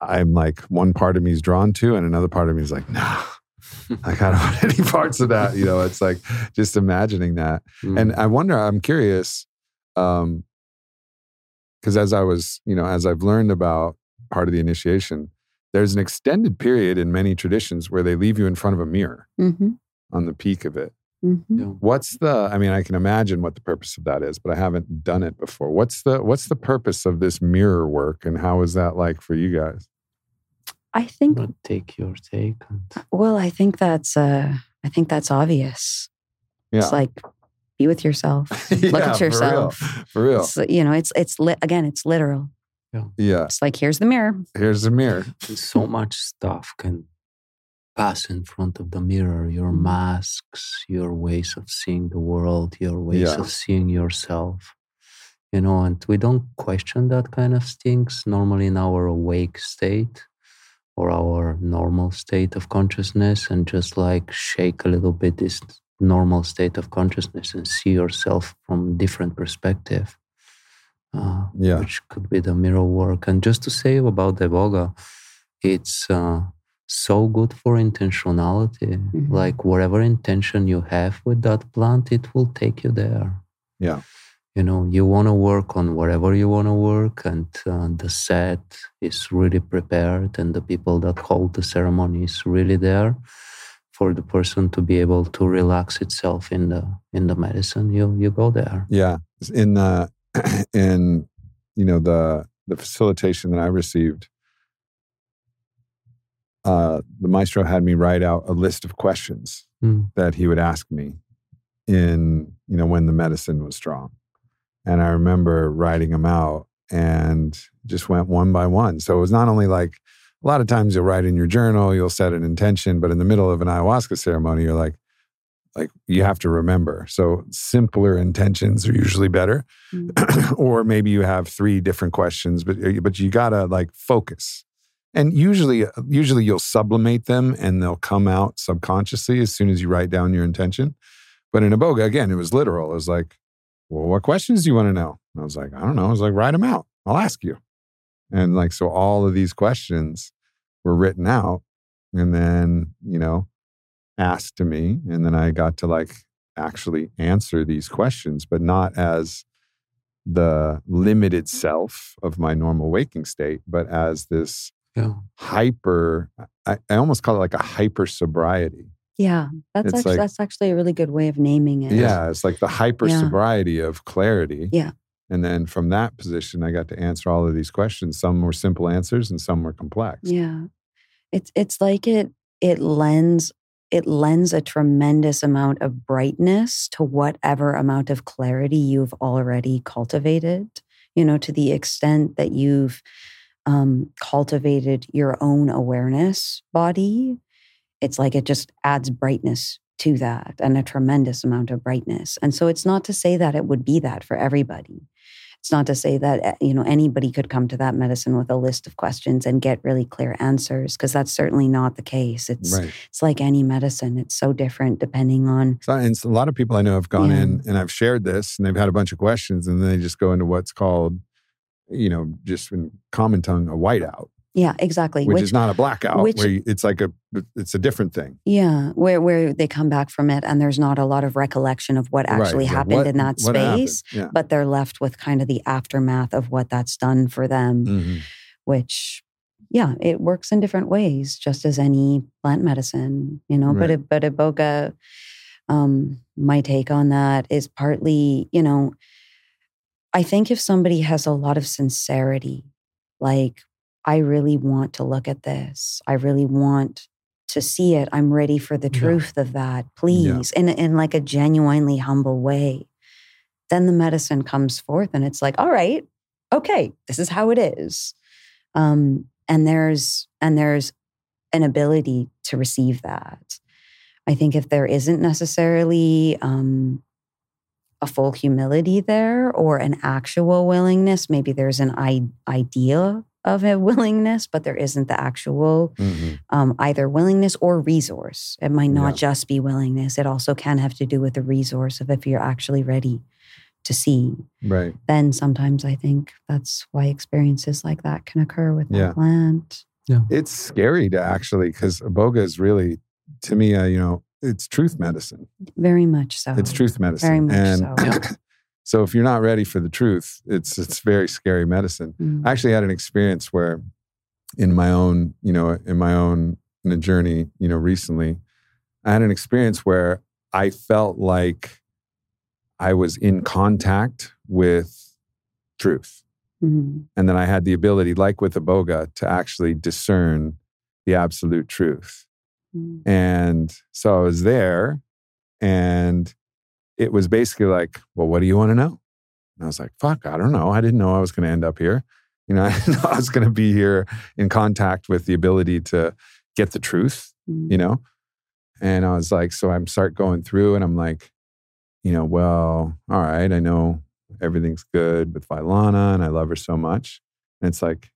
Speaker 1: I'm like one part of me is drawn to, and another part of me is like, nah. Like I don't want any parts of that. You know, it's like just imagining that.
Speaker 3: Mm.
Speaker 1: And I wonder, I'm curious, um, because as I was, you know, as I've learned about part of the initiation, there's an extended period in many traditions where they leave you in front of a mirror
Speaker 4: Mhm.
Speaker 1: on the peak of it.
Speaker 4: Mhm.
Speaker 3: Yeah.
Speaker 1: What's the? I mean, I can imagine what the purpose of that is, but I haven't done it before. What's the What's the purpose of this mirror work, and how is that like for you guys?
Speaker 4: I think
Speaker 3: But take your take. And,
Speaker 4: Well, I think that's uh I think that's obvious.
Speaker 1: Yeah,
Speaker 4: It's like be with yourself. Look
Speaker 1: Yeah,
Speaker 4: at
Speaker 1: for real.
Speaker 4: yourself.
Speaker 1: For real,
Speaker 4: It's, you know, it's it's li- again, it's literal.
Speaker 1: yeah.
Speaker 4: It's like here's the mirror.
Speaker 1: Here's the mirror.
Speaker 3: so much stuff can pass in front of the mirror. Your
Speaker 4: Mhm.
Speaker 3: masks, your ways of seeing the world, your ways
Speaker 1: Yeah.
Speaker 3: of seeing yourself. You know, and we don't question that kind of things normally in our awake state or our normal state of consciousness and just like shake a little bit this normal state of consciousness and see yourself from different perspective uh,
Speaker 1: Yeah.
Speaker 3: which could be the mirror work and just to say about the boga it's uh, so good for intentionality
Speaker 4: Mhm.
Speaker 3: like whatever intention you have with that plant it will take you there
Speaker 1: Yeah.
Speaker 3: you know you want to work on whatever you want to work and uh, the set is really prepared and the people that hold the ceremony is really there for the person to be able to relax itself in the in the medicine you you go there
Speaker 1: Yeah, in the in you know the the facilitation that I received, uh, the maestro had me write out a list of questions
Speaker 3: Mm.
Speaker 1: that he would ask me in you know when the medicine was strong, and I remember writing them out and just went one by one. So it was not only like a lot of times you'll write in your journal, you'll set an intention, but in the middle of an ayahuasca ceremony, you're like like you have to remember. So simpler intentions are usually better. or maybe you have three different questions, but uh, but you gotta like focus. And usually, usually you'll sublimate them, and they'll come out subconsciously as soon as you write down your intention. But in Iboga, again, it was literal. It was like, "Well, what questions do you want to know?" And I was like, "I don't know." I was like, "Write them out. I'll ask you." And like, so all of these questions were written out, and then you know, asked to me, and then I got to like actually answer these questions, but not as the limited self of my normal waking state, but as this
Speaker 3: yeah
Speaker 1: hyper, I, I almost call it like a hyper sobriety.
Speaker 4: Yeah, that's
Speaker 1: It's
Speaker 4: actually,
Speaker 1: like-
Speaker 4: that's actually a really good way of naming it.
Speaker 1: Yeah, it's like the hyper
Speaker 4: Yeah.
Speaker 1: sobriety of clarity.
Speaker 4: Yeah.
Speaker 1: And then from that position, I got to answer all of these questions. Some were simple answers and some were complex.
Speaker 4: Yeah. It's it's like it it lends it lends a tremendous amount of brightness to whatever amount of clarity you've already cultivated. You know, to the extent that you've um, cultivated your own awareness body, it's like it just adds brightness to that and a tremendous amount of brightness. And so it's not to say that it would be that for everybody. It's not to say that eh, you know anybody could come to that medicine with a list of questions and get really clear answers because that's certainly not the case. It's
Speaker 1: Right.
Speaker 4: it's like any medicine. It's so different depending on
Speaker 1: So, and a lot of people I know have gone
Speaker 4: Yeah.
Speaker 1: in and I've shared this and they've had a bunch of questions and then they just go into what's called, you know, just in common tongue, a whiteout,
Speaker 4: yeah, exactly.
Speaker 1: which, is not a blackout.
Speaker 4: which-
Speaker 1: where you, it's like a, it's a different thing.
Speaker 4: Yeah, where where they come back from it and there's not a lot of recollection of what
Speaker 1: Right.
Speaker 4: actually
Speaker 1: like,
Speaker 4: happened
Speaker 1: what-
Speaker 4: in that space,
Speaker 1: Yeah.
Speaker 4: but they're left with kind of the aftermath of what that's done for them,
Speaker 1: Mhm.
Speaker 4: which yeah, it works in different ways, just as any plant medicine, you know. But
Speaker 1: Right.
Speaker 4: it, but iboga, um, my take on that is partly, you know, I think if somebody has a lot of sincerity, like I really want to look at this, I really want to see it. I'm ready for the
Speaker 3: Yeah.
Speaker 4: truth of that, please, in in like a genuinely humble way. Then the medicine comes forth, and it's like, all right, okay, this is how it is. Um, and there's and there's an ability to receive that. I think if there isn't necessarily um, a full humility there or an actual willingness, maybe there's an I- idea of a willingness, but there isn't the actual
Speaker 1: Mhm.
Speaker 4: um, either willingness or resource. It might not
Speaker 1: Yeah.
Speaker 4: just be willingness. It also can have to do with the resource of if you're actually ready to see.
Speaker 1: Right.
Speaker 4: Then sometimes I think that's why experiences like that can occur with that plant. Yeah.
Speaker 1: It's scary to actually, because Iboga is really, to me, uh, you know, it's truth medicine.
Speaker 4: Very much so.
Speaker 1: It's truth medicine.
Speaker 4: Very much
Speaker 1: and
Speaker 4: so.
Speaker 1: so if you're not ready for the truth, it's it's very scary medicine.
Speaker 4: Mm.
Speaker 1: I actually had an experience where in my own, you know, in my own in a journey, you know, recently, I had an experience where I felt like I was in contact with truth.
Speaker 4: Mhm.
Speaker 1: And then I had the ability, like with a boga, to actually discern the absolute truth.
Speaker 4: Mm.
Speaker 1: And so I was there and it was basically like, well, what do you want to know? And I was like, fuck, I don't know. I didn't know I was going to end up here. You know, I didn't know I was going to be here in contact with the ability to get the truth,
Speaker 4: Mm.
Speaker 1: you know? And I was like, so I'm start going through and I'm like, you know, well, all right, I know everything's good with Vylana and I love her so much. And it's like,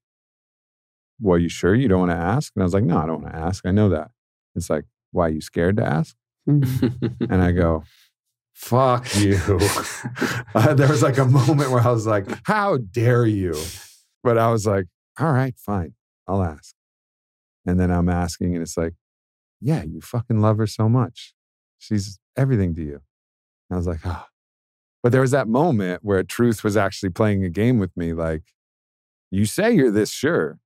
Speaker 1: well, you sure you don't want to ask? And I was like, no, I don't want to ask. I know that. It's like, why are you scared to ask?
Speaker 4: Mm.
Speaker 1: And I go, fuck you. Uh, there was like a moment where I was like, how dare you? But I was like, all right, fine, I'll ask. And then I'm asking, and it's like, yeah, you fucking love her so much. She's everything to you. And I was like, oh. But there was that moment where truth was actually playing a game with me. Like, you say you're this sure.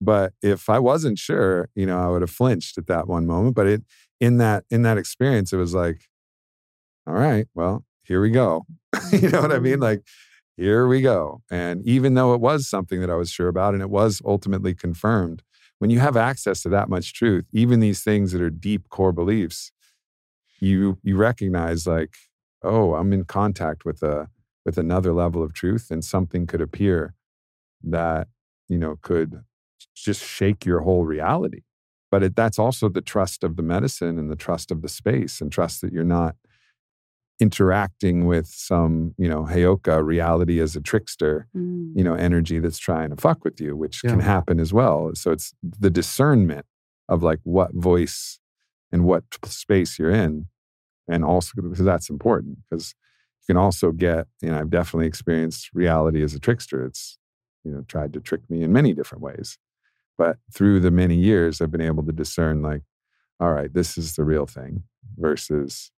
Speaker 1: But if I wasn't sure, you know, I would have flinched at that one moment. But it in that in that experience, it was like, all right, well, here we go. you know what I mean? Mm-hmm. Like, here we go. And even though it was something that I was sure about and it was ultimately confirmed, when you have access to that much truth, even these things that are deep core beliefs, you you recognize like, oh, I'm in contact with a with another level of truth, and something could appear that you know could just shake your whole reality. But it, that's also the trust of the medicine and the trust of the space and trust that you're not interacting with some, you know, Heyoka reality as a trickster,
Speaker 4: Mm.
Speaker 1: you know, energy that's trying to fuck with you, which can happen as well. So it's the discernment of like what voice and what space you're in. And also because that's important because you can also get, you know, I've definitely experienced reality as a trickster. It's, you know, tried to trick me in many different ways. But through the many years, I've been able to discern like, all right, this is the real thing versus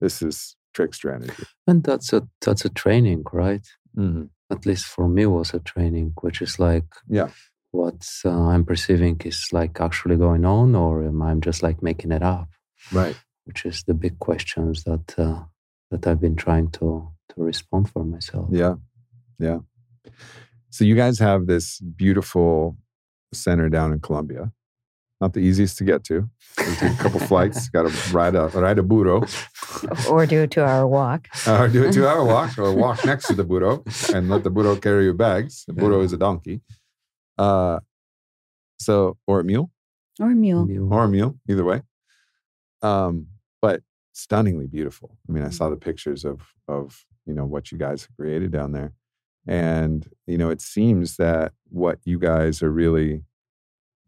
Speaker 1: this is trickster energy.
Speaker 3: and that's a that's a training, right?
Speaker 1: Mm-hmm.
Speaker 3: At least for me, was a training, which is like,
Speaker 1: Yeah.
Speaker 3: what uh, I'm perceiving is like actually going on, or am I just like making it up?
Speaker 1: Right.
Speaker 3: Which is the big questions that uh, that I've been trying to to respond for myself.
Speaker 1: Yeah, yeah. So you guys have this beautiful center down in Colombia. Not the easiest to get to. You take a couple flights. Got to ride a ride a burro,
Speaker 4: or do a two hour walk.
Speaker 1: or do a two hour walk, or walk next to the burro and let the burro carry your bags. The burro is a donkey. Uh, so or a mule.
Speaker 4: Or a mule.
Speaker 1: or a mule, either way. Um, but stunningly beautiful. I mean, I saw the pictures of of you know what you guys have created down there, and you know it seems that what you guys are really,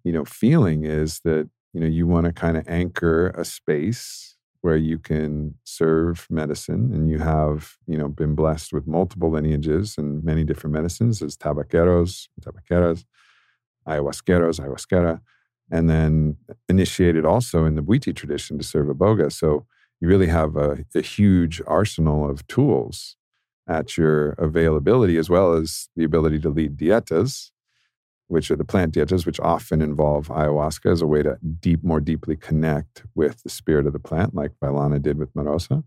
Speaker 1: you know, feeling is that you know you want to kind of anchor a space where you can serve medicine, and you have you know been blessed with multiple lineages and many different medicines as tabaqueros, tabaqueras, ayahuasqueros, ayahuasquera and then initiated also in the Bwiti tradition to serve Iboga. So you really have a, a, huge arsenal of tools at your availability, as well as the ability to lead dietas, which are the plant dietas, which often involve ayahuasca as a way to deep, more deeply connect with the spirit of the plant, like Vylana did with Marosa.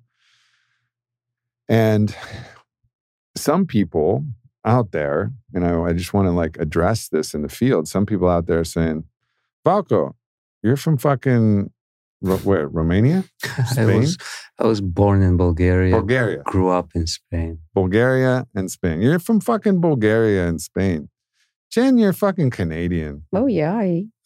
Speaker 1: And some people out there, you know, I just want to like address this in the field. Some people out there saying, Valko, you're from fucking where? Romania?
Speaker 3: Spain? I was, I was born in Bulgaria.
Speaker 1: Bulgaria.
Speaker 3: Grew up in Spain.
Speaker 1: Bulgaria and Spain. You're from fucking Bulgaria and Spain. Jen, you're fucking Canadian.
Speaker 4: Oh yeah.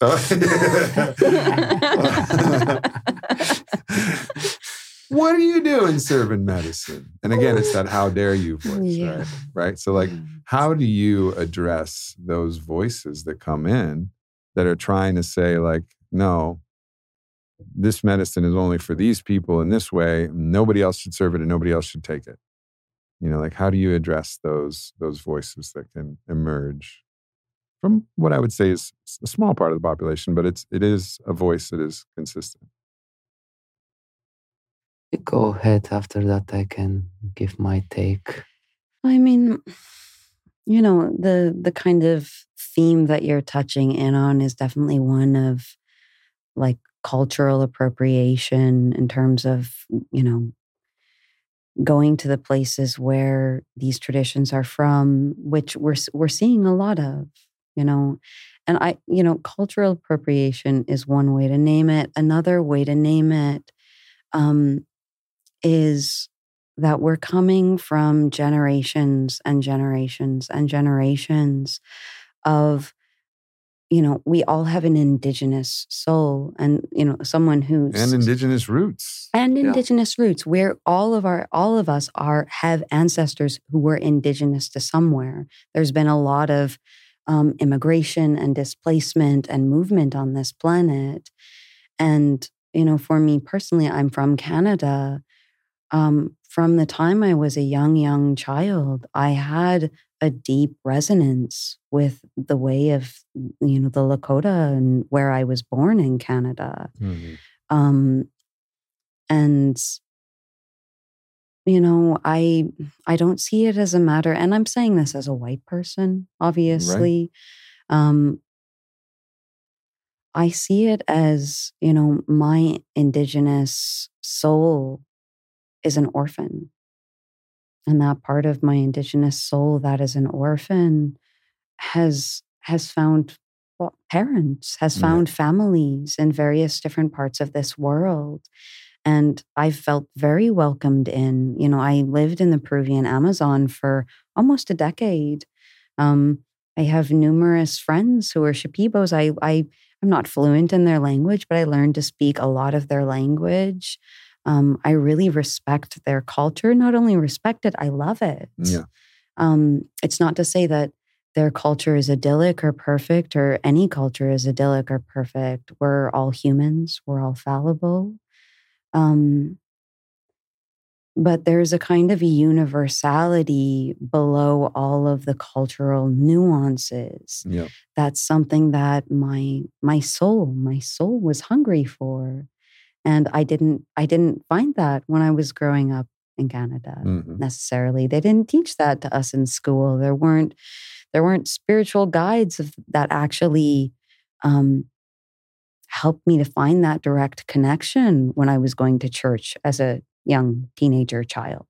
Speaker 1: what are you doing serving medicine? And again, it's that how dare you voice, yeah. right? Right. So, like, mm. how do you address those voices that come in that are trying to say, like, no, this medicine is only for these people in this way. Nobody else should serve it and nobody else should take it. You know, like how do you address those those voices that can emerge from what I would say is a small part of the population, but it's it is a voice that is consistent.
Speaker 3: Go ahead. After that, I can give my take.
Speaker 4: I mean, you know, the the kind of theme that you're touching in on is definitely one of like cultural appropriation in terms of, you know, going to the places where these traditions are from, which we're we're seeing a lot of, you know. And I, you know, cultural appropriation is one way to name it. Another way to name it um, is that we're coming from generations and generations and generations of you know we all have an indigenous soul and you know someone who's
Speaker 1: and indigenous roots
Speaker 4: and indigenous yeah. roots where all of our all of us are have ancestors who were indigenous to somewhere there's been a lot of um, immigration and displacement and movement on this planet and you know for me personally i'm from canada um, from the time i was a young young child i had a deep resonance with the way of you know the Lakota and where I was born in Canada. Mm-hmm. Um, and you know, I I don't see it as a matter, and I'm saying this as a white person, obviously. Right. Um, I see it as, you know, my indigenous soul is an orphan and that part of my indigenous soul that is an orphan has has found parents has found families in various different parts of this world and i felt very welcomed in you know i lived in the peruvian amazon for almost a decade um, i have numerous friends who are shipibos i i i'm not fluent in their language but i learned to speak a lot of their language um, I really respect their culture. Not only respect it, I love it.
Speaker 1: Yeah.
Speaker 4: Um, it's not to say that their culture is idyllic or perfect, or any culture is idyllic or perfect. We're all humans. We're all fallible. Um, but there's a kind of a universality below all of the cultural nuances.
Speaker 1: Yeah.
Speaker 4: That's something that my my soul, my soul was hungry for and i didn't i didn't find that when i was growing up in canada mm-hmm. necessarily they didn't teach that to us in school there weren't there weren't spiritual guides of, that actually um, helped me to find that direct connection when i was going to church as a young teenager child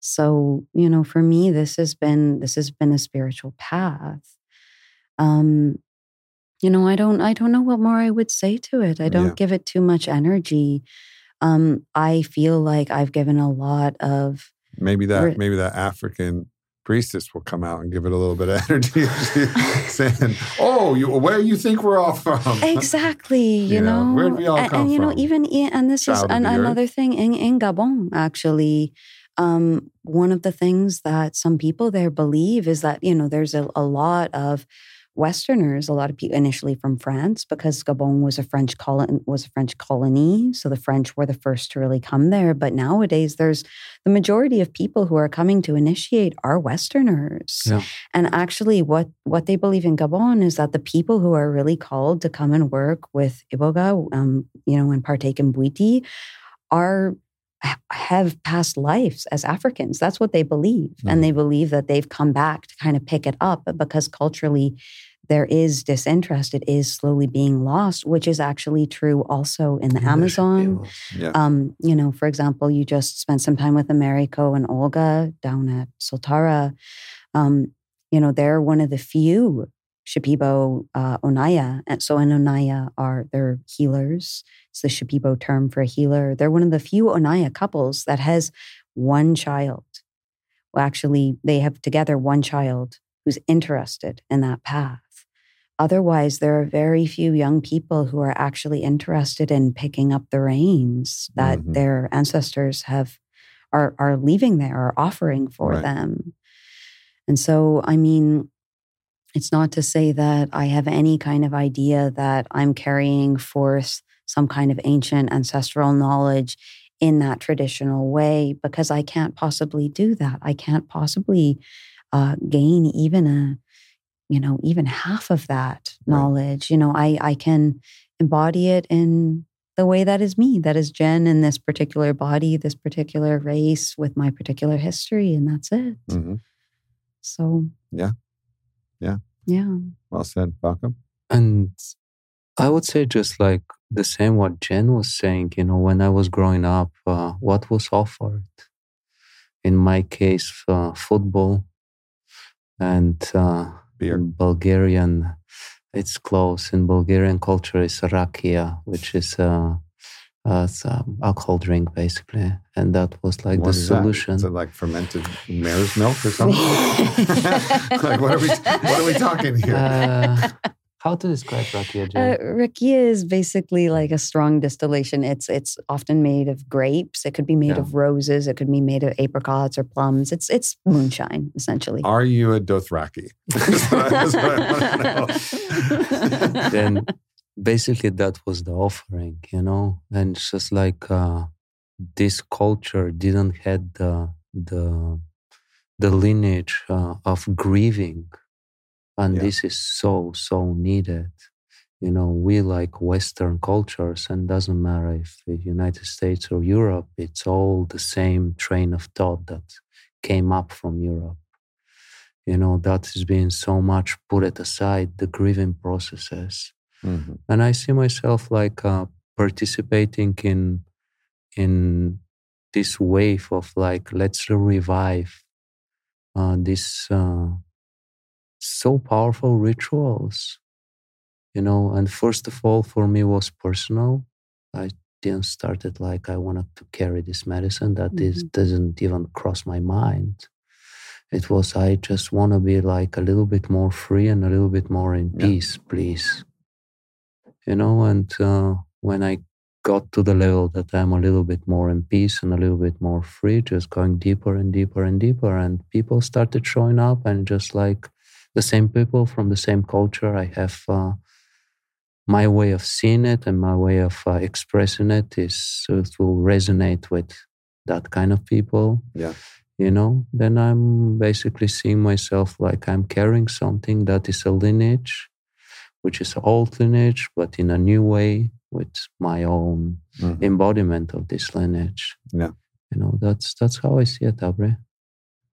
Speaker 4: So, you know, for me, this has been this has been a spiritual path. Um, you know, I don't I don't know what more I would say to it. I don't
Speaker 1: Yeah.
Speaker 4: give it too much energy. Um, I feel like I've given a lot of
Speaker 1: Maybe that maybe that African priestess will come out and give it a little bit of energy, saying, "Oh, you, where you think we're all from?"
Speaker 4: exactly you,
Speaker 1: You know,
Speaker 4: know,
Speaker 1: where'd we all
Speaker 4: and,
Speaker 1: come
Speaker 4: and you know even and this
Speaker 1: Child
Speaker 4: is an,
Speaker 1: earth.
Speaker 4: another thing in, in gabon actually um, one of the things that some people there believe is that you know there's a, a lot of westerners a lot of people initially from france because gabon was a french colon was a french colony so the french were the first to really come there but nowadays there's the majority of people who are coming to initiate are westerners
Speaker 3: Yeah.
Speaker 4: and actually, what what they believe in Gabon is that the people who are really called to come and work with Iboga, um, you know, and partake in Bwiti, are have past lives as Africans. That's what they believe,
Speaker 1: Mhm.
Speaker 4: and they believe that they've come back to kind of pick it up. Because culturally there is disinterest, it is slowly being lost, which is actually true also in the Amazon.
Speaker 1: yeah,
Speaker 4: Um, you know, for example, you just spent some time with Americo and Olga down at Soltara. Um, you know, they're one of the few Shipibo uh, Onaya. And so an Onaya are they're healers. It's the Shipibo term for a healer. They're one of the few Onaya couples that has one child. Well, actually, they have together one child who's interested in that path. Otherwise, there are very few young people who are actually interested in picking up the reins that
Speaker 1: Mhm.
Speaker 4: their ancestors have are are leaving there or offering for
Speaker 1: Right.
Speaker 4: them. And so, I mean, it's not to say that I have any kind of idea that I'm carrying forth some kind of ancient ancestral knowledge in that traditional way because I can't possibly do that. I can't possibly uh, gain even a, you know, even half of that
Speaker 1: Right.
Speaker 4: knowledge. You know, I I can embody it in the way that is me, that is Jen in this particular body, this particular race with my particular history, and that's it.
Speaker 1: Mhm.
Speaker 4: So
Speaker 1: Yeah. Yeah.
Speaker 4: yeah.
Speaker 1: well said, Malcolm.
Speaker 3: And I would say just like the same what Jen was saying, you know, when I was growing up, uh, what was offered? In my case, uh, football and uh,
Speaker 1: Beer.
Speaker 3: Bulgarian, it's close. In Bulgarian culture, is rakia, which is a, it's, um, alcohol drink basically, and that was like
Speaker 1: What
Speaker 3: the
Speaker 1: is
Speaker 3: solution.
Speaker 1: Is it like fermented mare's milk or something? like what are we what are we talking here?
Speaker 3: Uh, how to describe rakia, Jen?
Speaker 4: Uh, rakia is basically like a strong distillation. It's it's often made of grapes. It could be made
Speaker 3: Yeah.
Speaker 4: of roses. It could be made of apricots or plums. It's it's moonshine essentially.
Speaker 1: Are you a Dothraki? That's what I- that's what I wanna know.
Speaker 3: then basically that was the offering you know and it's just like uh, this culture didn't had the the the lineage uh, of grieving and
Speaker 1: Yeah.
Speaker 3: this is so so needed you know we like western cultures and doesn't matter if the united states or europe it's all the same train of thought that came up from europe you know that has been so much put it aside the grieving processes
Speaker 1: Mhm.
Speaker 3: and I see myself like uh, participating in in this wave of like let's revive uh, these uh, so powerful rituals, you know. And first of all, for me was personal. I didn't start it like I wanted to carry this medicine. That That is doesn't even cross my mind. It was I just want to be like a little bit more free and a little bit more in
Speaker 1: Yeah.
Speaker 3: peace, please you know and uh, when i got to the level that i'm a little bit more in peace and a little bit more free just going deeper and deeper and deeper and people started showing up and just like the same people from the same culture i have uh, my way of seeing it and my way of uh, expressing it is so it will resonate with that kind of people
Speaker 1: Yeah.
Speaker 3: you know then i'm basically seeing myself like i'm carrying something that is a lineage which is old lineage, but in a new way with my own
Speaker 1: Mhm.
Speaker 3: embodiment of this lineage.
Speaker 1: Yeah.
Speaker 3: You know, that's that's how I see it, Aubrey.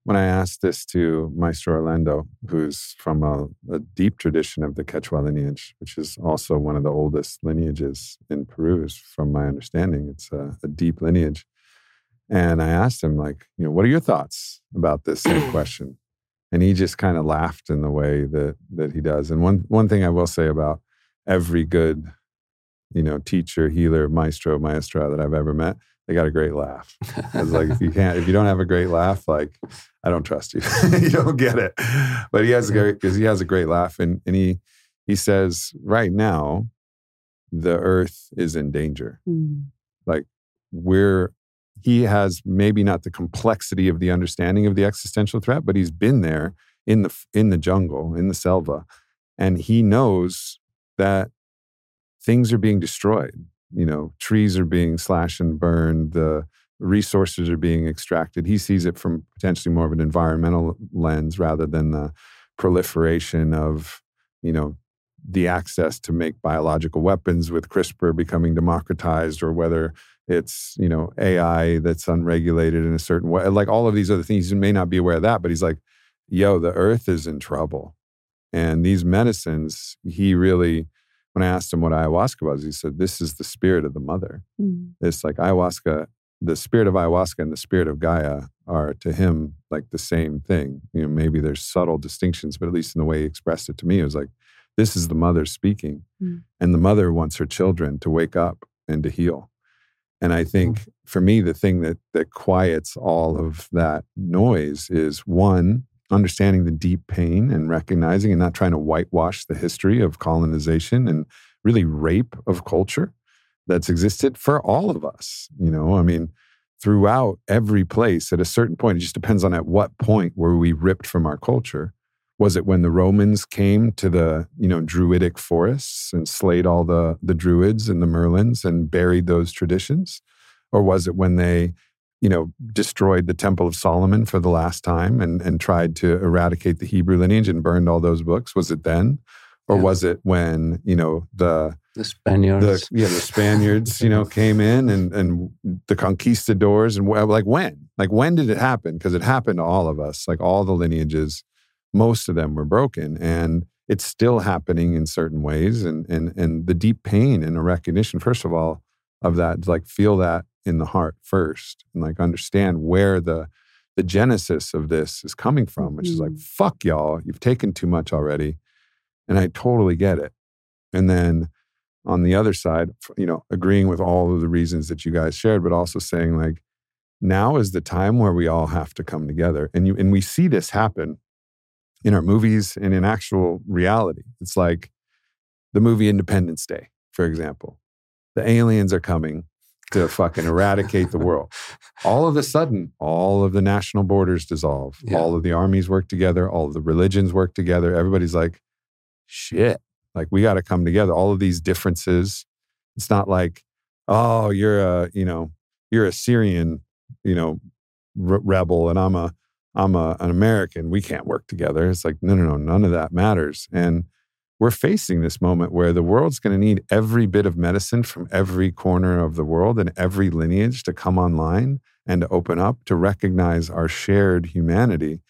Speaker 1: When I asked this to Maestro Orlando, who's from a, a deep tradition of the Quechua lineage, which is also one of the oldest lineages in Peru, is from my understanding. It's a, a deep lineage. And I asked him, like, you know, what are your thoughts about this same question? And he just kind of laughed in the way that that he does. And one one thing I will say about every good, you know, teacher, healer, maestro, maestra that I've ever met, they got a great laugh. It's like if you can't, if you don't have a great laugh, like I don't trust you. you don't get it. But he has a great because he has a great laugh, and and he he says right now, the earth is in danger.
Speaker 4: Mm.
Speaker 1: Like we're he has maybe not the complexity of the understanding of the existential threat, but he's been there in the in the jungle, in the selva, and he knows that things are being destroyed. You know, trees are being slashed and burned. The resources are being extracted. He sees it from potentially more of an environmental lens rather than the proliferation of, you know, the access to make biological weapons with CRISPR becoming democratized or whether it's you know AI that's unregulated in a certain way. Like all of these other things, he may not be aware of that, but he's like, "Yo, the Earth is in trouble," and these medicines. He really, when I asked him what ayahuasca was, he said, "This is the spirit of the mother."
Speaker 4: Mm.
Speaker 1: It's like ayahuasca. The spirit of ayahuasca and the spirit of Gaia are to him like the same thing. You know, maybe there's subtle distinctions, but at least in the way he expressed it to me, it was like, "This is the mother speaking,"
Speaker 4: Mm.
Speaker 1: and the mother wants her children to wake up and to heal. And I think for me, the thing that that quiets all of that noise is one, understanding the deep pain and recognizing and not trying to whitewash the history of colonization and really rape of culture that's existed for all of us. You know, I mean, throughout every place at a certain point, it just depends on at what point were we ripped from our culture. Was it when the Romans came to the, you know, druidic forests and slayed all the the druids and the merlins and buried those traditions? Or was it when they, you know, destroyed the Temple of Solomon for the last time and and tried to eradicate the Hebrew lineage and burned all those books? Was it then? Or
Speaker 3: Yeah.
Speaker 1: was it when, you know, the
Speaker 3: The Spaniards.
Speaker 1: the yeah the Spaniards you know came in and and the conquistadors and like when like when did it happen because it happened to all of us like all the lineages most of them were broken and it's still happening in certain ways and and and the deep pain and a recognition first of all of that like feel that in the heart first and like understand where the the genesis of this is coming from which is like
Speaker 4: Mhm.
Speaker 1: fuck y'all you've taken too much already and i totally get it and then on the other side, you know, agreeing with all of the reasons that you guys shared, but also saying like, now is the time where we all have to come together, and you and we see this happen in our movies and in actual reality. It's like the movie Independence Day, for example. The aliens are coming to fucking eradicate the world. All of a sudden, all of the national borders dissolve.
Speaker 3: Yeah.
Speaker 1: All of the armies work together. All of the religions work together. Everybody's like, shit, like we got to come together. All of these differences. It's not like, oh, you're a, you know, you're a Syrian, you know, re- rebel, and I'm a, I'm a, an American. We can't work together. It's like, no, no, no, none of that matters. And we're facing this moment where the world's going to need every bit of medicine from every corner of the world and every lineage to come online and to open up to recognize our shared humanity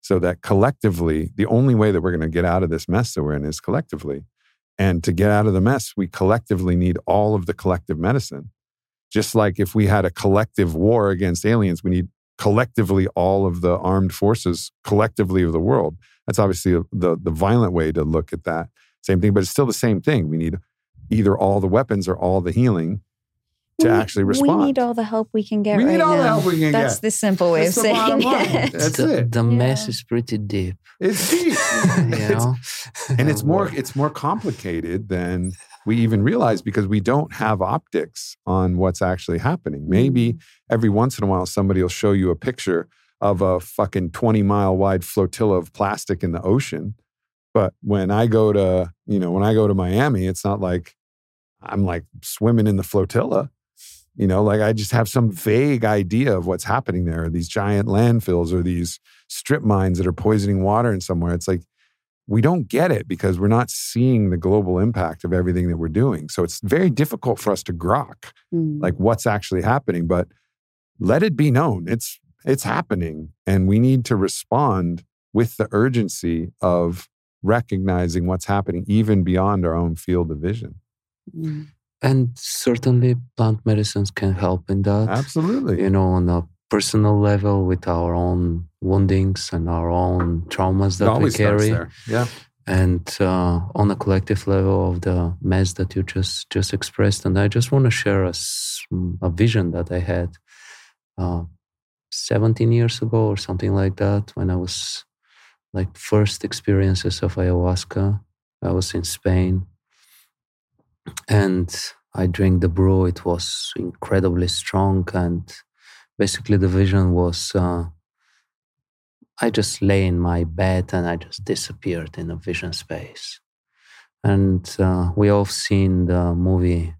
Speaker 1: so that collectively, the only way that we're going to get out of this mess that we're in is collectively. And to get out of the mess, we collectively need all of the collective medicine. Just like if we had a collective war against aliens, we need collectively all of the armed forces collectively of the world. That's obviously the, the violent way to look at that. Same thing, but it's still the same thing. We need either all the weapons or all the healing to
Speaker 5: We-
Speaker 1: actually respond.
Speaker 5: We need all the help we can get
Speaker 1: We
Speaker 5: right
Speaker 1: need all the help we can get.
Speaker 5: That's
Speaker 1: get.
Speaker 5: the simple way
Speaker 1: That's
Speaker 5: of saying
Speaker 1: line.
Speaker 5: it.
Speaker 1: That's
Speaker 3: the,
Speaker 1: it.
Speaker 3: the mess is pretty deep.
Speaker 1: It's deep.
Speaker 3: You
Speaker 1: It's- and it's more it's more complicated than we even realize because we don't have optics on what's actually happening. Maybe mm. every once in a while somebody will show you a picture of a fucking 20 mile wide flotilla of plastic in the ocean. But when I go to, you know, when I go to Miami, it's not like I'm like swimming in the flotilla. You know, like I just have some vague idea of what's happening there. These giant landfills or these strip mines that are poisoning water in somewhere. It's like we don't get it because we're not seeing the global impact of everything that we're doing. So it's very difficult for us to grok
Speaker 4: Mm.
Speaker 1: like what's actually happening. But let it be known it's it's happening, and we need to respond with the urgency of recognizing what's happening even beyond our own field of vision.
Speaker 4: Mm.
Speaker 3: and certainly plant medicines can help in that.
Speaker 1: Absolutely.
Speaker 3: You know, on a personal level with our own woundings and our own traumas that we carry.
Speaker 1: Yeah.
Speaker 3: And uh, on a collective level of the mess that you just just expressed, and I just want to share a, a vision that I had uh, 17 years ago or something like that when I was like first experiences of ayahuasca. I was in Spain and I drank the brew. It was incredibly strong. And basically, the vision was uh, I just lay in my bed and I just disappeared in a vision space. And uh, we all seen the movie.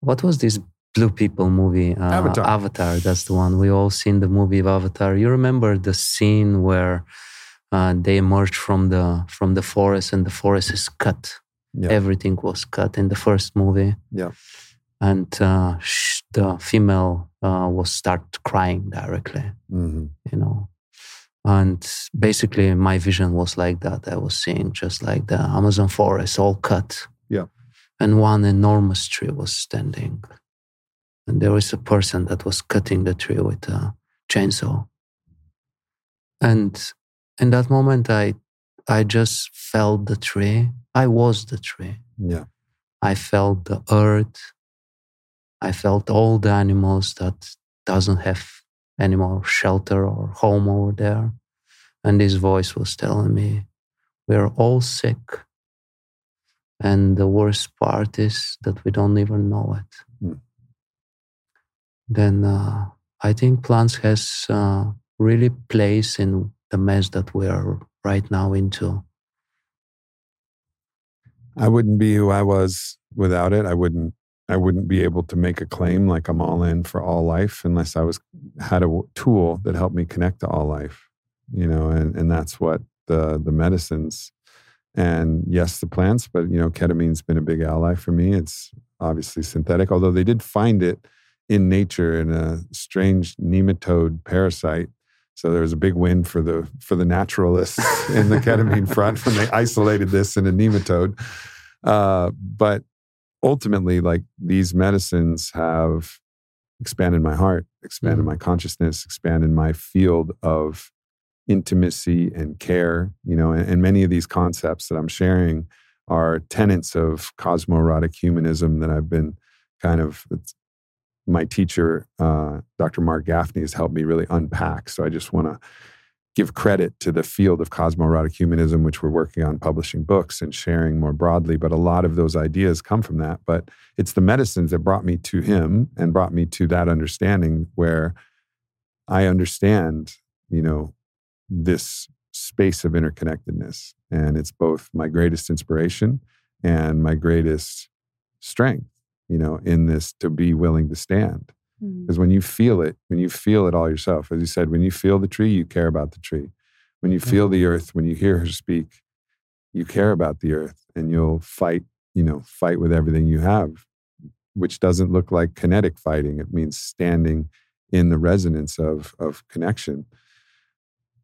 Speaker 3: What was this Blue People movie? Uh,
Speaker 1: Avatar.
Speaker 3: Avatar. That's the one. We all seen the movie of Avatar. You remember the scene where uh, they emerge from the from the forest and the forest is cut.
Speaker 1: Yeah.
Speaker 3: Everything was cut in the first movie.
Speaker 1: Yeah.
Speaker 3: And uh, sh- the female uh, was start crying directly.
Speaker 1: Mhm.
Speaker 3: You know. And basically, my vision was like that. I was seeing just like the Amazon forest all cut.
Speaker 1: Yeah.
Speaker 3: And one enormous tree was standing. And there was a person that was cutting the tree with a chainsaw. And in that moment, I, I just felt the tree. I was the tree.
Speaker 1: Yeah.
Speaker 3: I felt the earth. I felt all the animals that doesn't have any more shelter or home over there. And this voice was telling me, we're all sick. And the worst part is that we don't even know it.
Speaker 1: Hmm.
Speaker 3: Then uh, I think plants has uh, really place in the mess that we are right now into.
Speaker 1: I wouldn't be who I was without it. I wouldn't. I wouldn't be able to make a claim like I'm all in for all life unless I was had a tool that helped me connect to all life. You know, and and that's what the the medicines and yes, the plants, but you know, ketamine's been a big ally for me. It's obviously synthetic, although they did find it in nature in a strange nematode parasite. So there was a big win for the for the naturalists in the ketamine front when they isolated this in a nematode. Uh, but ultimately, like these medicines have expanded my heart, expanded my consciousness, expanded my field of intimacy and care. You know, and, and many of these concepts that I'm sharing are tenets of cosmoerotic humanism that I've been kind of it's, my teacher, uh, Dr. Marc Gafni, has helped me really unpack. So I just want to give credit to the field of cosmoerotic humanism, which we're working on publishing books and sharing more broadly. But a lot of those ideas come from that. But it's the medicines that brought me to him and brought me to that understanding where I understand, you know, this space of interconnectedness. And it's both my greatest inspiration and my greatest strength you know, in this to be willing to stand.
Speaker 4: Mm.
Speaker 1: Because when you feel it, when you feel it all yourself, as you said, when you feel the tree, you care about the tree. When you feel the earth, when you hear her speak, you care about the earth and you'll fight, you know, fight with everything you have, which doesn't look like kinetic fighting. It means standing in the resonance of, of connection.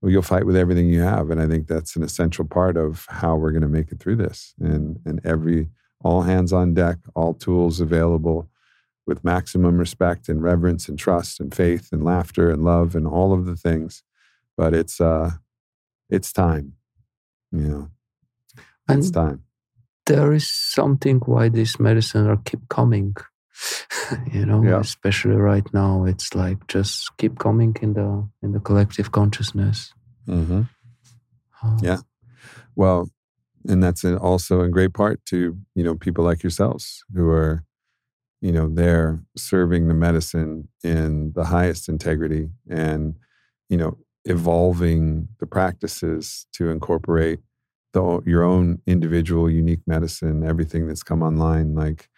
Speaker 1: Well, you'll fight with everything you have. And I think that's an essential part of how we're going to make it through this. And, and every, all hands on deck, all tools available with maximum respect and reverence and trust and faith and laughter and love and all of the things. But it's uh it's time. You know.
Speaker 3: And It's
Speaker 1: time.
Speaker 3: there is something why these medicines are keep coming. you know,
Speaker 1: Yeah.
Speaker 3: especially right now, it's like just keep coming in the in the collective consciousness.
Speaker 1: Mm-hmm.
Speaker 3: Uh,
Speaker 1: Yeah. Well, and that's also in great part to you know people like yourselves who are you know there serving the medicine in the highest integrity and you know evolving the practices to incorporate the, your own individual unique medicine everything that's come online. Like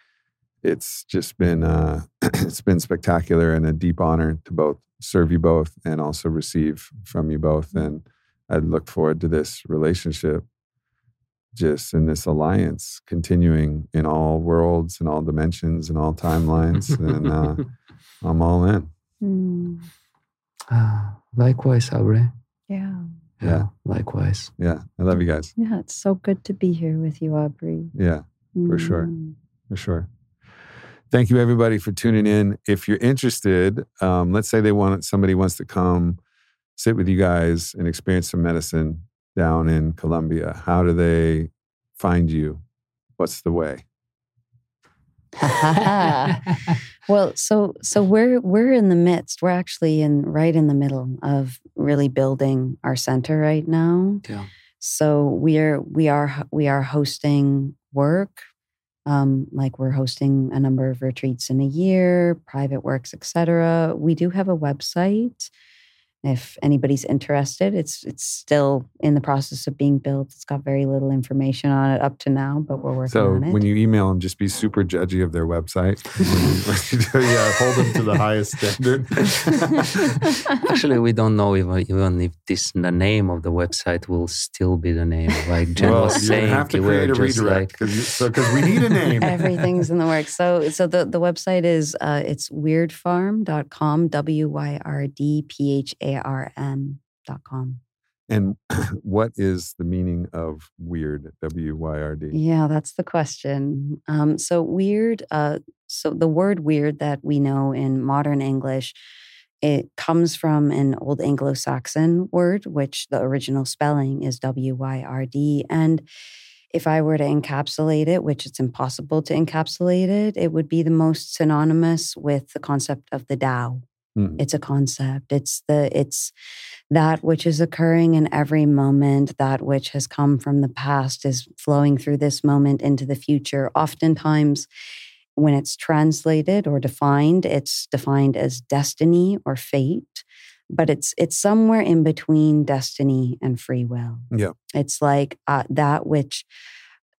Speaker 1: it's just been uh it's been spectacular and a deep honor to both serve you both and also receive from you both. And i look forward to this relationship just in this alliance continuing in all worlds and all dimensions and all timelines and uh, i'm all in
Speaker 4: Mm.
Speaker 3: Ah, likewise, Aubrey.
Speaker 4: Yeah.
Speaker 1: Yeah.
Speaker 3: Likewise.
Speaker 1: yeah i love you guys
Speaker 4: Yeah. It's so good to be here with you, Aubrey.
Speaker 1: yeah For sure.
Speaker 4: Mm.
Speaker 1: for sure Thank you, everybody, for tuning in. If you're interested, um, let's say they want somebody wants to come sit with you guys and experience some medicine down in Colombia. How do they find you? What's the way?
Speaker 4: well, so so we're we're in the midst. We're actually in right in the middle of really building our center right now.
Speaker 3: Yeah.
Speaker 4: So we are we are we are hosting work, um, like we're hosting a number of retreats in a year, private works, etc. We do have a website if anybody's interested it's it's still in the process of being built. It's got very little information on it up to now but we're working
Speaker 1: so
Speaker 4: on it.
Speaker 1: when you email them just be super judgy of their website.
Speaker 5: Yeah hold them to the highest standard.
Speaker 3: Actually we don't know even, even if this the name of the website will still be the name like jen
Speaker 1: well,
Speaker 3: was
Speaker 1: you
Speaker 3: saying
Speaker 1: have to create a redirect because like, we need a name.
Speaker 4: Everything's in the works. So so the, the website is uh, it's wyrdpharm.com w-y-r-d-p-h-a arm.com.
Speaker 1: And what is the meaning of weird? W Y R D.
Speaker 4: Yeah, that's the question. Um, so weird, Uh, so the word weird that we know in modern English, it comes from an old Anglo-Saxon word, which the original spelling is W Y R D, and if I were to encapsulate it, which it's impossible to encapsulate it, it would be the most synonymous with the concept of the Tao. Mm. It's a concept. It's the it's that which is occurring in every moment, that which has come from the past is flowing through this moment into the future. Oftentimes when it's translated or defined, it's defined as destiny or fate, but it's it's somewhere in between destiny and free will.
Speaker 1: Yeah.
Speaker 4: It's like uh, that which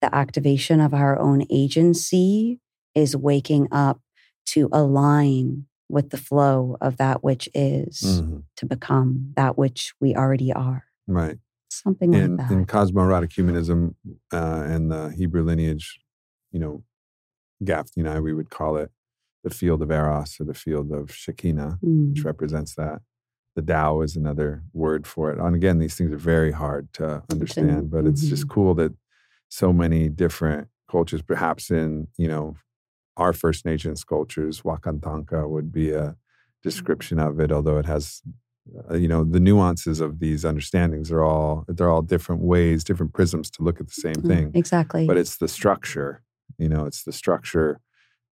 Speaker 4: the activation of our own agency is waking up to align with the flow of that which is mm-hmm. to become that which we already are.
Speaker 1: Right.
Speaker 4: Something
Speaker 1: in,
Speaker 4: like that.
Speaker 1: In cosmoerotic humanism uh, and the Hebrew lineage, you know, Gafni we would call it the field of Eros or the field of Shekinah, mm. which represents that. The Tao is another word for it. And again, these things are very hard to understand, but mm-hmm. it's just mm-hmm. cool that so many different cultures, perhaps in, you know, our First Nations cultures, Wakantanka would be a mm-hmm. description of it, although it has, uh, you know, the nuances of these understandings are all they're all different ways, different prisms to look at the same mm, thing.
Speaker 4: Exactly.
Speaker 1: But it's the structure, you know, it's the structure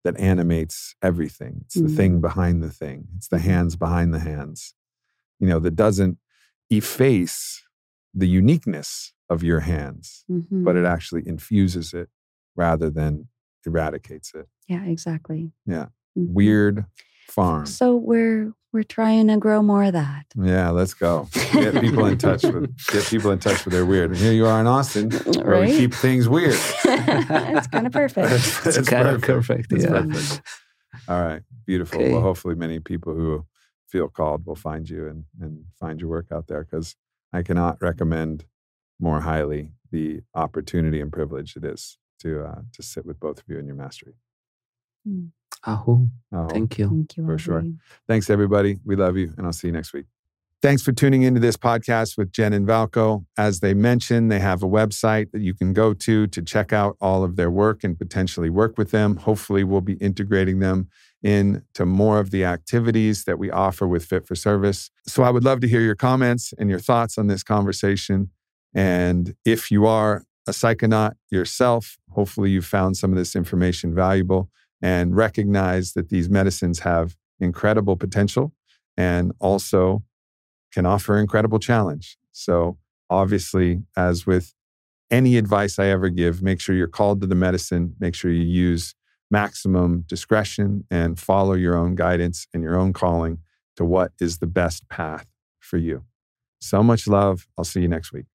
Speaker 1: that animates everything. It's the mm. thing behind the thing. It's the hands behind the hands. You know, that doesn't efface the uniqueness of your hands, mm-hmm. but it actually infuses it rather than eradicates it.
Speaker 4: Yeah, exactly.
Speaker 1: Yeah. Mm-hmm. Wyrd Pharm.
Speaker 4: So we're we're trying to grow more of that.
Speaker 1: Yeah, let's go. Get people in touch with get people in touch with their weird. And here you are in Austin, right? where we keep things weird.
Speaker 4: it's kind of perfect.
Speaker 3: it's, it's, it's kind perfect. of perfect. It's yeah. perfect.
Speaker 1: All right, beautiful. Okay. Well, hopefully, many people who feel called will find you and and find your work out there because I cannot recommend more highly the opportunity and privilege it is to uh, to sit with both of you in your mastery.
Speaker 3: Mm. Ahu. Ahu. Thank you.
Speaker 4: Thank you.
Speaker 1: For sure. Thanks, everybody. We love you, and I'll see you next week. Thanks for tuning into this podcast with Jen and Valko. As they mentioned, they have a website that you can go to to check out all of their work and potentially work with them. Hopefully, we'll be integrating them into more of the activities that we offer with Fit for Service. So I would love to hear your comments and your thoughts on this conversation. And if you are a psychonaut yourself, hopefully you found some of this information valuable and recognize that these medicines have incredible potential and also can offer incredible challenge. So, obviously, as with any advice I ever give, make sure you're called to the medicine, make sure you use maximum discretion and follow your own guidance and your own calling to what is the best path for you. So much love. I'll see you next week.